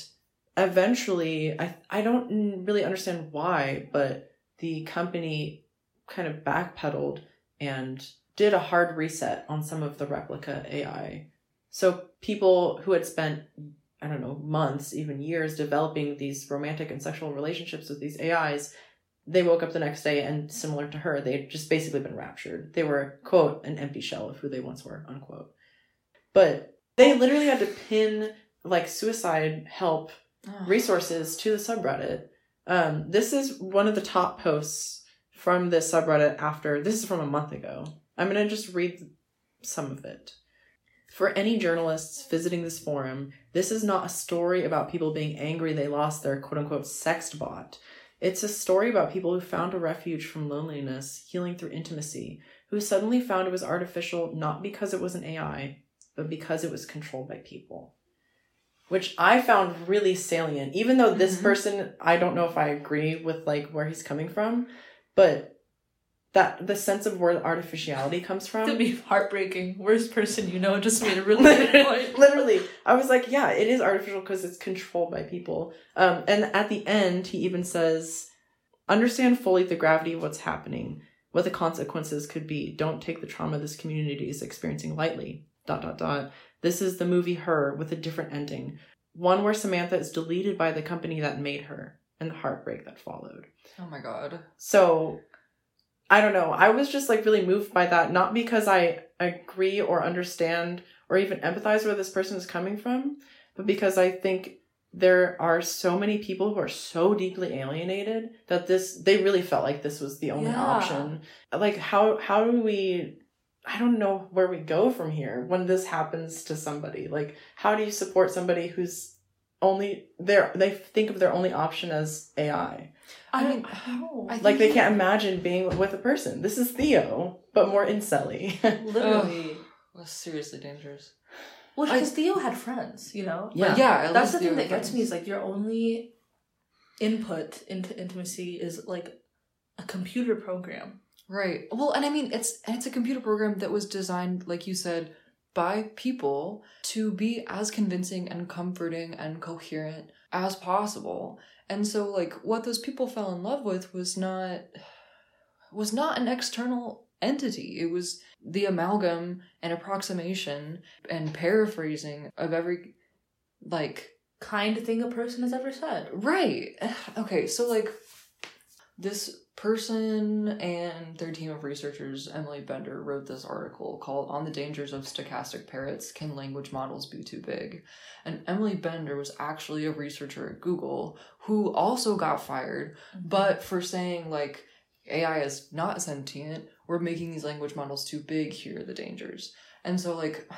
eventually, I I don't really understand why, but the company kind of backpedaled and did a hard reset on some of the Replika AI. So people who had spent I don't know, months, even years developing these romantic and sexual relationships with these AIs, they woke up the next day and similar to her, they'd just basically been raptured. They were, quote, an empty shell of who they once were, unquote. But they literally had to pin like suicide help. Resources to the subreddit. Um, this is one of the top posts from this subreddit after this is from a month ago. I'm gonna just read some of it. For any journalists visiting this forum, this is not a story about people being angry they lost their quote unquote sext bot. It's a story about people who found a refuge from loneliness, healing through intimacy, who suddenly found it was artificial not because it was an AI, but because it was controlled by people. Which I found really salient. Even though this Mhm. person, I don't know if I agree with like where he's coming from, but that the sense of where the artificiality comes from. (laughs) To be heartbreaking. Worst person you know just made a (laughs) really good point. Literally, I was like, yeah, it is artificial because it's controlled by people. Um, and at the end, he even says, understand fully the gravity of what's happening, what the consequences could be. Don't take the trauma this community is experiencing lightly. Dot, dot, dot. This is the movie Her with a different ending. One where Samantha is deleted by the company that made her and the heartbreak that followed. Oh my god. So I don't know. I was just like really moved by that, not because I agree or understand or even empathize where this person is coming from, but because I think there are so many people who are so deeply alienated that this they really felt like this was the only Yeah. option. Like how how do we I don't know where we go from here when this happens to somebody. Like how do you support somebody who's only their they think of their only option as AI. I I mean, mean, how? I Like they can't imagine being with a person. This is Theo, but more incelly. (laughs) literally. That's seriously dangerous. Well, because Theo had friends, you know. Yeah. But yeah, That's the least thing you're that gets me is like your only input into intimacy is like a computer program. Right. Well, and I mean, it's and it's a computer program that was designed, like you said, by people to be as convincing and comforting and coherent as possible. And so, like, what those people fell in love with was not was not an external entity. It was the amalgam and approximation and paraphrasing of every like Kind thing a person has ever said. Right. (sighs) Okay, so like this person and their team of researchers, Emily Bender, wrote this article called On the Dangers of Stochastic Parrots Can Language Models Be Too Big? And Emily Bender was actually a researcher at Google who also got fired, mm-hmm. but for saying like AI is not sentient, we're making these language models too big, here are the dangers. And so like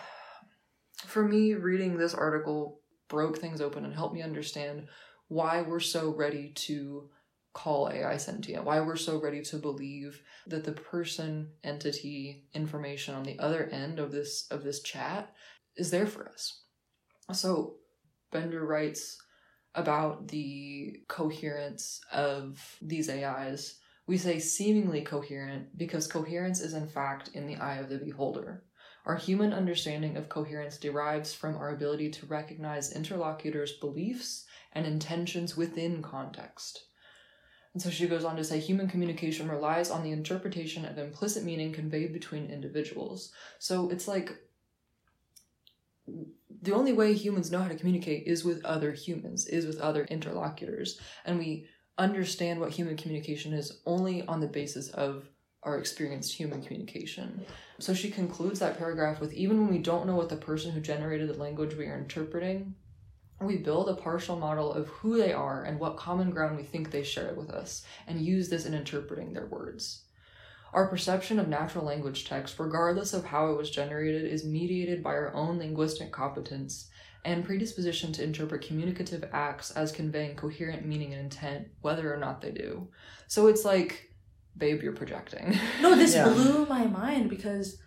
(sighs) for me, reading this article broke things open and helped me understand why we're so ready to call AI sentient, why we're so ready to believe that the person, entity, information on the other end of this of this chat is there for us. So Bender writes about the coherence of these AIs. We say seemingly coherent because coherence is in fact in the eye of the beholder. Our human understanding of coherence derives from our ability to recognize interlocutors' beliefs and intentions within context. And so she goes on to say human communication relies on the interpretation of implicit meaning conveyed between individuals. So it's like the only way humans know how to communicate is with other humans, is with other interlocutors. And we understand what human communication is only on the basis of our experienced human communication. So she concludes that paragraph with even when we don't know what the person who generated the language we are interpreting, we build a partial model of who they are and what common ground we think they share with us, and use this in interpreting their words. Our perception of natural language text, regardless of how it was generated, is mediated by our own linguistic competence and predisposition to interpret communicative acts as conveying coherent meaning and intent, whether or not they do. So it's like, babe, you're projecting. No, this Yeah. blew my mind because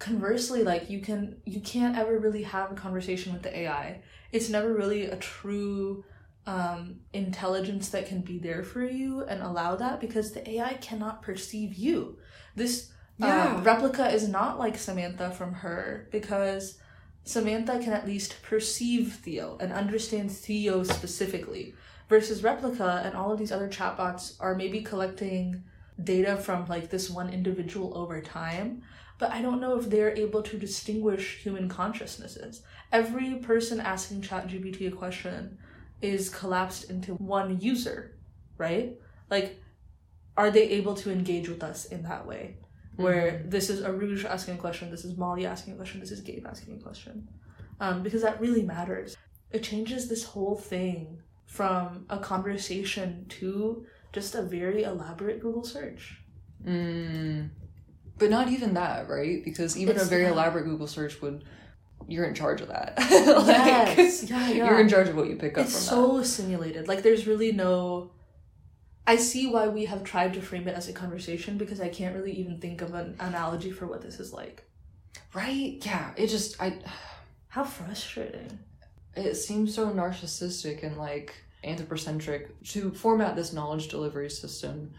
conversely, like you can you can't ever really have a conversation with the AI. It's never really a true um, intelligence that can be there for you and allow that because the AI cannot perceive you. This Yeah. uh, Replika is not like Samantha from her because Samantha can at least perceive Theo and understand Theo specifically, versus Replika and all of these other chatbots are maybe collecting data from like this one individual over time but i don't know if they're able to distinguish human consciousnesses. Every person asking ChatGPT a question is collapsed into one user right? Like are they able to engage with us in that way? Where this is Aruj asking a question this is molly asking a question this is gabe asking a question. Um, because that really matters. It changes this whole thing from a conversation to just a very elaborate Google search. Mm. But not even that, right? Because even It's a very not. elaborate Google search would, you're in charge of that. (laughs) Yes, yeah, yeah. You're in charge of what you pick up It's from so simulated. Like there's really no. I see why we have tried to frame it as a conversation because I can't really even think of an analogy for what this is like. Right? Yeah. It just, I, (sighs) How frustrating. it seems so narcissistic and like anthropocentric to format this knowledge delivery system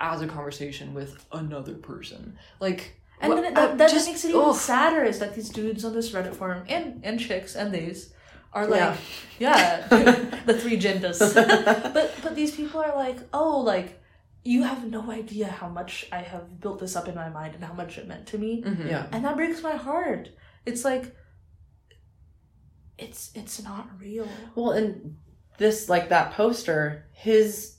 as a conversation with another person. Like And wha- then it, I that, that just- makes it even ugh. sadder is that these dudes on this Reddit forum and and chicks and these are like Yeah. yeah, (laughs) the three genders. (laughs) but but these people are like, oh, like you have no idea how much I have built this up in my mind and how much it meant to me. Mhm. yeah. And that breaks my heart. It's like it's it's not real. Well, and this like that poster, his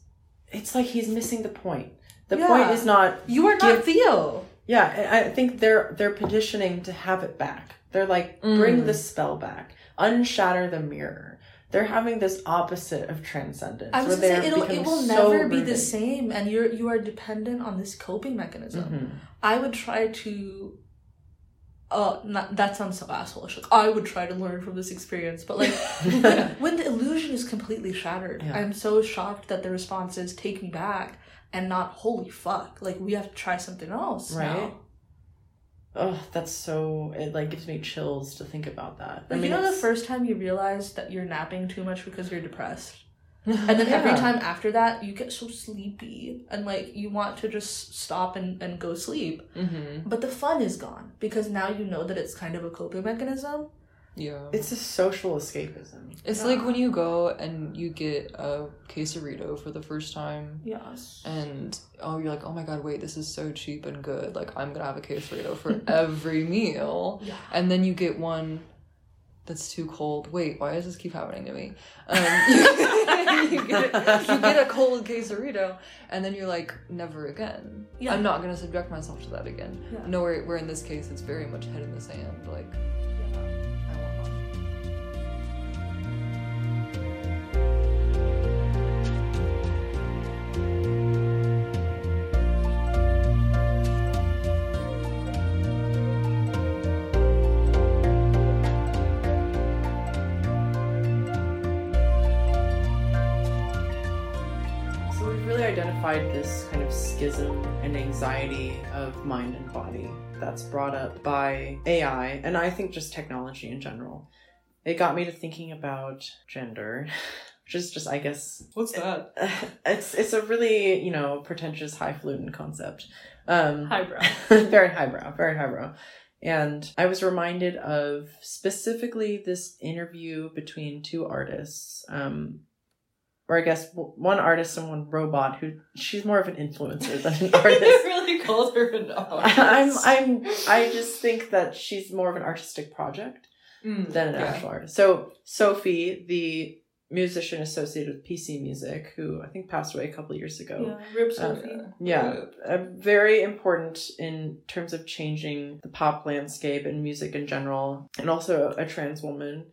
it's like he's missing the point. The Yeah. point is not You are not Give- Theo. yeah, I think they're they're petitioning to have it back. They're like bring Mm. the spell back, unshatter the mirror. They're having this opposite of transcendence. I was where gonna say it'll it will so never be the same and you're you are dependent on this coping mechanism. Mhm. I would try to. Uh, not, that sounds so assholeish. Like, I would try to learn from this experience, but like when, (laughs) when the illusion is completely shattered, Yeah. I'm so shocked that the response is "take me back" and not "holy fuck." Like we have to try something else, Right. now. Oh, that's so. It like gives me chills to think about that. Like, you know, the first time you realize that you're napping too much because you're depressed, (laughs) and then every time after that, you get so sleepy and like you want to just stop and, and go sleep. Mhm. But the fun is gone because now you know that it's kind of a coping mechanism. Yeah. It's a social escapism. It's Yeah. like when you go and you get a quesarito for the first time Yes. and oh you're like, oh my god, wait, this is so cheap and good. Like I'm gonna have a quesarito for (laughs) every meal. Yeah. And then you get one that's too cold. Wait, why does this keep happening to me? Um, (laughs) you, get, you get a cold quesarito, and then you're like, never again. Yeah. I'm not gonna subject myself to that again. Yeah. No, where, where in this case it's very much head in the sand. Like, of mind and body that's brought up by AI and I think just technology in general. It got me to thinking about gender, (laughs) which is just I guess What's that? (laughs) it's it's a really, you know, pretentious highfalutin concept. Um Highbrow. (laughs) very highbrow, very highbrow. And I was reminded of specifically this interview between two artists, um, or I guess one artist and one robot who she's more of an influencer than an (laughs) artist. really called her an (laughs) artist. I'm I'm I just think that she's more of an artistic project Mm, than an yeah. actual artist. So Sophie, the musician associated with PC Music, who I think passed away a couple years ago. Yeah. Rip Uh, Sophie. Yeah, uh, very important in terms of changing the pop landscape and music in general, and also a trans woman.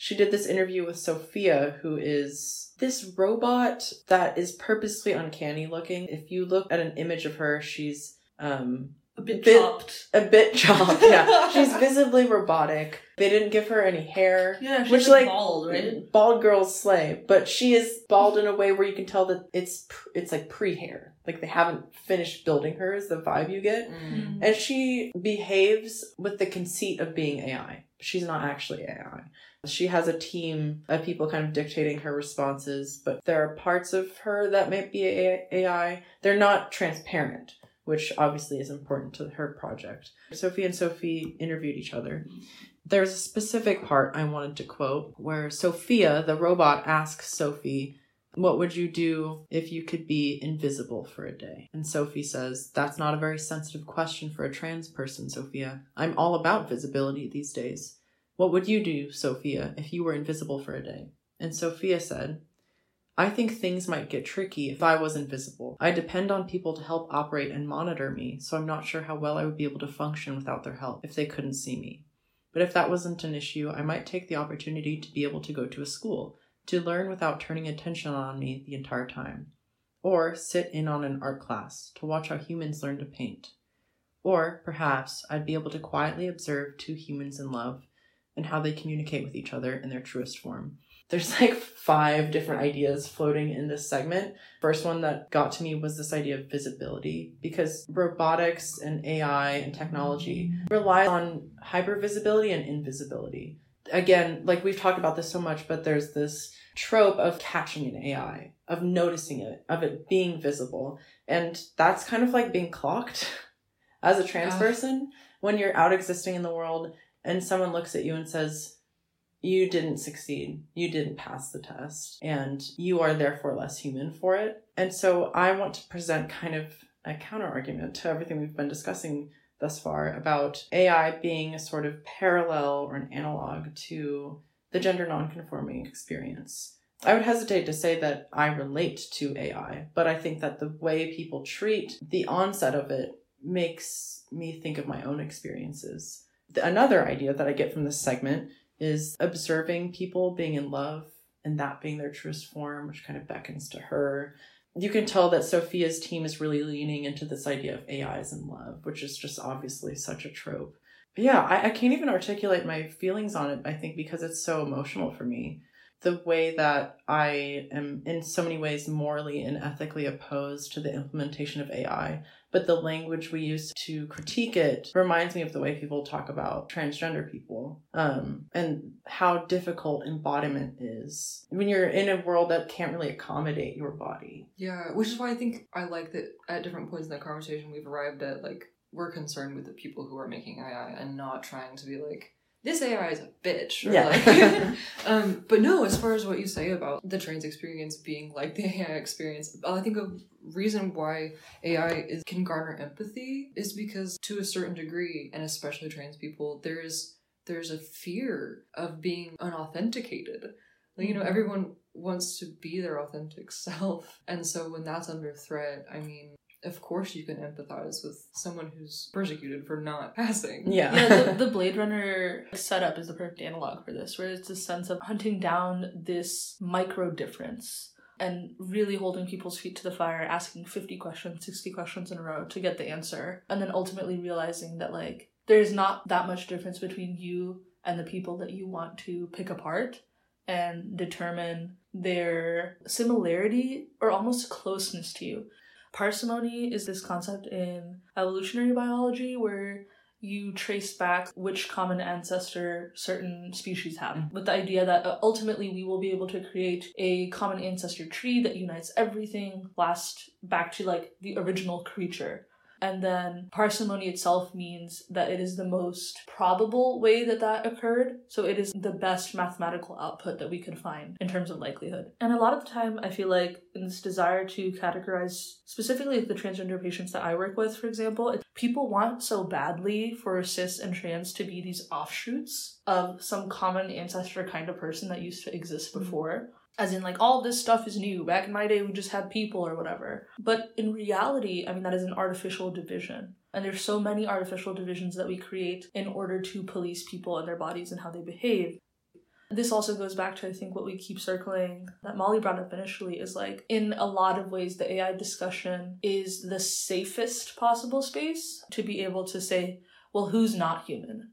She did this interview with Sophia, who is this robot that is purposely uncanny looking. If you look at an image of her, she's um, a bit bit- chopped. a bit chopped. Yeah, she's visibly robotic. They didn't give her any hair. Yeah, she's Which, like, bald, right? Bald girls slay, but she is bald in a way where you can tell that it's pr- it's like pre hair, like they haven't finished building her. Is the vibe you get, Mm. and she behaves with the conceit of being AI. She's not actually AI. She has a team of people kind of dictating her responses, but there are parts of her that might be AI. They're not transparent, which obviously is important to her project. Sophie and Sophie interviewed each other. There's a specific part I wanted to quote where Sophia, the robot, asks Sophie, What would you do if you could be invisible for a day? And Sophie says, That's not a very sensitive question for a trans person, Sophia. I'm all about visibility these days. What would you do, Sophia, if you were invisible for a day? And Sophia said, I think things might get tricky if I was invisible. I depend on people to help operate and monitor me, so I'm not sure how well I would be able to function without their help if they couldn't see me. But if that wasn't an issue, I might take the opportunity to be able to go to a school, to learn without turning attention on me the entire time. Or sit in on an art class to watch how humans learn to paint. Or perhaps I'd be able to quietly observe two humans in love and how they communicate with each other in their truest form. There's like five different ideas floating in this segment. First one that got to me was this idea of visibility because robotics and AI and technology rely on hypervisibility and invisibility. again, like we've talked about this so much, but there's this trope of catching an AI, of noticing it, of it being visible. And that's kind of like being clocked (laughs) as a trans person when you're out existing in the world and someone looks at you and says, you didn't succeed. You didn't pass the test. And you are therefore less human for it. And so I want to present kind of a counter argument to everything we've been discussing thus far about AI being a sort of parallel or an analog to the gender nonconforming experience. I would hesitate to say that I relate to AI, but I think that the way people treat the onset of it makes me think of my own experiences. Another idea that I get from this segment is observing people being in love and that being their truest form, which kind of beckons to her. You can tell that Sophia's team is really leaning into this idea of AIs in love, which is just obviously such a trope. But yeah, I, I can't even articulate my feelings on it, I think, because it's so emotional for me. The way that I am, in so many ways, morally and ethically opposed to the implementation of AI, but the language we use to critique it reminds me of the way people talk about transgender people um, and how difficult embodiment is when you're in a world that can't really accommodate your body. Yeah, which is why I think I like that at different points in the conversation we've arrived at like we're concerned with the people who are making AI and not trying to be like this AI is a bitch. Yeah. like, (laughs) (laughs) um, but no, as far as what you say about the trans experience being like the (laughs) AI experience, I think a reason why AI is, can garner empathy is because to a certain degree, and especially trans people, there's there's a fear of being unauthenticated. Like, you know, Mhm. everyone wants to be their authentic self. And so when that's under threat, I mean, of course you can empathize with someone who's persecuted for not passing. Yeah. yeah, the, (laughs) the Blade Runner setup is the perfect analog for this, where it's a sense of hunting down this micro difference and really holding people's feet to the fire, asking 50 questions, 60 questions in a row to get the answer, and then ultimately realizing that, like, there's not that much difference between you and the people that you want to pick apart and determine their similarity or almost closeness to you. Parsimony is this concept in evolutionary biology where you trace back which common ancestor certain species have, Mhm. with the idea that uh, ultimately we will be able to create a common ancestor tree that unites everything last back to like the original creature. And then parsimony itself means that it is the most probable way that that occurred. So it is the best mathematical output that we could find in terms of likelihood. And a lot of the time, I feel like in this desire to categorize specifically the transgender patients that I work with, for example, people want so badly for cis and trans to be these offshoots of some common ancestor kind of person that used to exist Mhm. before. As in, like, all this stuff is new. Back in my day, we just had people or whatever. But in reality, I mean, that is an artificial division. And there's so many artificial divisions that we create in order to police people and their bodies and how they behave. This also goes back to, I think, what we keep circling that Molly brought up initially is like, in a lot of ways, the AI discussion is the safest possible space to be able to say, well, who's not human?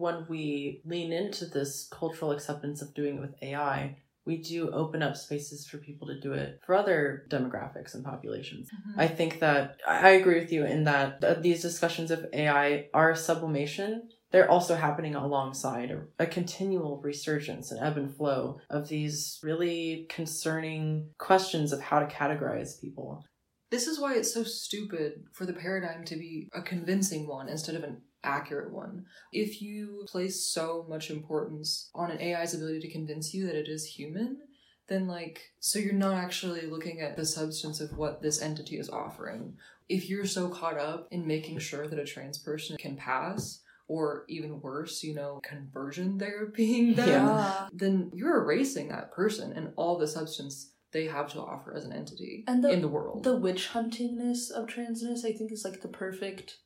when we lean into this cultural acceptance of doing it with AI, we do open up spaces for people to do it for other demographics and populations. Mm-hmm. I think that I agree with you in that these discussions of AI are sublimation. They're also happening alongside a, a continual resurgence and ebb and flow of these really concerning questions of how to categorize people. This is why it's so stupid for the paradigm to be a convincing one instead of an accurate one. If you place so much importance on an AI's ability to convince you that it is human, then like so you're not actually looking at the substance of what this entity is offering. If you're so caught up in making sure that a trans person can pass or even worse, you know, conversion therapy (laughs) them, Yeah. then you're erasing that person and all the substance they have to offer as an entity And the- in the world. the witch huntingness of transness i think is like the perfect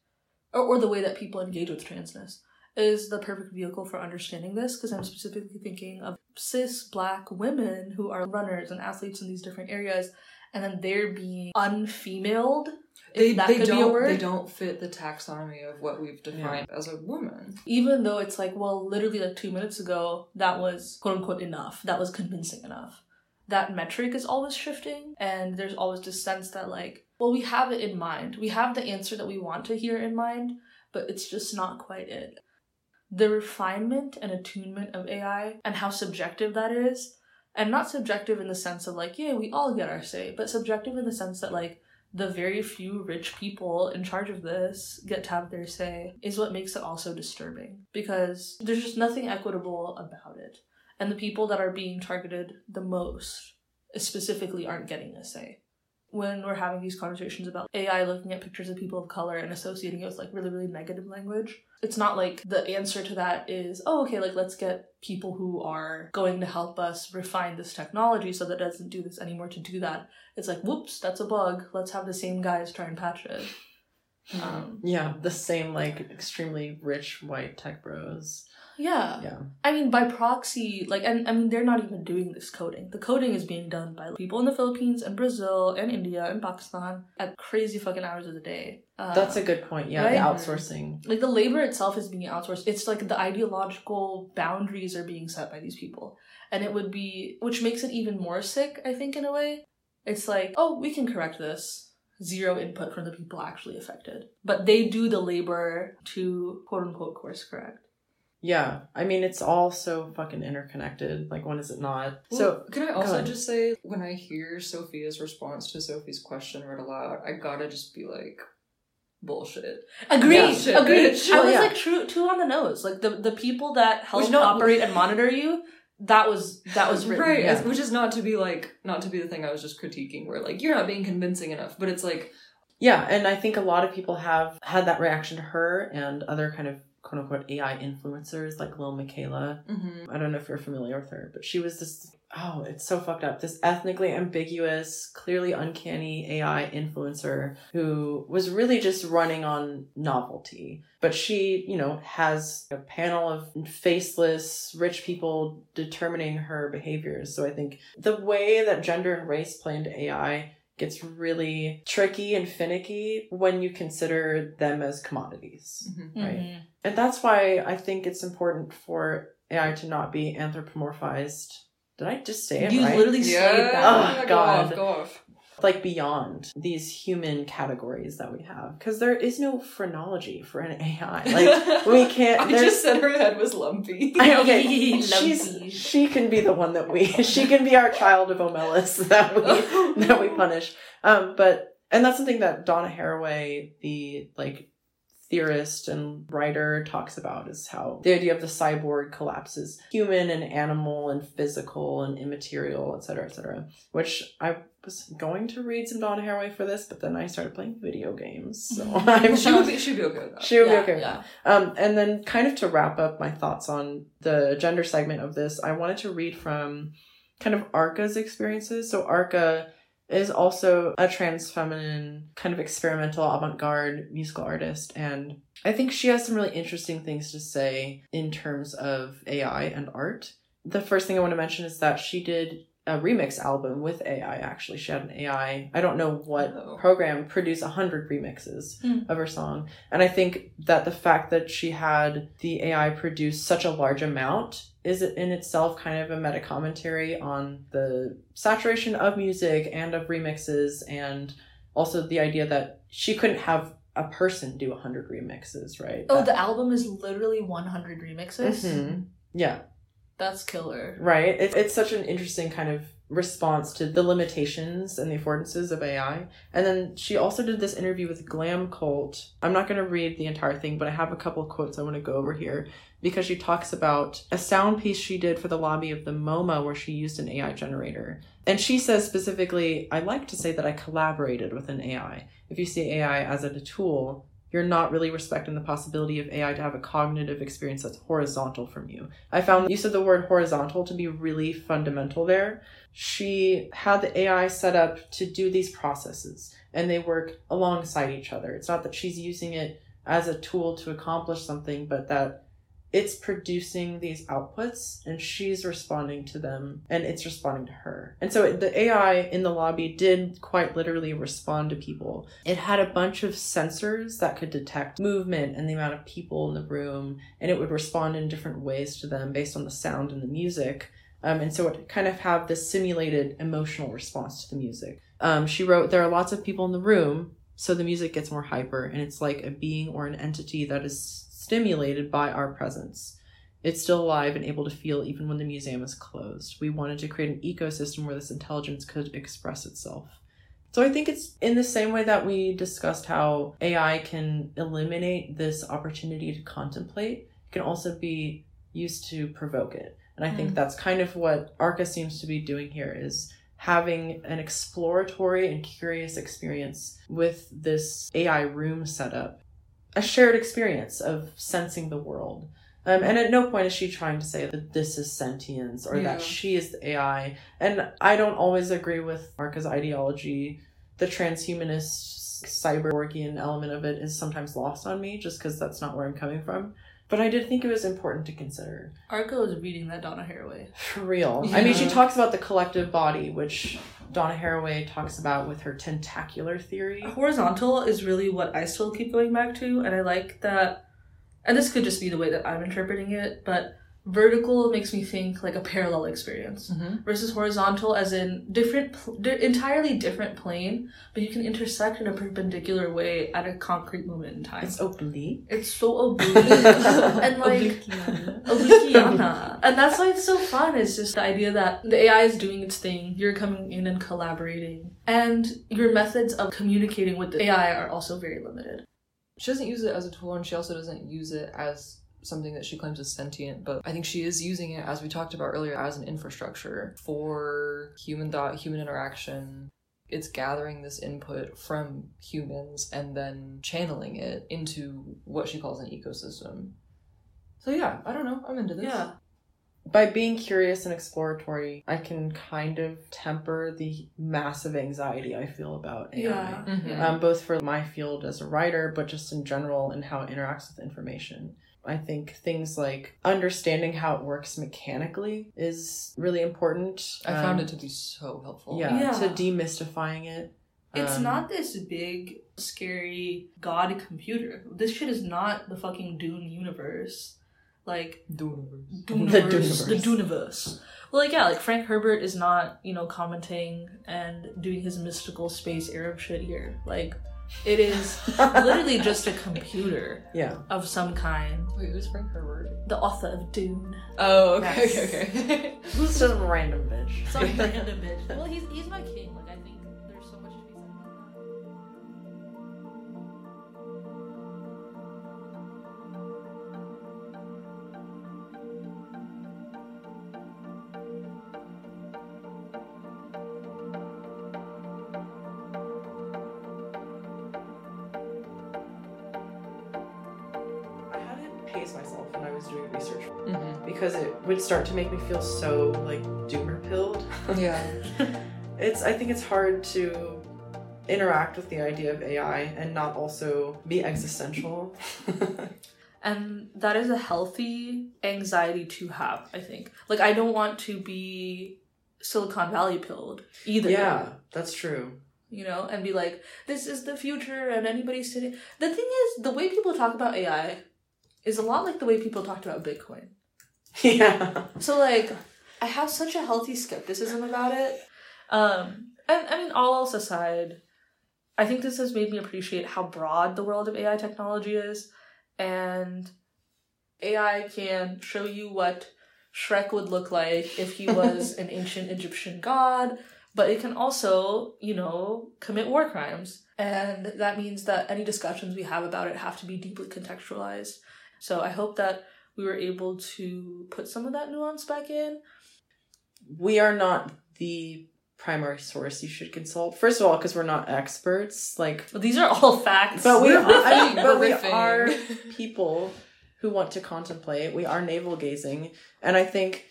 or, or the way that people engage with transness is the perfect vehicle for understanding this because i'm specifically thinking of cis black women who are runners and athletes in these different areas and then they're being unfemaled they, that they could don't be a word. they don't fit the taxonomy of what we've defined as a woman. even though it's like well literally like two minutes ago that was quote unquote enough. That was convincing enough. That metric is always shifting and there's always this sense that like well we have it in mind we have the answer that we want to hear in mind but it's just not quite it the refinement and attunement of AI and how subjective that is. And not subjective in the sense of like, yeah, we all get our say, but subjective in the sense that like the very few rich people in charge of this get to have their say is what makes it also disturbing because there's just nothing equitable about it. And the people that are being targeted the most specifically aren't getting a say when we're having these conversations about AI looking at pictures of people of color and associating it with like really, really negative language. It's not like the answer to that is, oh, okay, like let's get people who are going to help us refine this technology so that it doesn't do this anymore to do that. It's like, whoops, that's a bug. Let's have the same guys try and patch it. Um, Yeah, the same like extremely rich white tech bros. Yeah. Yeah. I mean, by proxy, like, and I mean, they're not even doing this coding. The coding is being done by people in the Philippines and Brazil and India and Pakistan at crazy fucking hours of the day. Uh, That's a good point. Yeah, right? the outsourcing. like the labor itself is being outsourced. It's like the ideological boundaries are being set by these people, and it would be, which makes it even more sick. I think in a way, it's like, oh, we can correct this. Zero input from the people actually affected, but they do the labor to quote unquote course correct. Yeah, I mean it's all so fucking interconnected. Like when is it not? So so can I also just say when I hear Sophia's response to Sophie's question read aloud, I gotta just be like, bullshit. Agreed. Yeah, shit, agreed. bitch. I Well, was yeah. like true two on the nose. Like the the people that help Which not- operate and monitor you. That was that was written. right, yeah. which is not to be like not to be the thing I was just critiquing, where like you're not being convincing enough, but it's like yeah, and I think a lot of people have had that reaction to her and other kind of quote unquote AI influencers like Lil Miquela. mhm. I don't know if you're familiar with her, but she was this oh, it's so fucked up. This ethnically ambiguous, clearly uncanny AI influencer who was really just running on novelty. But she, you know, has a panel of faceless rich people determining her behaviors. So I think the way that gender and race play into AI gets really tricky and finicky when you consider them as commodities. Mhm. Right. Mhm. And that's why I think it's important for AI to not be anthropomorphized. Did I just say it You right? literally said that. Oh, go God. off, go off. Like beyond these human categories that we have, because there is no phrenology for an AI. Like (laughs) we can't. I just said her head was lumpy. (laughs) I, okay, (laughs) Lumpy. she's she can be the one that we she can be our child of Omelas that we that we punish. Um, but and that's something that Donna Haraway, the like theorist and writer, talks about is how the idea of the cyborg collapses human and animal and physical and immaterial, et cetera, et cetera. Which I was going to read some Donna Haraway for this, but then I started playing video games, so (laughs) (laughs) I'm she would be (laughs) she'd be okay that. she would yeah, be okay. Yeah. Um, and then, kind of to wrap up my thoughts on the gender segment of this, I wanted to read from kind of Arca's experiences. So, Arca is also a trans feminine, kind of experimental avant garde musical artist. And I think she has some really interesting things to say in terms of AI and art. The first thing I want to mention is that she did a remix album with AI, actually. She had an AI, I don't know what Oh. program, produce 100 remixes Hmm. of her song. And I think that the fact that she had the AI produce such a large amount is in itself kind of a meta commentary on the saturation of music and of remixes, and also the idea that she couldn't have a person do 100 remixes, right? Oh, That- the album is literally 100 remixes. Mhm. Yeah, That's killer. right. It, it's such an interesting kind of response to the limitations and the affordances of AI. And then she also did this interview with Glam Cult. I'm not going to read the entire thing, but I have a couple quotes I want to go over here because she talks about a sound piece she did for the lobby of the MoMA where she used an AI generator. And she says specifically, I like to say that I collaborated with an AI. If you see AI as a tool, you're not really respecting the possibility of AI to have a cognitive experience that's horizontal from you. I found use of the word horizontal to be really fundamental there. She had the AI set up to do these processes and they work alongside each other. It's not that she's using it as a tool to accomplish something, but that it's producing these outputs and she's responding to them and it's responding to her. And so the AI in the lobby did quite literally respond to people. It had a bunch of sensors that could detect movement and the amount of people in the room, and it would respond in different ways to them based on the sound and the music. Um, and so it kind of have this simulated emotional response to the music. Um, she wrote, There are lots of people in the room. So the music gets more hyper, and it's like a being or an entity that is stimulated by our presence. It's still alive and able to feel even when the museum is closed. We wanted to create an ecosystem where this intelligence could express itself. So I think it's in the same way that we discussed how AI can eliminate this opportunity to contemplate, it can also be used to provoke it. And I think Mm. that's kind of what Arca seems to be doing here is having an exploratory and curious experience with this AI room setup. A shared experience of sensing the world. Um, and at no point is she trying to say that this is sentience or Yeah. that she is the AI. And I don't always agree with Arca's ideology. The transhumanist cyborgian element of it is sometimes lost on me just because that's not where I'm coming from. But I did think it was important to consider. Arca is reading that Donna Haraway. For real. I mean, she talks about the collective body, which Donna Haraway talks about with her tentacular theory. Horizontal is really what I still keep going back to, and I like that. And this could just be the way that I'm interpreting it, but vertical makes me think like a parallel experience Mm-hmm. versus horizontal as in different pl- di- entirely different plane but you can intersect in a perpendicular way at a concrete moment in time It's oblique. it's so oblique (laughs) and like Obliquiana. (laughs) and that's why it's so fun. It's just the idea that the AI is doing its thing, you're coming in and collaborating, and your methods of communicating with the AI are also very limited. She doesn't use it as a tool, and she also doesn't use it as something that she claims is sentient. But I think she is using it, as we talked about earlier, as an infrastructure for human thought, human interaction. It's gathering this input from humans and then channeling it into what she calls an ecosystem. So yeah, I don't know. I'm into this. Yeah. By being curious and exploratory, I can kind of temper the massive anxiety I feel about AI. Yeah. Mhm. um, both for my field as a writer, but just in general and how it interacts with information. I think things like understanding how it works mechanically is really important. I found Um, it to be so helpful. yeah, Yeah. to demystifying it. It's Um, not this big, scary god computer. This shit is not the fucking Dune universe. Like, Dooniverse. Duniverse, The the Duniverse. Duniverse. Well, like yeah, like Frank Herbert is not you know commenting and doing his mystical space Arab shit here. Like it is literally just a computer (laughs) Yeah. of some kind. Wait, who's Frank Herbert? The author of Dune. Oh, okay, Yes. okay, okay. Who's just a random bitch? Some (laughs) random bitch. Well, he's he's my king. Start to make me feel so like doomer pilled. Yeah. (laughs) It's I think it's hard to interact with the idea of AI and not also be existential. (laughs) And that is a healthy anxiety to have, I think. Like, I don't want to be Silicon Valley pilled either. yeah, that's true. You know, and be like, this is the future and anybody's sitting. The thing is, the way people talk about AI is a lot like the way people talked about Bitcoin. (laughs) Yeah. So, like, I have such a healthy skepticism about it. Um, and I mean, all else aside, I think this has made me appreciate how broad the world of AI technology is. And AI can show you what Shrek would look like if he (laughs) was an ancient Egyptian god, but it can also, you know, commit war crimes. And that means that any discussions we have about it have to be deeply contextualized. So I hope that we were able to put some of that nuance back in. we are not the primary source you should consult. First of all, because we're not experts. Like, But these are all facts. but we We're I mean, but we're are (laughs) people who want to contemplate. We are navel gazing, and I think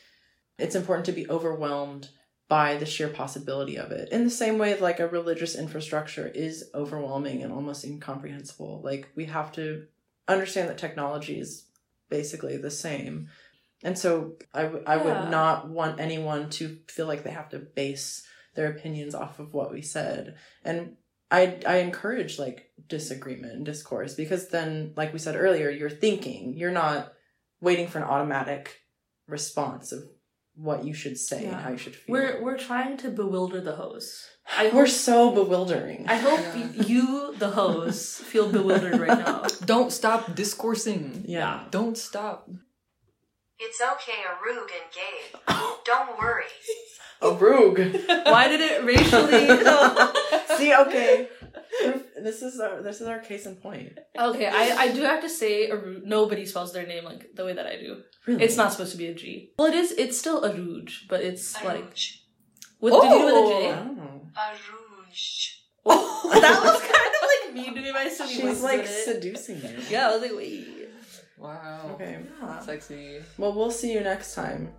it's important to be overwhelmed by the sheer possibility of it. In the same way, like a religious infrastructure is overwhelming and almost incomprehensible. Like we have to understand that technology is basically the same. And so I, w- I Yeah. would not want anyone to feel like they have to base their opinions off of what we said. And I, I encourage like disagreement and discourse because then, like we said earlier, you're thinking, you're not waiting for an automatic response of what you should say and how you should feel. We're we're trying to bewilder the host. I We're so bewildering. I hope Yeah. you, the host, feel bewildered right now. (laughs) Don't stop discoursing. yeah. Don't stop. It's okay, Arug and Gabe. Don't worry. (laughs) A rogue. Why did it racially? (laughs) See, okay. This is our this is our case in point. okay, I, I do have to say, Aru- nobody spells their name like the way that I do. Really? It's not supposed to be a G. Well, it is. It's still Aruj, but it's like Aruj. with did you do I with a J? Oh. Don't (laughs) that was kind of like mean to me by so many She's like it. seducing you. Yeah, I was like, wait. Wow. Okay. Yeah. Sexy. Well, we'll see you next time.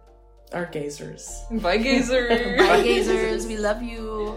Our gazers. Bye, gazers. Bye, (laughs) gazers. We love you.